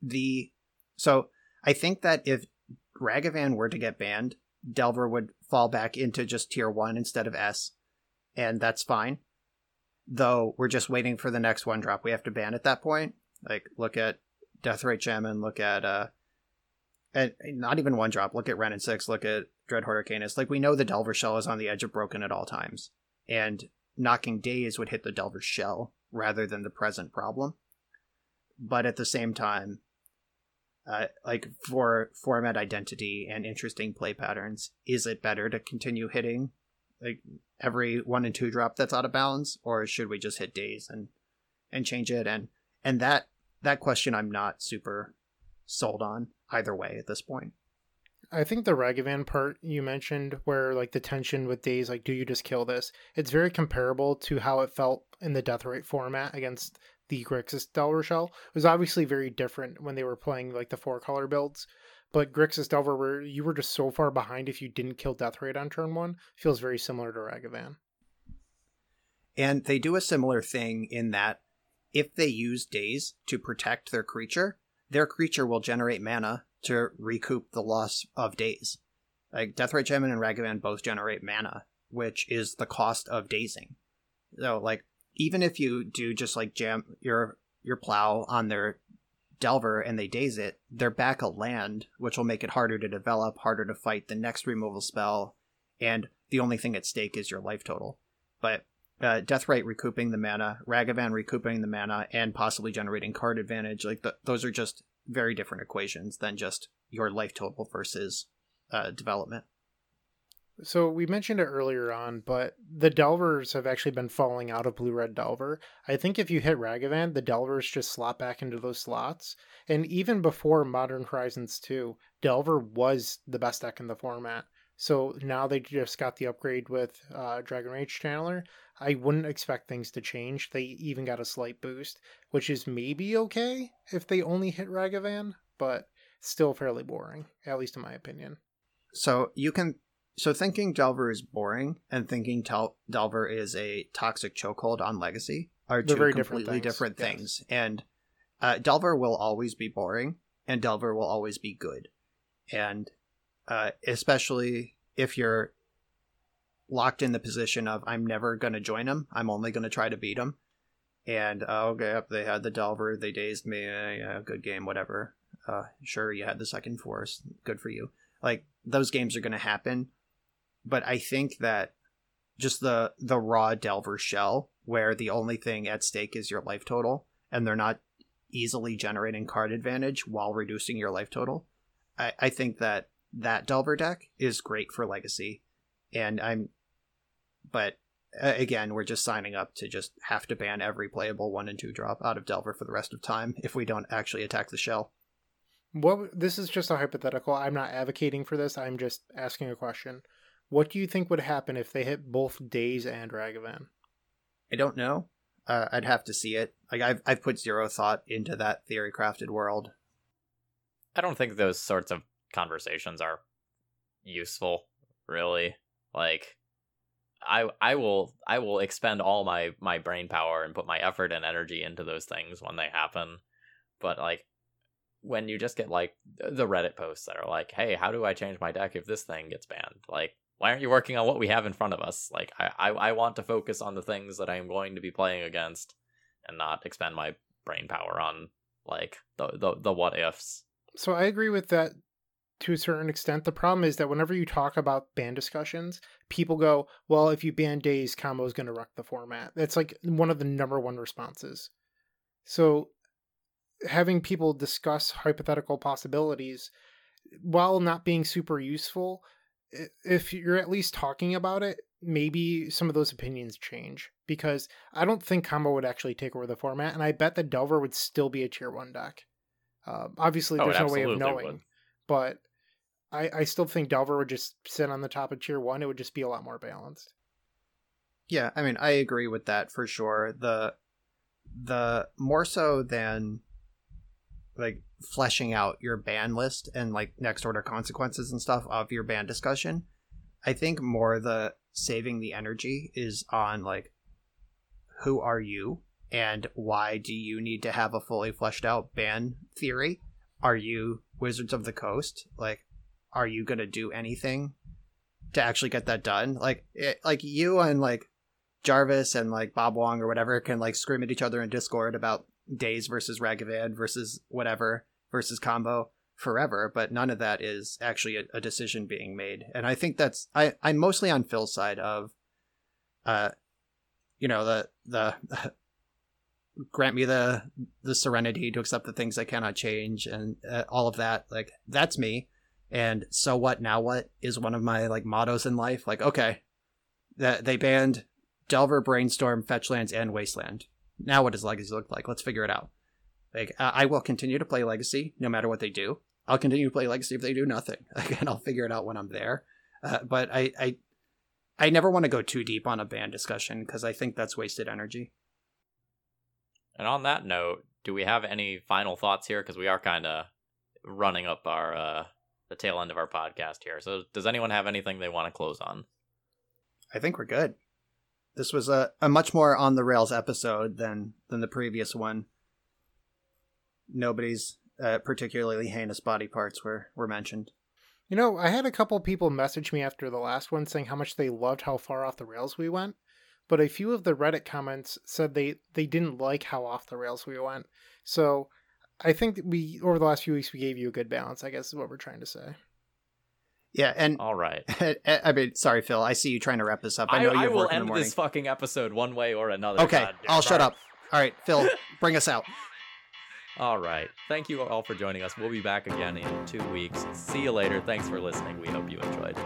The so I think that if Ragavan were to get banned, Delver would fall back into just tier one instead of S, and that's fine. Though we're just waiting for the next one drop. We have to ban at that point. Like look at Deathrite and look at uh and not even one drop. Look at Wrenn and Six, look at Dreadhorde Arcanist. Like we know the Delver shell is on the edge of broken at all times. And knocking Daze would hit the Delver shell rather than the present problem. But at the same time, uh, like for format identity and interesting play patterns, is it better to continue hitting like every one and two drop that's out of bounds, or should we just hit Daze and and change it? And and that that question I'm not super sold on either way at this point. I think the Ragavan part you mentioned, where like the tension with Daze, like, do you just kill this? It's very comparable to how it felt in the Deathrite format against the Grixis Delver Shell. It was obviously very different when they were playing like the four color builds, but Grixis Delver, where you were just so far behind if you didn't kill Deathrite on turn one, feels very similar to Ragavan. And they do a similar thing in that if they use Daze to protect their creature, their creature will generate mana to recoup the loss of Daze. Like Deathrite Shaman and Ragavan both generate mana, which is the cost of dazing. So like even if you do just like jam your your plow on their Delver and they daze it, they're back a land, which will make it harder to develop, harder to fight the next removal spell, and the only thing at stake is your life total. But uh, Deathrite recouping the mana, Ragavan recouping the mana, and possibly generating card advantage, like the, those are just very different equations than just your life total versus uh, development. So we mentioned it earlier on, but the Delvers have actually been falling out of Blue Red Delver. I think if you hit Ragavan, the Delvers just slot back into those slots. And even before Modern Horizons 2, Delver was the best deck in the format. So now they just got the upgrade with uh, Dragon Rage Channeler. I wouldn't expect things to change. They even got a slight boost, which is maybe okay if they only hit Ragavan, but still fairly boring, at least in my opinion. So you can so thinking Delver is boring and thinking Tel- Delver is a toxic chokehold on Legacy are They're two completely different different things, things. And uh, Delver will always be boring, and Delver will always be good. And uh, especially if you're locked in the position of I'm never going to join them, I'm only going to try to beat them. And uh, okay, yep, they had the Delver, they dazed me. Uh, yeah, good game, whatever. Uh, sure, you had the second force, good for you. Like those games are going to happen, but I think that just the the raw Delver shell, where the only thing at stake is your life total, and they're not easily generating card advantage while reducing your life total. I, I think that that Delver deck is great for Legacy, and I'm, but again, we're just signing up to just have to ban every playable one and two drop out of Delver for the rest of time if we don't actually attack the shell. What this is just a hypothetical. I'm not advocating for this. I'm just asking a question. What do you think would happen if they hit both Daze and Ragavan? I don't know. Uh, I'd have to see it. Like I've I've put zero thought into that theory crafted world. I don't think those sorts of conversations are useful, really. Like I I will I will expend all my my brain power and put my effort and energy into those things when they happen. But like when you just get like the Reddit posts that are like, "Hey, how do I change my deck if this thing gets banned?" Like, why aren't you working on what we have in front of us? Like, I I, I want to focus on the things that I am going to be playing against, and not expend my brain power on like the the, the what ifs. So I agree with that to a certain extent. The problem is that whenever you talk about ban discussions, people go, "Well, if you ban Daze, combo is going to wreck the format." That's like one of the number one responses. So having people discuss hypothetical possibilities while not being super useful if you're at least talking about it maybe some of those opinions change because i don't think combo would actually take over the format and i bet that delver would still be a tier one deck uh, obviously Oh, there's no way of knowing would. but I, I still think delver would just sit on the top of tier one it would just be a lot more balanced Yeah, I mean, I agree with that for sure. The the more so than like fleshing out your ban list and like next order consequences and stuff of your ban discussion, I think more the saving the energy is on like who are you and why do you need to have a fully fleshed out ban theory? Are you Wizards of the Coast? Like, are you gonna do anything to actually get that done? Like, it, like you and like Jarvis and like Bob Wong or whatever can like scream at each other in Discord about Daze versus Ragavan versus whatever versus combo forever, but none of that is actually a, a decision being made. And I think that's I I'm mostly on Phil's side of, uh, you know the the. *laughs* grant me the the serenity to accept the things I cannot change and uh, all of that like that's me and so what now what is one of my like mottos in life like okay that they banned Delver, Brainstorm, Fetchlands, and Wasteland. Now, what does Legacy look like? Let's figure it out. Like, I I will continue to play Legacy no matter what they do. I'll continue to play Legacy if they do nothing, *laughs* and I'll figure it out when I'm there. Uh, but I, I, I never want to go too deep on a ban discussion because I think that's wasted energy. And on that note, do we have any final thoughts here? Because we are kind of running up our uh, the tail end of our podcast here. So, does anyone have anything they want to close on? I think we're good. This was a, a much more on the rails episode than than the previous one. Nobody's uh, particularly heinous body parts were were mentioned. You know, I had a couple people message me after the last one saying how much they loved how far off the rails we went, but a few of the Reddit comments said they they didn't like how off the rails we went. So, I think that we over the last few weeks we gave you a good balance. I guess is what we're trying to say. Yeah, and All right. *laughs* I mean, sorry, Phil. I see you trying to wrap this up. I I, know you I have will work in the end this fucking episode one way or another. Okay, God I'll shut it. up. All right, Phil, *laughs* bring us out. All right. Thank you all for joining us. We'll be back again in two weeks. See you later. Thanks for listening. We hope you enjoyed.